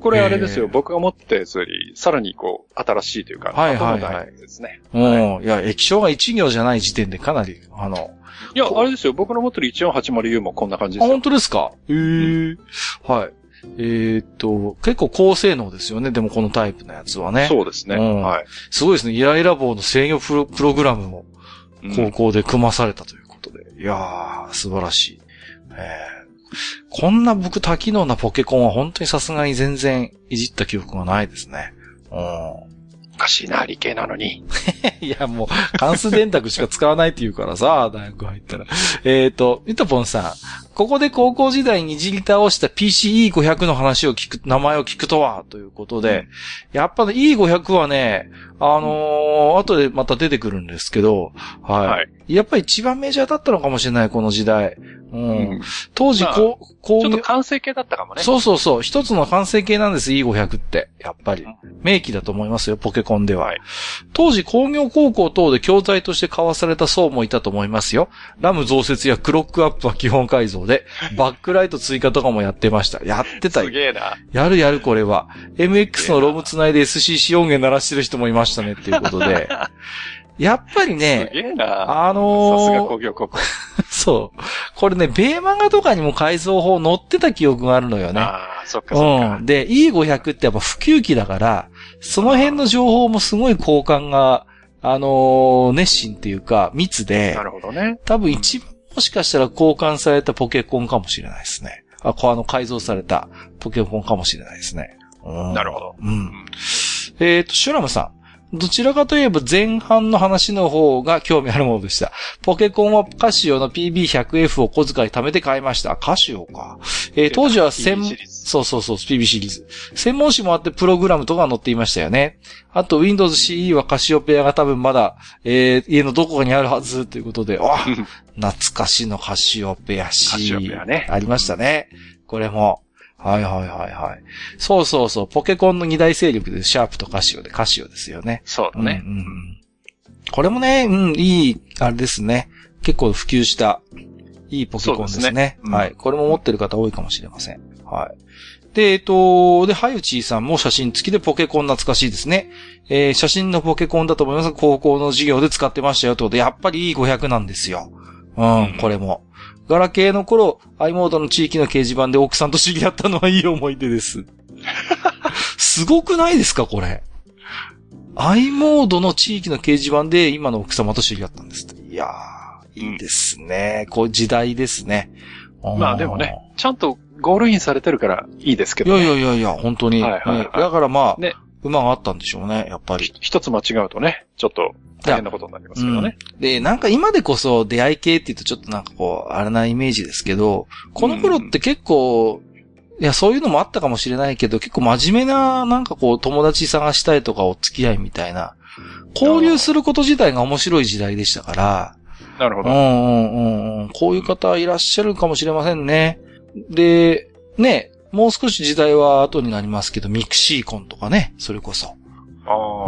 これあれですよ、えー、僕が持ってたやつより、さらにこう、新しいというか、はいはいはい。ですね。うん。いや、液晶が1行じゃない時点でかなり、あの、いや、あれですよ、僕の持ってる 1480U もこんな感じですよ。あ、本当ですか？へえー、うん、はい。えー、っと、結構高性能ですよね。でもこのタイプのやつはね。そうですね。うん、はい。すごいですね。イライラ棒の制御プロプログラムも高校で組まされたということで。うん、いやー、素晴らしい。えー、こんな僕多機能なポケコンは本当にさすがに全然いじった記憶がないですね。うん。おかしいな、理系なのに。<laughs> いや、もう、関数電卓しか使わないって言うからさ、大学入ったら。えっ、ー、と、ミトポンさん、ここで高校時代にじり倒した PCE500 の話を聞く、名前を聞くとは、ということで、やっぱね、E500 はね、あのー、後でまた出てくるんですけど、はい。はい、やっぱり一番メジャーだったのかもしれない、この時代。うん。当時、こう、こう。ちょっと完成形だったかもね。そうそうそう。一つの完成形なんです、E500 って。やっぱり。名機だと思いますよ、ポケコンでは。はい、当時、工業高校等で教材として交わされた層もいたと思いますよ。ラム増設やクロックアップは基本改造で、バックライト追加とかもやってました。やってたよ。すげえな。やるやるこれは。MX のロムつないで SCC 音源鳴らしてる人もいましたねっていうことで。<laughs> やっぱりね、すげえな。あのー、さすが工業国。<laughs> そう。これね、米漫画とかにも改造法載ってた記憶があるのよね。ああ、そっかそっか。うん。で、E500 ってやっぱ普及機だから、その辺の情報もすごい交換が、あのー、熱心っていうか、密で。なるほどね。多分一番もしかしたら交換されたポケコンかもしれないですね。あ、こうあの改造されたポケコンかもしれないですね。うん、なるほど。うん。えっ、ー、と、シュラムさん。どちらかといえば前半の話の方が興味あるものでした。ポケコンはカシオの PB100F を小遣い貯めて買いました。カシオか。えー、当時は専門、そうそうそう、PB シリーズ。専門誌もあってプログラムとか載っていましたよね。あと Windows CE はカシオペアが多分まだ、えー、家のどこかにあるはずということで、あ <laughs> 懐かしのカシオペア CE。カシオペアね。ありましたね。これも。はいはいはいはい。そうそうそう。ポケコンの二大勢力でシャープとカシオでカシオですよね。そうだね。うん、うん、これもね、うん、いい、あれですね。結構普及した、いいポケコンですね。すねうん、はい。これも持ってる方多いかもしれません。はい。で、えっと、で、はゆちーさんも写真付きでポケコン懐かしいですね。えー、写真のポケコンだと思います。高校の授業で使ってましたよってことで、やっぱりいい500なんですよ。うん、うん、これも。ガラケーの頃、i モードの地域の掲示板で奥さんと知り合ったのはいい思い出です。<laughs> すごくないですか、これ？i モードの地域の掲示板で今の奥様と知り合ったんです。いやー、いいですね。こう時代ですね。まあでもね、ちゃんとゴールインされてるからいいですけどね。いやいやいやいや、本当に。はいはい、はい、だからまあ、ね、馬があったんでしょうね、やっぱり。一つ間違うとね、ちょっと大変なことになりますけどね、うん。で、なんか今でこそ出会い系って言うとちょっとなんかこう、あれなイメージですけど、この頃って結構、いや、そういうのもあったかもしれないけど、結構真面目な、なんかこう、友達探したいとかお付き合いみたいな、交流すること自体が面白い時代でしたから、なるほど。うんうんうん。こういう方いらっしゃるかもしれませんね。で、ね、もう少し時代は後になりますけど、ミクシーコンとかね、それこそ。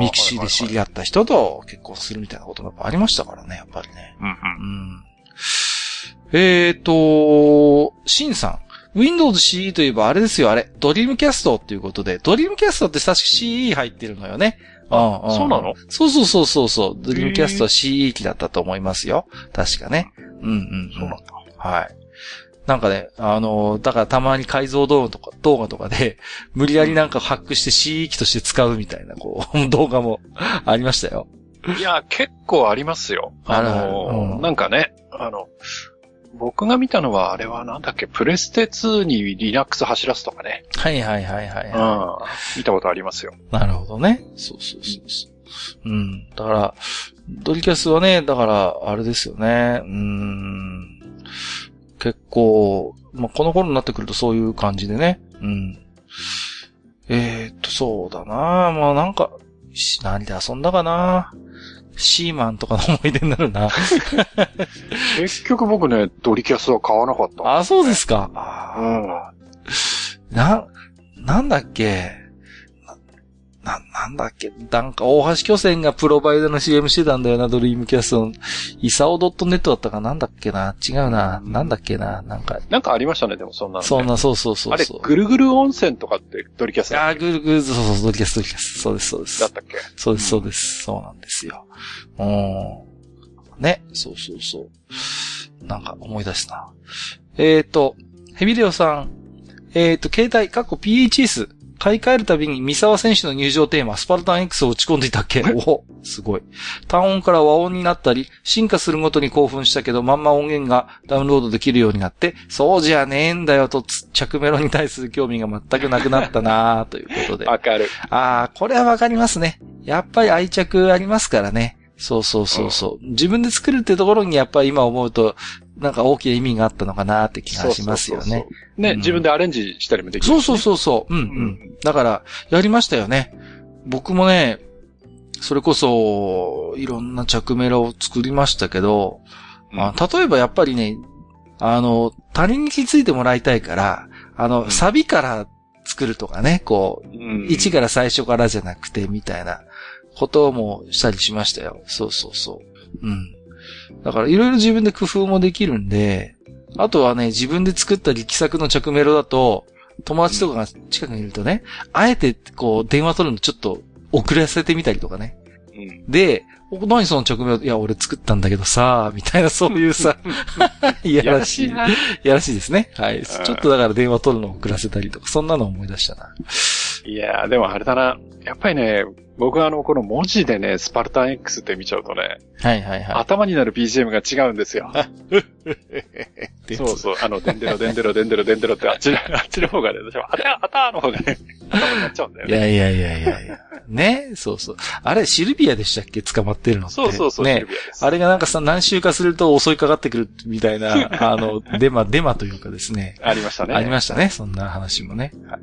ミクシーで知り合った人と結婚するみたいなことがありましたからね、やっぱりね。うんうん。うん、えっ、ー、と、シンさん。Windows CE といえばあれですよ、あれ。ドリームキャストっていうことで、ドリームキャストって確か CE 入ってるのよね。ああ、そうなの？そうそうそうそうそう。ドリームキャストは CE 機だったと思いますよ。確かね。うんうん、そうなんだ。はい。なんかね、あの、だからたまに改造動画とか、動画とかで、<laughs> 無理やりなんかハックして C 機として使うみたいな、こう、<laughs> 動画も <laughs> ありましたよ。いや、結構ありますよ。あの、うん、なんかね、あの、僕が見たのは、あれはなんだっけ、プレステ2に Linux 走らすとかね。はいはいはいはい、はい、うん。見たことありますよ。なるほどね。そうそうそうそう。うん。だから、ドリキャスはね、だから、あれですよね。うん。結構、まあ、この頃になってくるとそういう感じでね。うん。えー、っと、そうだなまあなんか、何で遊んだかなシーマンとかの思い出になるな。結局僕ね、ドリキャスは買わなかった。あ、そうですか。うん。な、なんだっけな、なんだっけ？なんか、大橋巨船がプロバイダーの CM してたんだよな、ドリームキャストの。イサオ .net だったか？なんだっけな？違うな。なんだっけな？なんか。なんかありましたね、でもそんな、ね、そんな、そうそうそうあれ、ぐるぐる温泉とかってドリキャスあ、ぐるぐる、そうそう、ドリキャス、ドリキャス。そうです、そうです。だったっけ？そうです、そうです。そうなんですよ。うん。ね、そうそうそう。なんか思い出したな。えっ、ー、と、ヘビレオさん、えっ、ー、と、携帯、過去 PHS、買い替えるたびに三沢選手の入場テーマ、スパルタン X を打ち込んでいたっけ？おすごい。単音から和音になったり、進化するごとに興奮したけど、まんま音源がダウンロードできるようになって、そうじゃねえんだよと、着メロに対する興味が全くなくなったなということで。<laughs> わかる。ああ、これはわかりますね。やっぱり愛着ありますからね。そうそうそうそう。自分で作るってところにやっぱり今思うと、なんか大きな意味があったのかなって気がしますよね。ね、自分でアレンジしたりもできる、ね、そうそうそうそう。うんうん。だから、やりましたよね。僕もね、それこそ、いろんな着メロを作りましたけど、まあ、例えばやっぱりね、あの、他人に気づいてもらいたいから、あの、サビから作るとかね、こう、一から最初からじゃなくて、みたいなこともしたりしましたよ。そうそうそう。うん。だからいろいろ自分で工夫もできるんで、あとはね、自分で作った力作の着メロだと、友達とかが近くにいるとね、あえてこう電話取るのちょっと遅らせてみたりとかね。うん、で、何その直メロ、いや、俺作ったんだけどさ、みたいなそういうさ、<laughs> いやらしい、いやらしいですね。はい。ちょっとだから電話取るの遅らせたりとか、そんなの思い出したな。いやでもあれだな。やっぱりね、僕はあの、この文字でね、スパルタン X って見ちゃうとね、はいはいはい。頭になる BGM が違うんですよ。<laughs> そうそう、あの、デンデロデンデロデンデロデンデロってあっち、あっちの方がね、私は、あた、あたの方がね、頭になっちゃうんだよね。いやいやいやいやいや。ね？そうそう。あれ、シルビアでしたっけ？捕まってるのって。そうそうそう、ねあれがなんかさ、何週かすると襲いかかってくるみたいな、<laughs> あの、デマ、デマというかですね。ありましたね。ありましたね。そんな話もね。はい、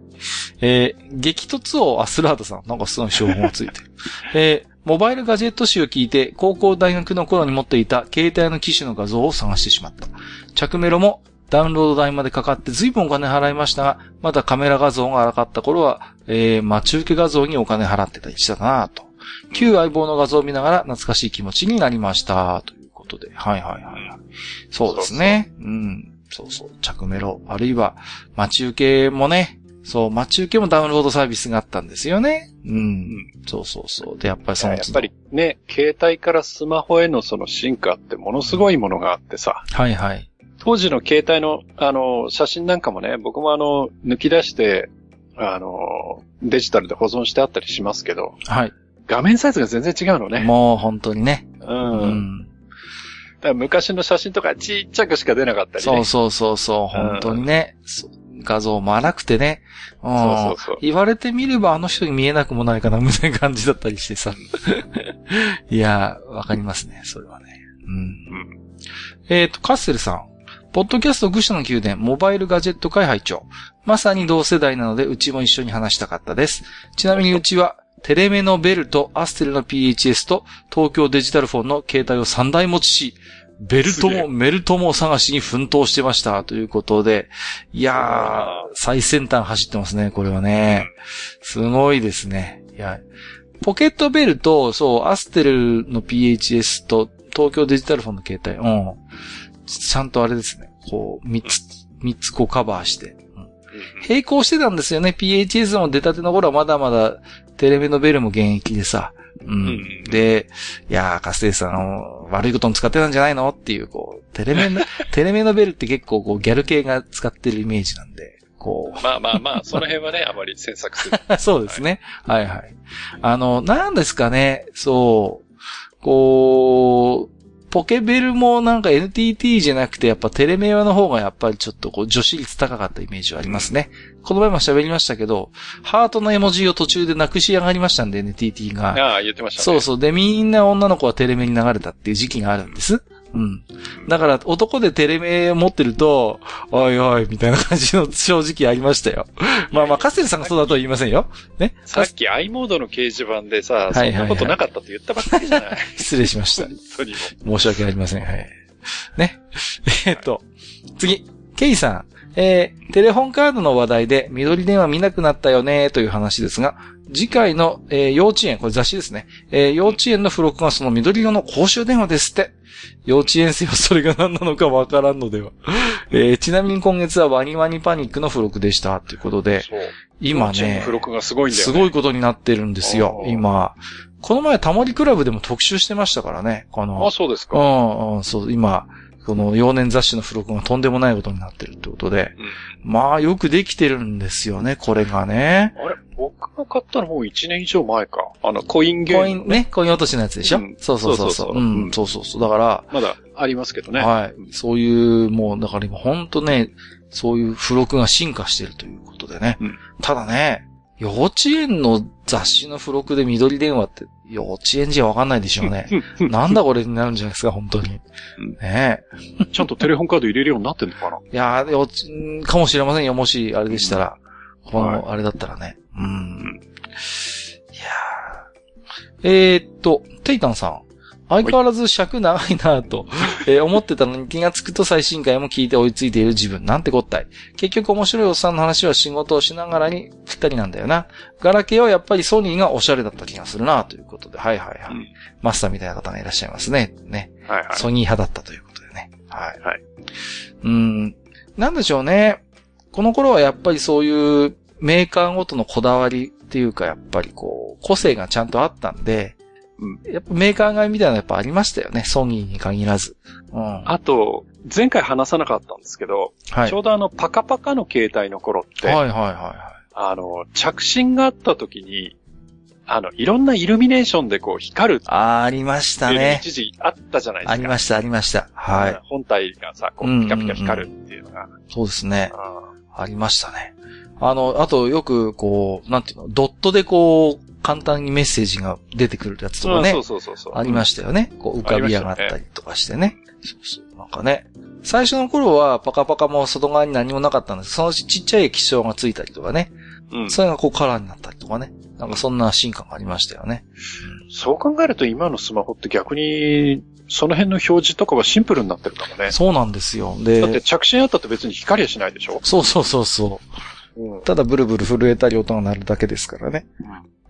えー、激突王アスラードさん。なんかすごい標本をついてる。えー、モバイルガジェット誌を聞いて、高校大学の頃に持っていた携帯の機種の画像を探してしまった。着メロもダウンロード代までかかって随分お金払いましたが、まだカメラ画像が荒かった頃は、えー、待ち受け画像にお金払ってたりしたなと。旧相棒の画像を見ながら懐かしい気持ちになりました。ということで。はいはいはい。そうですね。うん。そうそう。着メロ。あるいは、待ち受けもね、そう、待ち受けもダウンロードサービスがあったんですよね。うん。うん、そうそうそう。で、やっぱりその。やっぱりね、携帯からスマホへのその進化ってものすごいものがあってさ。うん、はいはい。当時の携帯の、あの、写真なんかもね、僕もあの、抜き出して、あの、デジタルで保存してあったりしますけど。はい。画面サイズが全然違うのね。もう本当にね。うん。うん、昔の写真とかちっちゃくしか出なかったり、ね、そうそうそうそう、本当にね。うん画像も荒くてね。うん。そうそうそう。言われてみればあの人に見えなくもないかな、みたいな感じだったりしてさ。<laughs> いや、わかりますね、それはね。うん。うん、えっ、ー、と、カッセルさん。ポッドキャスト愚者の宮殿、モバイルガジェット会拝長。まさに同世代なので、うちも一緒に話したかったです。ちなみにうちは、テレメのベルとアステルの PHS と東京デジタルフォンの携帯を3台持ちし、ベルトも、メルトも探しに奮闘してましたということで、いやー、最先端走ってますね、これはね。すごいですね。いや、ポケットベルと、そう、アステルの PHS と東京デジタルフォンの携帯、うん。ちゃんとあれですね。こう、三つ、三つこうカバーして。うん、並行してたんですよね。PHS も出たての頃はまだまだテレビのベルも現役でさ。うん。で、いやー、カステイさん、悪いことに使ってたんじゃないのっていう、こう、テレメの、<laughs> テレメのベルって結構こう、ギャル系が使ってるイメージなんで、こう。まあまあまあ、その辺はね、あまり詮索する。<laughs> そうですね。はい、はい、はい。あの、なんですかね、そう、こう、ポケベルもなんか NTT じゃなくて、やっぱテレメアの方がやっぱりちょっとこう女子率高かったイメージはありますね。この前も喋りましたけど、ハートの絵文字を途中でなくし上がりましたんで、NTT が。ああ、言ってましたね。そうそう。で、みんな女の子はテレメに流れたっていう時期があるんです。うん。だから、男でテレメ持ってると、おいおい、みたいな感じの正直ありましたよ。<laughs> まあまあ、カステルさんがそうだとは言いませんよ。ね。さっき i モードの掲示板でさ、そんなことなかったって言ったばっかりじゃない。<laughs> 失礼しました。本当に申し訳ありません。はい。ね。<laughs> えっと、次。ケイさん。えー、テレホンカードの話題で緑電話見なくなったよねという話ですが、次回の、えー、幼稚園、これ雑誌ですね。えー、幼稚園の付録がその緑色の公衆電話ですって。幼稚園生はそれが何なのかわからんのでは。えー、ちなみに今月はワニワニパニックの付録でした。ということで、今ね、付録がすごいんだよ、ね、すごいことになってるんですよ、今。この前タモリクラブでも特集してましたからね、この。あ、そうですか。うん、うん、そう、今、この幼年雑誌の付録がとんでもないことになってるってことで、うん、まあよくできてるんですよね、これがね。あれ？僕が買ったのもう1年以上前か。あの、コインゲーム、ね。コインね、コイン落としのやつでしょ、うん、そうそうそうそう。うん、そうそうそう。だから、まだありますけどね。はい。そういう、もう、だから今ほんとね、そういう付録が進化してるということでね。うん、ただね、幼稚園の雑誌の付録で緑電話って幼稚園児はわかんないでしょうね。なんだこれになるんじゃないですか、本当に。ねえ。ちゃんとテレホンカード入れるようになってんのかな？いやー、かもしれませんよ、もし、あれでしたら。この、あれだったらね。うん。いやー。えー、っと、テイタンさん。相変わらず尺長いなぁと、えー、思ってたのに気がつくと最新回も聞いて追いついている自分なんてこったい。結局面白いおっさんの話は仕事をしながらにぴったりなんだよな。ガラケーはやっぱりソニーがおしゃれだった気がするなということで、はいはいはい。うん、マスターみたいな方がいらっしゃいますね。ね。はいはい。ソニー派だったということでね。はい。はい。うん。なんでしょうね。この頃はやっぱりそういうメーカーごとのこだわりっていうか、やっぱりこう、個性がちゃんとあったんで、うん、やっぱメーカー買いみたいなのやっぱありましたよね。ソニーに限らず。うん。あと、前回話さなかったんですけど、はい、ちょうどあの、パカパカの携帯の頃って、はいはいはい、はい。あの、着信があった時に、あの、いろんなイルミネーションでこう光る。ああ、ありましたね。一時あったじゃないですか。ありました、ありました。はい。本体がさ、こう、ピカピカ光るっていうのが。うんうんうん、そうですね。ありましたね。あの、あとよくこう、なんていうの、ドットでこう、簡単にメッセージが出てくるやつとかね。そうそうそうそうありましたよね。こう浮かび上がったりとかしてね。そうそう。なんかね。最初の頃はパカパカも外側に何もなかったんですそのうちちっちゃい液晶がついたりとかね。うん。それがこうカラーになったりとかね。なんかそんな進化がありましたよね。うん、そう考えると今のスマホって逆に、その辺の表示とかはシンプルになってるかもね。そうなんですよ。で、だって着信あったって別に光はしないでしょそうそうそうそう。うん、ただブルブル震えたり音が鳴るだけですからね。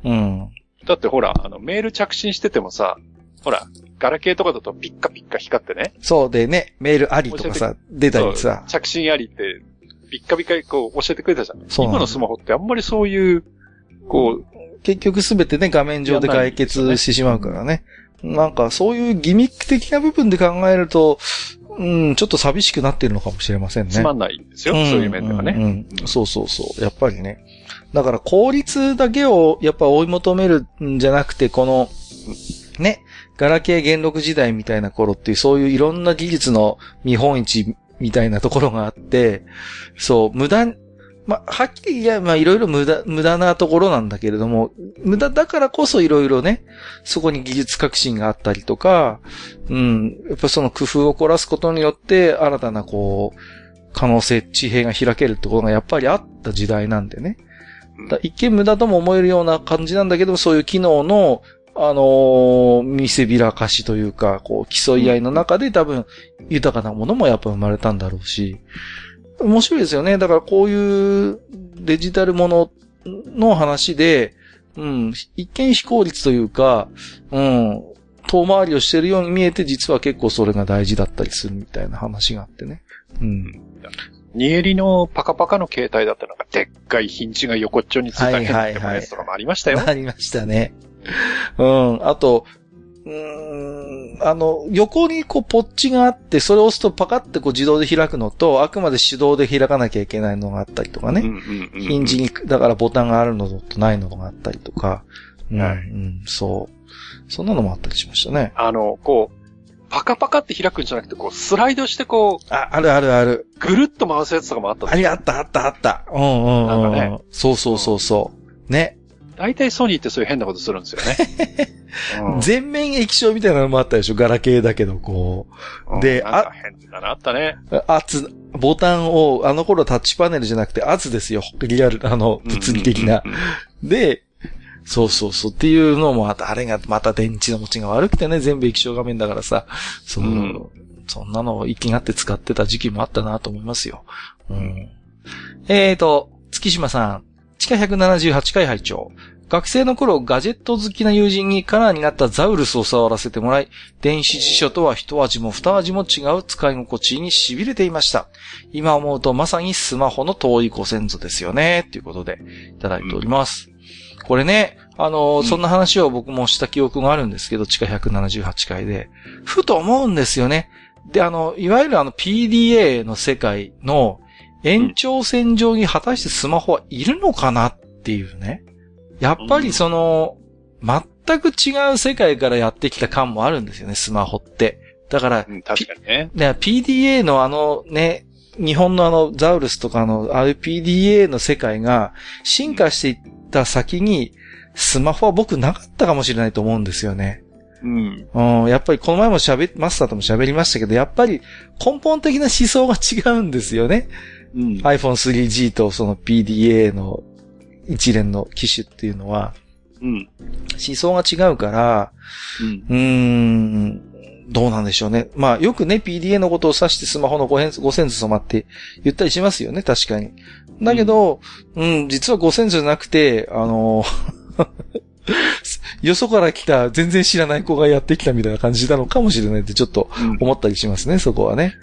うん。うん。だってほら、あの、メール着信しててもさ、ほら、ガラケーとかだとピッカピッカ光ってね。そうでね、メールありとかさ、出たりさ。着信ありって、ピッカピッカこう教えてくれたじゃん。今のスマホってあんまりそういう、こう。結局すべてね、画面上で解決してしまうからね。なんかそういうギミック的な部分で考えると、うん、ちょっと寂しくなってるのかもしれませんね。つまんないんですよ、うん、そういう面ではね、うんうん。そうそうそう。やっぱりね。だから効率だけをやっぱ追い求めるんじゃなくて、この、ね、ガラケー元禄時代みたいな頃っていうそういういろんな技術の見本市みたいなところがあって、そう、無駄、まあはっきり言えば、まあ、いろいろ無駄、無駄なところなんだけれども、無駄だからこそいろいろね、そこに技術革新があったりとか、うん、やっぱその工夫を凝らすことによって、新たなこう、可能性、地平が開けるってことがやっぱりあった時代なんでね。一見無駄とも思えるような感じなんだけど、そういう機能の、あのー、見せびらかしというか、こう、競い合いの中で多分、豊かなものもやっぱ生まれたんだろうし、面白いですよね。だからこういうデジタルものの話で、うん、一見非効率というか、うん、遠回りをしてるように見えて、実は結構それが大事だったりするみたいな話があってね。うん。ニエリのパカパカの携帯だったらなんかでっかいヒンチが横っちょについた変なやつとかもありましたよ。ありましたね。うん。あと、うん、あの、横にこうポッチがあって、それを押すとパカってこう自動で開くのと、あくまで手動で開かなきゃいけないのがあったりとかね。ヒンジに、だからボタンがあるのとないのがあったりとか。うん、はい、うん、そう。そんなのもあったりしましたね。あの、こう、パカパカって開くんじゃなくて、こう、スライドしてこう。あ、あるあるある。ぐるっと回すやつとかもあったありあったあったあった。うんうんうん。なんかね。そうそうそうそう。ね。大体ソニーってそういう変なことするんですよね。<laughs> うん、全面液晶みたいなのもあったでしょガラケーだけど、こう。で、あ、変なのあったね。圧、ボタンを、あの頃タッチパネルじゃなくて圧ですよ。リアル、あの、物理的な。で、そうそうそうっていうのもああれがまた電池の持ちが悪くてね、全部液晶画面だからさ、その、うん、そんなのを息がって使ってた時期もあったなと思いますよ。うん。えーと、月島さん、地下178回拝聴学生の頃、ガジェット好きな友人にカラーになったザウルスを触らせてもらい、電子辞書とは一味も二味も違う使い心地に痺れていました。今思うとまさにスマホの遠いご先祖ですよね、ということで、いただいております。これね、あの、そんな話を僕もした記憶があるんですけど、地下178回で、ふと思うんですよね。で、あの、いわゆるあの PDA の世界の延長線上に果たしてスマホはいるのかなっていうね。やっぱりその、全く違う世界からやってきた感もあるんですよね、スマホって。だから、うん、確かにね。PDA のあのね、日本のあのザウルスとかの RPDA の世界が進化していった先に、スマホは僕なかったかもしれないと思うんですよね。うん。うん、やっぱりこの前も喋、マスターとも喋りましたけど、やっぱり根本的な思想が違うんですよね。うん、iPhone3G とその PDA の一連の機種っていうのは、うん。思想が違うから、うん、うーん、どうなんでしょうね。まあ、よくね、PDA のことを指してスマホの5センス染まって言ったりしますよね、確かに。だけど、うん、うん、実は5センスじゃなくて、あの <laughs> よそから来た全然知らない子がやってきたみたいな感じなのかもしれないってちょっと思ったりしますね、うん、そこはね。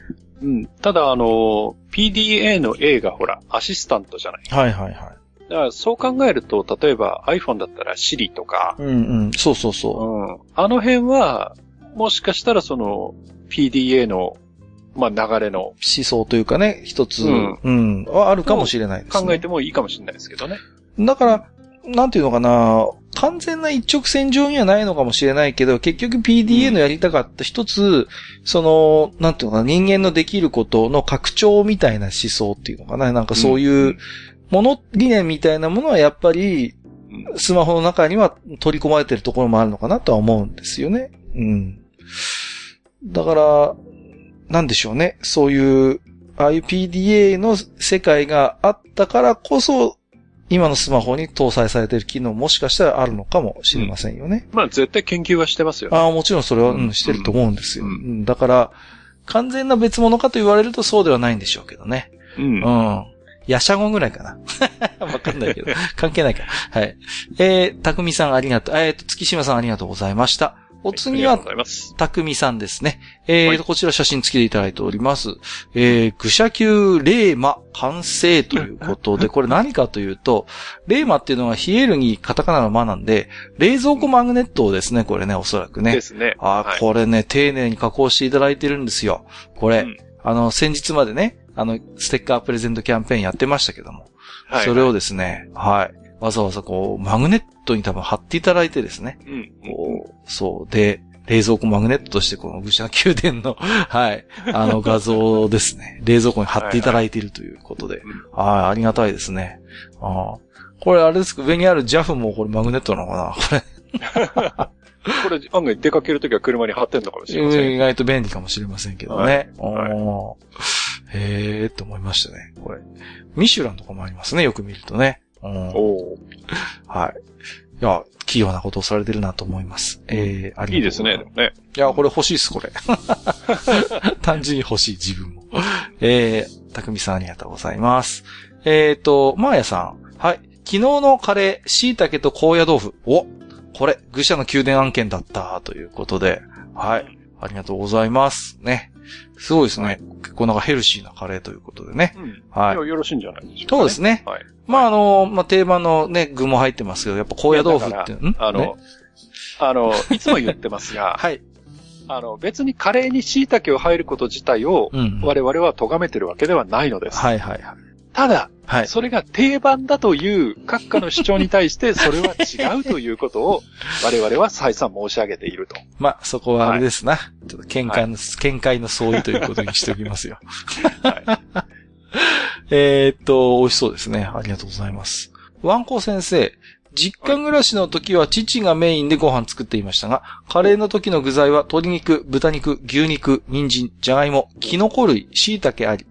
うん。ただ、あの、PDA の A がほら、アシスタントじゃない？はいはいはい。だからそう考えると、例えば iPhone だったら Siri とか。うんうん。そうそうそう。うん。あの辺は、もしかしたらその PDA の、まあ流れの。思想というかね、一つ、うん、うん、はあるかもしれないですね。考えてもいいかもしれないですけどね。だから、なんていうのかな、完全な一直線上にはないのかもしれないけど、結局 PDA のやりたかった一つ、うん、その、なんていうのかな、人間のできることの拡張みたいな思想っていうのかな、なんかそういうもの、理念みたいなものはやっぱり、スマホの中には取り込まれてるところもあるのかなとは思うんですよね。うん。だから、なんでしょうね。そういう、ああいう PDA の世界があったからこそ、今のスマホに搭載されている機能もしかしたらあるのかもしれませんよね。うん、まあ絶対研究はしてますよね。ああ、もちろんそれは、うん、してると思うんですよ。うん、だから、完全な別物かと言われるとそうではないんでしょうけどね。うん。うん。ヤシャゴぐらいかな。<laughs> わかんないけど。関係ないか。はい。えー、たくみさんありがとう。えーと、月島さんありがとうございました。お次は、たくみさんですね。えー、はい、こちら写真付きでいただいております。えー、愚者級レーマ完成ということで、<laughs> これ何かというと、レーマっていうのはヒエルにカタカナのマなんで、冷蔵庫マグネットをですね、これね、おそらくね。ですね。あ、はい、これね、丁寧に加工していただいてるんですよ。これ、うん、あの、先日までね、あの、ステッカープレゼントキャンペーンやってましたけども、はい、はい、それをですね、はい。わざわざこう、マグネットに多分貼っていただいてですね。うん。こう、そう。で、冷蔵庫マグネットとしてこの愚者宮殿の、<laughs> はい、あの画像ですね。<laughs> 冷蔵庫に貼っていただいているということで。はい、はい、ありがたいですね。あこれあれですか、上にある JAF もこれマグネットなのかな？これ。これ案外出かけるときは車に貼ってんのかもしれません。意外と便利かもしれませんけどね。はいはい、へーって思いましたね。これ。ミシュランとかもありますね、よく見るとね。おはい。いや、器用なことをされてるなと思います。えー、ありがとういいですね、でもね。いや、これ欲しいっす、これ。<laughs> <laughs> 単純に欲しい、自分も。えー、たくみさんありがとうございます。えーと、まーやさん。はい。昨日のカレー、椎茸と高野豆腐。おこれ、愚者の宮殿案件だった、ということで。はい。ありがとうございます。ね。すごいですね。はい、結構なんかヘルシーなカレーということでね。うん、はい。よろしいんじゃないでしょうか、ね、そうですね。はい。まあ、あの、まあ、定番のね、具も入ってますけど、やっぱ高野豆腐って、ん？あの、ね、あの、いつも言ってますが、<laughs> はい。あの、別にカレーに椎茸を入ること自体を、我々は咎めてるわけではないのです。はいはいはい。ただ、はい、それが定番だという閣下の主張に対して、<laughs> それは違うということを、我々は再三申し上げていると。まあ、そこはあれですな。はい、ちょっと見解の、はい、見解の相違ということにしておきますよ。<laughs> はい、<laughs> えっと、美味しそうですね。ありがとうございます。ワンコ先生、実家暮らしの時は父がメインでご飯作っていましたが、カレーの時の具材は鶏肉、豚肉、牛肉、人参、じゃがいも、キノコ類、椎茸あり。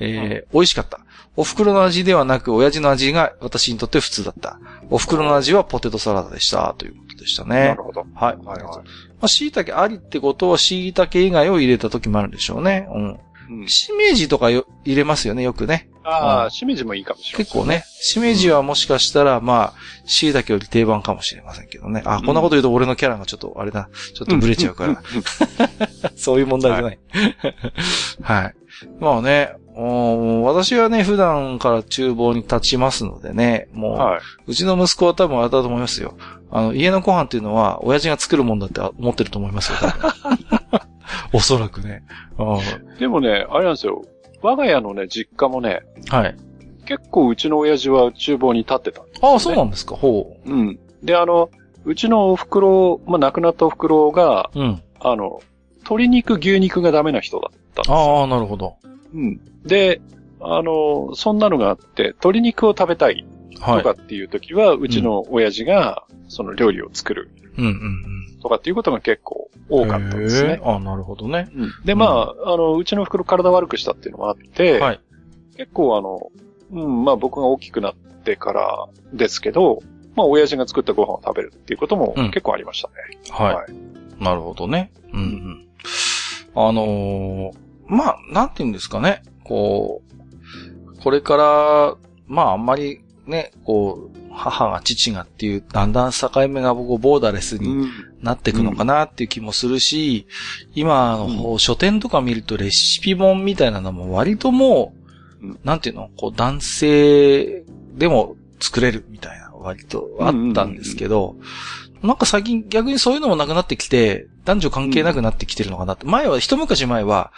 えー、美味しかった。お袋の味ではなく、親父の味が私にとって普通だった。お袋の味はポテトサラダでした。ということでしたね。なるほど。はい。はい、はい。まあ、椎茸ありってことは椎茸以外を入れた時もあるんでしょうね。うん。うん、しめじとかよ入れますよね、よくね。ああ、しめじもいいかもしれない、ね、結構ね、しめじはもしかしたら、まあ、椎茸より定番かもしれませんけどね。あ、こんなこと言うと俺のキャラがちょっと、あれだ、ちょっとブレちゃうから。<laughs> そういう問題じゃない。はい。<laughs> まあね、私はね、普段から厨房に立ちますのでね、もう、はい、うちの息子は多分あれだと思いますよ。あの、家のご飯っていうのは、親父が作るもんだって思ってると思いますよ。<laughs> おそらくね。でもね、あれなんですよ。我が家のね、実家もね、はい。結構うちの親父は厨房に立ってたね、ああ、そうなんですか、ほう。うん。で、あの、うちのお袋、まあ、亡くなったお袋が、うん。あの、鶏肉、牛肉がダメな人だったんですああ、なるほど。うん。で、あの、そんなのがあって、鶏肉を食べたいとかっていう時は、はい、うちの親父が、その料理を作る。うんうんうん。とかっていうことが結構多かったですね。あなるほどね。うん、で、まあ、あの、うちの袋体悪くしたっていうのもあって、はい。結構あの、うん、まあ僕が大きくなってからですけど、まあ親父が作ったご飯を食べるっていうことも結構ありましたね。うん、はい、はい。なるほどね。うん、うん。あのー、まあ、なんて言うんですかね。こう、これから、まああんまりね、こう、母が父がっていう、だんだん境目が僕ボーダレスになっていくのかなっていう気もするし、今の書店とか見るとレシピ本みたいなのも割ともう、なんていうの、こう男性でも作れるみたいな割とあったんですけど、なんか最近逆にそういうのもなくなってきて、男女関係なくなってきてるのかなって。前は、一昔前は、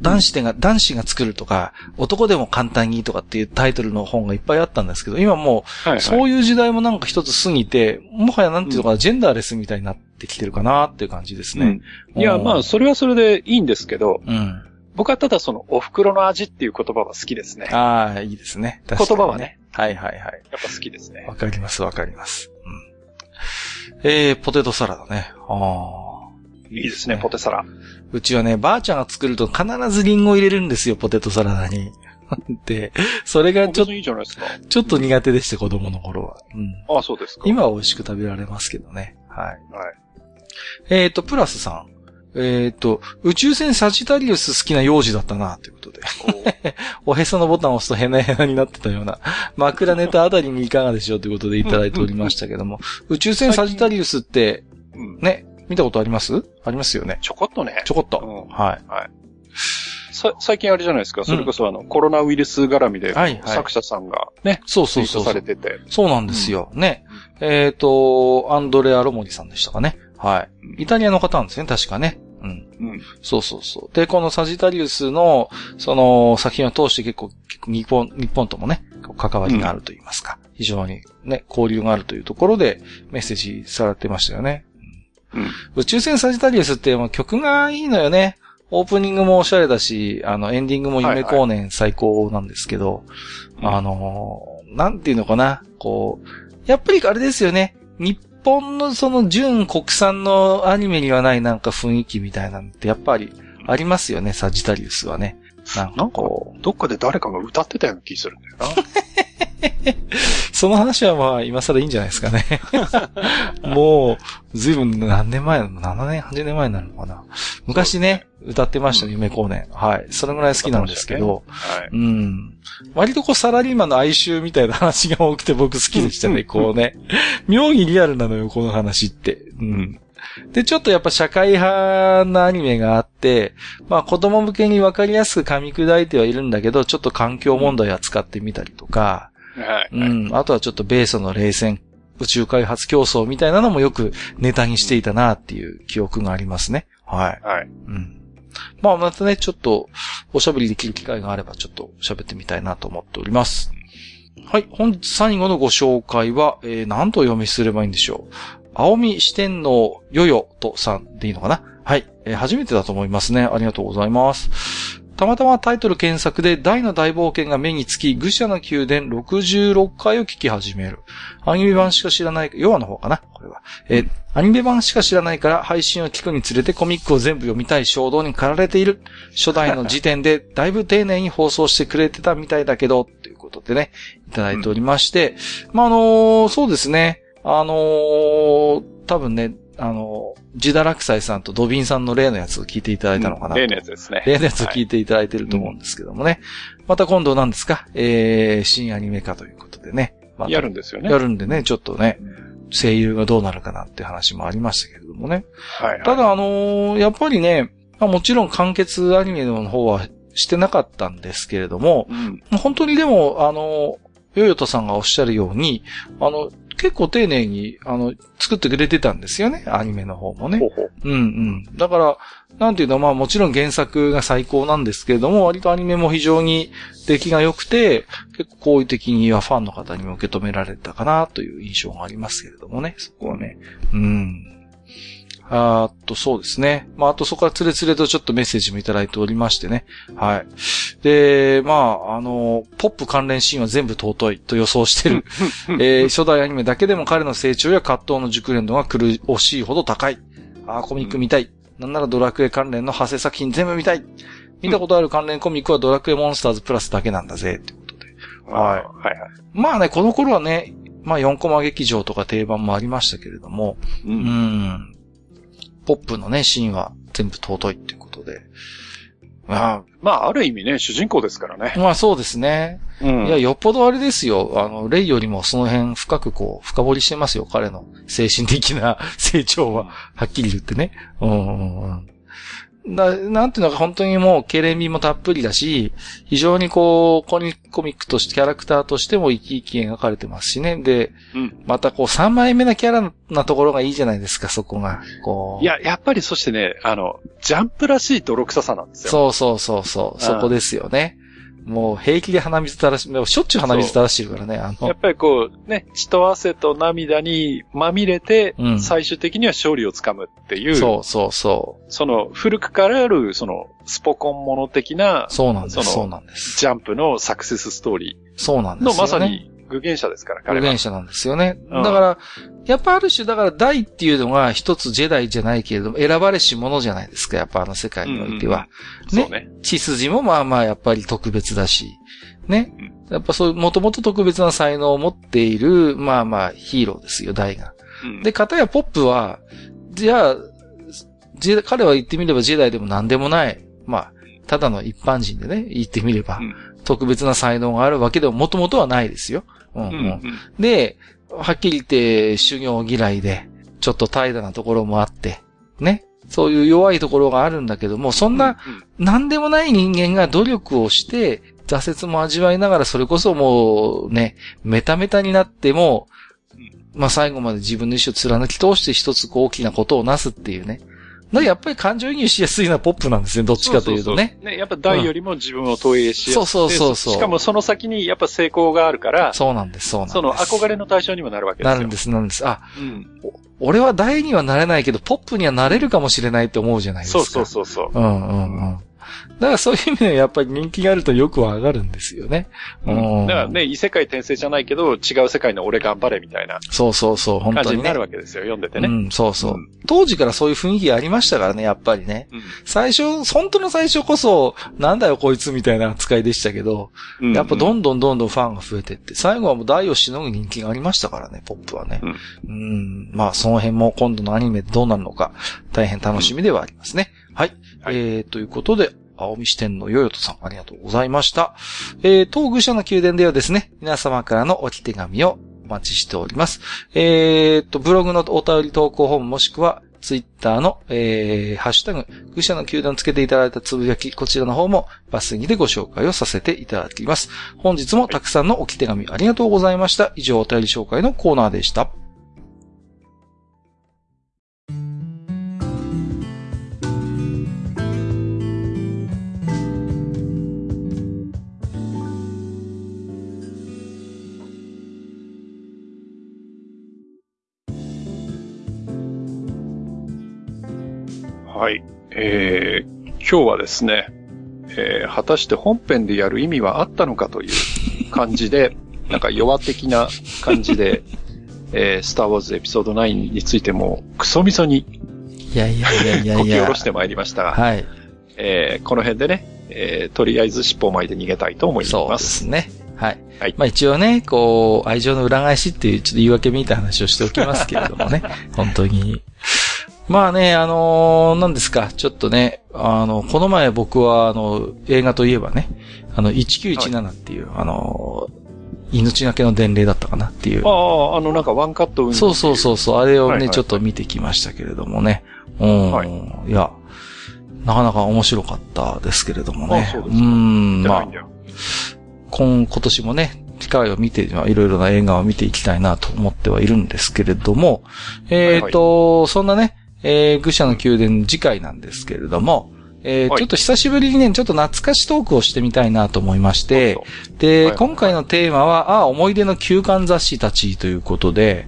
男子でが、男子が作るとか、男でも簡単にとかっていうタイトルの本がいっぱいあったんですけど、今もう、そういう時代もなんか一つ過ぎて、もはやなんていうのかな、ジェンダーレスみたいになってきてるかなっていう感じですね。いや、まあ、それはそれでいいんですけど、うん。僕はただその、お袋の味っていう言葉は好きですね。ああ、いいですね。言葉はね。はいはいはい。やっぱ好きですね。わかりますわかります。うん。えー、ポテトサラダね。ああ。いいですね、ポテサラ。うちはね、ばあちゃんが作ると必ずリンゴ入れるんですよ、ポテトサラダに。<laughs> で、それがちょっと、いいじゃないですか。ちょっと苦手でした、子供の頃は。うん。あそうですか。今は美味しく食べられますけどね。はい。はい。えっ、ー、と、プラスさん。えっ、ー、と、宇宙船サジタリウス好きな幼児だったな、ということで。お <laughs> へそのボタンを押すとヘナヘナになってたような、<laughs> 枕ネタあたりにいかがでしょうということでいただいておりましたけども、宇宙船サジタリウスって、ね、見たことあります？ありますよね。ちょこっとね。ちょこっと。うん、はい。はい。さ、最近あれじゃないですか？それこそあの、うん、コロナウイルス絡みで、はいはい、作者さんがね、そうそうそう。されてて。そうなんですよ。うん、ね。えっ、ー、と、アンドレア・ロモニさんでしたかね？はい。イタリアの方なんですね、確かね。うん。うん。そうそうそう。で、このサジタリウスの、その、作品を通して結構、結構日本、日本ともね、関わりがあると言いますか。うん、非常にね、交流があるというところでメッセージされてましたよね。うん、宇宙船サジタリウスって曲がいいのよね。オープニングもおしゃれだし、あの、エンディングも夢光年最高なんですけど、はいはい、あのなんていうのかな、こう、やっぱりあれですよね。日本のその純国産のアニメにはないなんか雰囲気みたいなんてやっぱりありますよね、サジタリウスはね。なんかこう。どっかで誰かが歌ってたような気するんだよな。<laughs> その話はまあ、今更いいんじゃないですかね。<laughs> もう、ずいぶん何年前なの ?7 年、8年前になるのかな昔ね、歌ってましたね、夢光年。はい。それぐらい好きなんですけど、ねはい、うん。割とこう、サラリーマンの哀愁みたいな話が多くて僕好きでしたね、<laughs> こうね。妙にリアルなのよ、この話って。うん。で、ちょっとやっぱ社会派なアニメがあって、まあ子供向けにわかりやすく噛み砕いてはいるんだけど、ちょっと環境問題扱ってみたりとか、はい。うん。あとはちょっと米ソの冷戦、宇宙開発競争みたいなのもよくネタにしていたなっていう記憶がありますね。はい。はい。うん。まあまたね、ちょっとおしゃべりできる機会があればちょっと喋ってみたいなと思っております。はい。本日最後のご紹介は、えー、何と読みすればいいんでしょう？青見四天王よよとさんでいいのかな？はい。えー、初めてだと思いますね。ありがとうございます。たまたまタイトル検索で大の大冒険が目につき、愚者の宮殿66回を聞き始める。アニメ版しか知らない、ヨアの方かな？これは。え、アニメ版しか知らないから配信を聞くにつれてコミックを全部読みたい衝動に駆られている。初代の時点でだいぶ丁寧に放送してくれてたみたいだけど、ということでね、いただいておりまして、うん、まあ、あのー、そうですね。あのー、多分ね、あの、ジダラクサイさんとドビンさんの例のやつを聞いていただいたのかな、うん、例のやつですね。例のやつを聞いていただいてると思うんですけどもね。はいまた今度何ですか？えー、新アニメ化ということでね。ま、やるんですよね。やるんでね、ちょっとね、声優がどうなるかなって話もありましたけれどもね。はい、はい、ただあのー、やっぱりね、まあ、もちろん完結アニメの方はしてなかったんですけれども、うん、本当にでも、あの、ヨヨトさんがおっしゃるように、あの、結構丁寧に、あの、作ってくれてたんですよね、アニメの方もね。ほうほううんうん。だから、なんていうの、まあもちろん原作が最高なんですけれども、割とアニメも非常に出来が良くて、結構好意的にはファンの方にも受け止められたかなという印象がありますけれどもね、そこはね。うん。あと、そうですね。まあ、あとそこからつれつれとちょっとメッセージもいただいておりましてね。はい。で、まあ、あの、ポップ関連シーンは全部尊いと予想してる。<laughs> えー、初代アニメだけでも彼の成長や葛藤の熟練度が苦しいほど高い。あコミック見たい。なんならドラクエ関連の派生作品全部見たい。見たことある関連コミックはドラクエモンスターズプラスだけなんだぜ、ってことで。はい。はいはい。まあね、この頃はね、まあ4コマ劇場とか定番もありましたけれども、うん、うんポップのね、シーンは全部尊いっていうことで。まあ、まあ、ある意味ね、主人公ですからね。まあそうですね。うん。いや、よっぽどあれですよ。あの、レイよりもその辺深くこう、深掘りしてますよ。彼の精神的な <laughs> 成長は、はっきり言ってね。うん。な、なんていうのか本当にもう、ケレン味もたっぷりだし、非常にこう、コミックとして、キャラクターとしても生き生き描かれてますしね。で、うん、またこう、3枚目なキャラなところがいいじゃないですか、そこが。こう。いや、やっぱりそしてね、あの、ジャンプらしい泥臭さなんですよ。そうそうそうそう、そこですよね。もう平気で鼻水垂らし、しょっちゅう鼻水垂らしてるからね、あの。やっぱりこう、ね、血と汗と涙にまみれて、うん、最終的には勝利をつかむっていう。そうそうそう。その、古くからある、その、スポコンもの的な、そうなんです、そうなんです。ジャンプのサクセスストーリー。そうなんです、ね。のまさに、具現者ですから、彼は。具現者なんですよね。うん、だから、やっぱある種、だから大っていうのが一つジェダイじゃないけれども、選ばれし者じゃないですか、やっぱあの世界においては。うんうん、ね。そうね。血筋もまあまあやっぱり特別だし。ね。やっぱそういう、もともと特別な才能を持っている、まあまあ、ヒーローですよ、大が。うん、で、片やポップは、じゃあ、彼は言ってみればジェダイでも何でもない。まあ、ただの一般人でね、言ってみれば、うん、特別な才能があるわけでももともとはないですよ。うんうん、で、はっきり言って修行嫌いで、ちょっと怠惰なところもあって、ね。そういう弱いところがあるんだけども、そんな、何でもない人間が努力をして、挫折も味わいながら、それこそもうね、メタメタになっても、まあ最後まで自分の意志を貫き通して一つ大きなことをなすっていうね。だやっぱり感情移入しやすいのはポップなんですね、どっちかというとね。そうそうそうね、やっぱ大よりも自分を投影しやすい、うん、そうそうそうそう。しかもその先にやっぱ成功があるから。そうなんです、そうなんです。その憧れの対象にもなるわけですよ。なるんです、なるんです。あ、うん、俺は大にはなれないけど、ポップにはなれるかもしれないって思うじゃないですか。そうそうそうそう。うんうんうん。だからそういう意味ではやっぱり人気があるとよくは上がるんですよね。うん。だからね、異世界転生じゃないけど、違う世界の俺頑張れみたいな。そうそうそう、本当に、ね。感じになるわけですよ、読んでてね。うん、そうそう、うん、当時からそういう雰囲気ありましたからね、やっぱりね。うん、最初、本当の最初こそ、なんだよこいつみたいな扱いでしたけど、うんうん、やっぱどんどんどんどんファンが増えてって、最後はもう大をしのぐ人気がありましたからね、ポップはね。うん、うんまあその辺も今度のアニメでどうなるのか、大変楽しみではありますね。はい。はい、えー、ということで、青見支店のヨヨトさん、ありがとうございました。えー、当愚者の宮殿ではですね、皆様からの置き手紙をお待ちしております。えー、と、ブログのお便り投稿フォームもしくは、ツイッターの、えー、ハッシュタグ、愚者の宮殿つけていただいたつぶやき、こちらの方もバスギでご紹介をさせていただきます。本日もたくさんの置き手紙ありがとうございました。以上、お便り紹介のコーナーでした。はい。えー、今日はですね、えー、果たして本編でやる意味はあったのかという感じで、<laughs> なんか弱的な感じで、えー、スターウォーズエピソード9についてもクソみそに、いやいやいやいやいや。こき下ろしてまいりましたが、はい。えー、この辺でね、えー、とりあえず尻尾を巻いて逃げたいと思います。そうですね。はい。はい。まあ一応ね、こう、愛情の裏返しっていうちょっと言い訳みたいな話をしておきますけれどもね。<laughs> 本当に。まあね、あのー、何ですか、ちょっとね、あの、この前僕は、あの、映画といえばね、あの、1917っていう、はい、あのー、命がけの伝令だったかなっていう。ああ、あの、なんかワンカットそうそうそうそう、あれをね、はいはいはい、ちょっと見てきましたけれどもね。うん。はい、いや、なかなか面白かったですけれどもね。あそうですうん、まあ、今、今年もね、機会を見て、いろいろな映画を見ていきたいなと思ってはいるんですけれども、えっ、ー、と、はいはい、そんなね、えー、愚者の宮殿次回なんですけれども、えー、はい、ちょっと久しぶりにね、ちょっと懐かしトークをしてみたいなと思いまして、で、はい今回のテーマは、あ、思い出の休刊雑誌たちということで、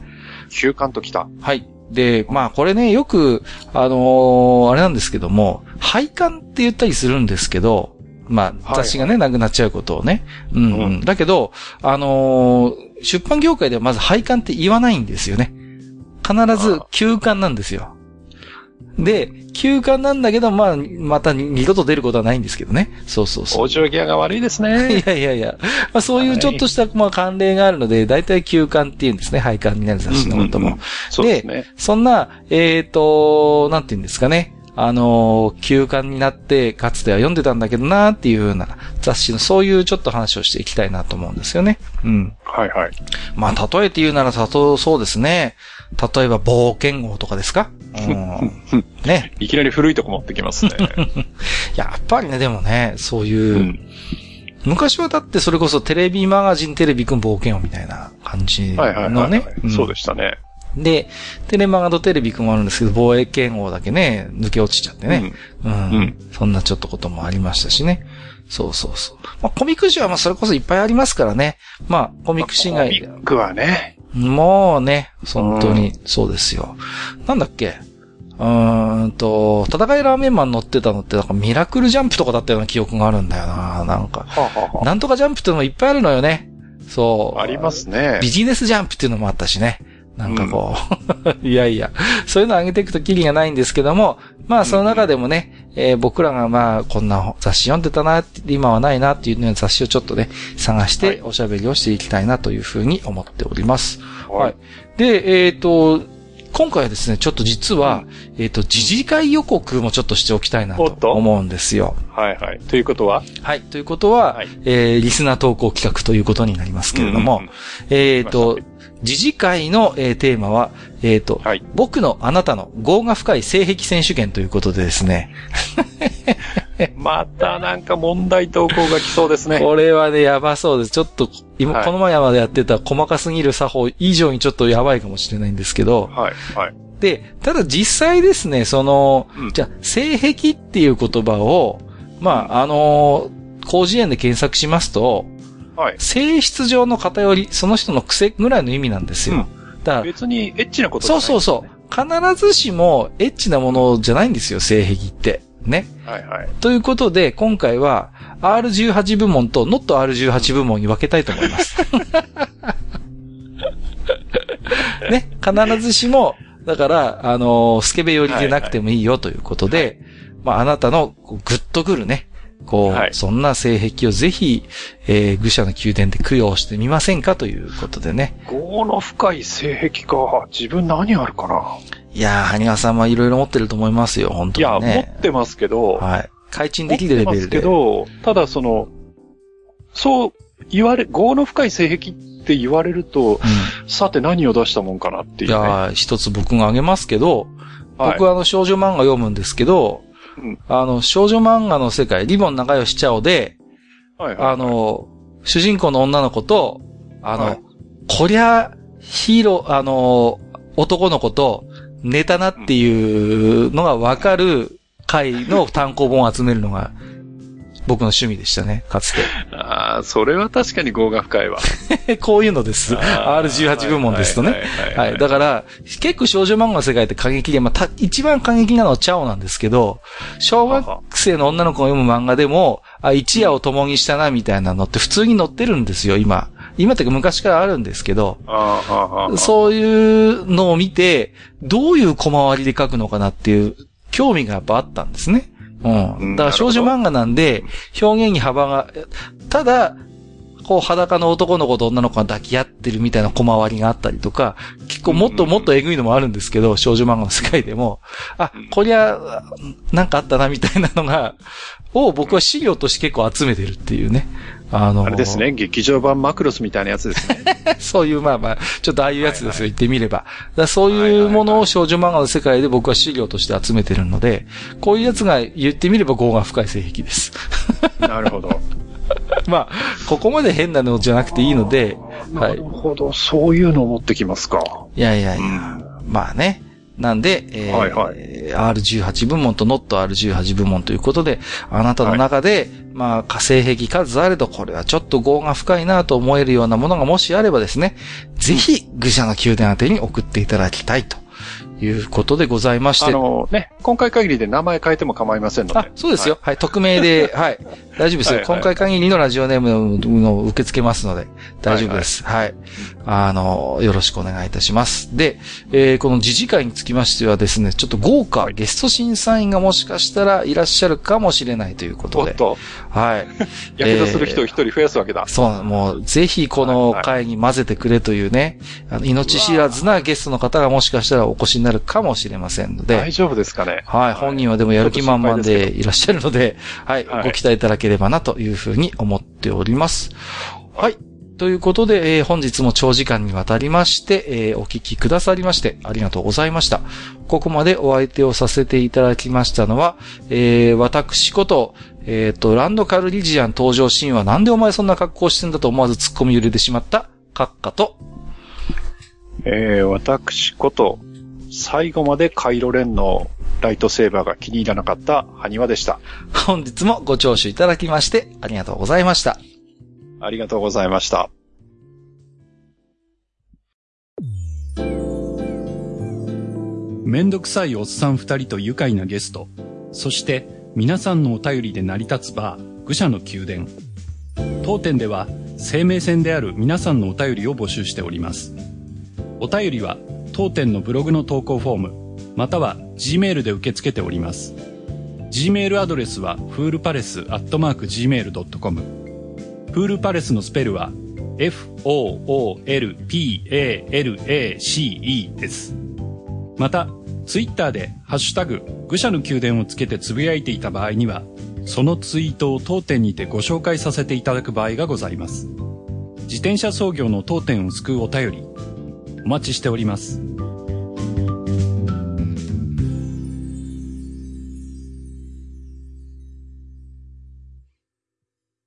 休刊と来た。はい。で、まあこれね、よく、あのー、あれなんですけども、廃刊って言ったりするんですけど、まあ雑誌がね、はいはい、なくなっちゃうことをね。うん、うん、だけど、あのー、出版業界ではまず廃刊って言わないんですよね。必ず休刊なんですよ。で、休館なんだけど、まあ、また二度と出ることはないんですけどね。そうそうそう。往生際が悪いですね。<laughs> いやいやいや。まあそういうちょっとした、まあ慣例があるので、大体休館っていうんですね。廃刊になる雑誌のことも。うんうんうん、そうですね。そんな、えっ、ー、と、なんていうんですかね。あの、休刊になって、かつては読んでたんだけどなっていうふうな雑誌の、そういうちょっと話をしていきたいなと思うんですよね。うん。はいはい。まあ、例えて言うなら、そうですね。例えば、冒険王とかですかうん。ね。<laughs> いきなり古いとこ持ってきますね。<laughs> やっぱりね、でもね、そういう、うん、昔はだってそれこそテレビマガジンテレビくん冒険王みたいな感じのね。そうでしたね。で、テレマガとテレビくんもあるんですけど、防衛剣王だけね、抜け落ちちゃってね。うん。うん、うん、そんなちょっとこともありましたしね。そうそうそう。まあ、コミック誌はまあそれこそいっぱいありますからね。まあ、コミック誌以外。コミックはね。もうね、本当に、そうですよ。なんだっけ？うーんと、戦いラーメンマン乗ってたのって、なんかミラクルジャンプとかだったような記憶があるんだよな、なんか。はあはあ、なんとかジャンプっていうのもいっぱいあるのよね。そう。ありますね。ビジネスジャンプっていうのもあったしね。なんかこう、うん、<laughs> いやいや、そういうのを上げていくとキリがないんですけども、まあその中でもね、うん、えー、僕らがまあこんな雑誌読んでたな、今はないなっていうような雑誌をちょっとね、探しておしゃべりをしていきたいなというふうに思っております。はい。はい、で、えっ、ー、と、今回はですね、ちょっと実は、うん、えっ、ー、と、時事会予告もちょっとしておきたいなと思うんですよ。はいはい。ということは？はい。ということは、はい、えー、リスナー投稿企画ということになりますけれども、うんうん、えっ、ー、と、自治会の、えー、テーマは、えっ、ー、と、はい、僕のあなたの業が深い性癖選手権ということでですね。<laughs> またなんか問題投稿が来そうですね。これはね、やばそうです。ちょっと、今、はい、この前までやってた細かすぎる作法以上にちょっとやばいかもしれないんですけど。はい、はい。で、ただ実際ですね、その、うん、じゃあ、性癖っていう言葉を、まあ、あのー、広辞苑で検索しますと、はい。性質上の偏り、その人の癖ぐらいの意味なんですよ。うん、だから別にエッチなことじゃない、ね、そうそうそう。必ずしもエッチなものじゃないんですよ、性癖って。ね。はいはい。ということで、今回は R18 部門と NotR18 部門に分けたいと思います。<laughs> ね。必ずしも、だから、あのー、スケベ寄りでなくてもいいよということで、はいはい、まあ、あなたのグッとくるね、こう、はい、そんな性癖をぜひ、えー、愚者の宮殿で供養してみませんかということでね。業の深い性癖か。自分何あるかな。いやー、ハニワさんはいろいろ持ってると思いますよ、本当に、ね。いや、持ってますけど。はい。改陳できるレベルで。持ってますけど、ただその、そう言われ、業の深い性癖って言われると、うん、さて何を出したもんかなっていう、ね、いや一つ僕が挙げますけど、僕はあの少女漫画読むんですけど、あの、少女漫画の世界、リボン仲良しちゃおで、はいはいはい、あの、主人公の女の子と、あの、はい、こりゃ、ヒーロー、あの、男の子と、寝たなっていうのがわかる回の単行本を集めるのが、僕の趣味でしたね、かつて。ああ、それは確かに業が深いわ。<laughs> こういうのです。R18 部門ですとね。はい。だから、結構少女漫画の世界って過激で、まあ、一番過激なのはチャオなんですけど、小学生の女の子が読む漫画でも、あ、一夜を共にしたな、みたいなのって普通に載ってるんですよ、今。今ってか昔からあるんですけど、そういうのを見て、どういう小回りで書くのかなっていう興味がやっぱあったんですね。うん。だから少女漫画なんで、表現に幅が、ただ、こう裸の男の子と女の子が抱き合ってるみたいな小回りがあったりとか、結構もっともっとエグいのもあるんですけど、少女漫画の世界でも、あ、こりゃ、なんかあったなみたいなのが、を僕は資料として結構集めてるっていうね。あのー、あれですね、劇場版マクロスみたいなやつですね。<laughs> そういう、まあまあ、ちょっとああいうやつですよ、言ってみれば。だそういうものを少女漫画の世界で僕は資料として集めてるので、こういうやつが言ってみれば業が深い性癖です。<laughs> なるほど。<laughs> まあ、ここまで変なのじゃなくていいので、はい。なるほど、そういうのを持ってきますか。いやいやいや、うん、まあね。なんで、えーはいはい、R18 部門と NotR18 部門ということで、あなたの中で、はい、まあ、火星壁数あれど、これはちょっと業が深いなと思えるようなものがもしあればですね、ぜひ、愚者の宮殿宛てに送っていただきたいと。いうことでございまして。あのね、今回限りで名前変えても構いませんので。あ、そうですよ。はい、はい、匿名で、<laughs> はい。大丈夫ですよ。はいはい、今回限りのラジオネームの受け付けますので、大丈夫です。はい、はい、あの、よろしくお願いいたします。で、えー、この自治会につきましてはですね、ちょっと豪華ゲスト審査員がもしかしたらいらっしゃるかもしれないということで。おっと。はい。<laughs> やけどする人を一人増やすわけだ。そう、もう、ぜひこの会に混ぜてくれというね、あの命知らずなゲストの方がもしかしたらお越しになるかもしれませんので。大丈夫ですかね。はい。本人はでもやる気満々でいらっしゃるので、はい。ご期待いただければなというふうに思っております。はい。ということで、えー、本日も長時間にわたりまして、えー、お聞きくださりまして、ありがとうございました。ここまでお相手をさせていただきましたのは、えー、私こと、えっ、と、ランドカルリジアン登場シーンはなんでお前そんな格好してんだと思わず突っ込み揺れてしまった、カッカと、えー、私こと、最後までカイロレンのライトセーバーが気に入らなかったハニワでした。本日もご聴取いただきましてありがとうございました。ありがとうございました。めんどくさいおっさん二人と愉快なゲスト、そして皆さんのお便りで成り立つバー、愚者の宮殿。当店では生命線である皆さんのお便りを募集しております。お便りは当店のブログの投稿フォーム、または Gmail で受け付けております。Gmail アドレスは、フールパレスアットマーク Gmail.com。フールパレスのスペルは、f-o-o-l-p-a-l-a-c-e です。また、ツイッターで、ハッシュタグ、愚者の宮殿をつけてつぶやいていた場合には、そのツイートを当店にてご紹介させていただく場合がございます。自転車操業の当店を救うお便り、お待ちしております。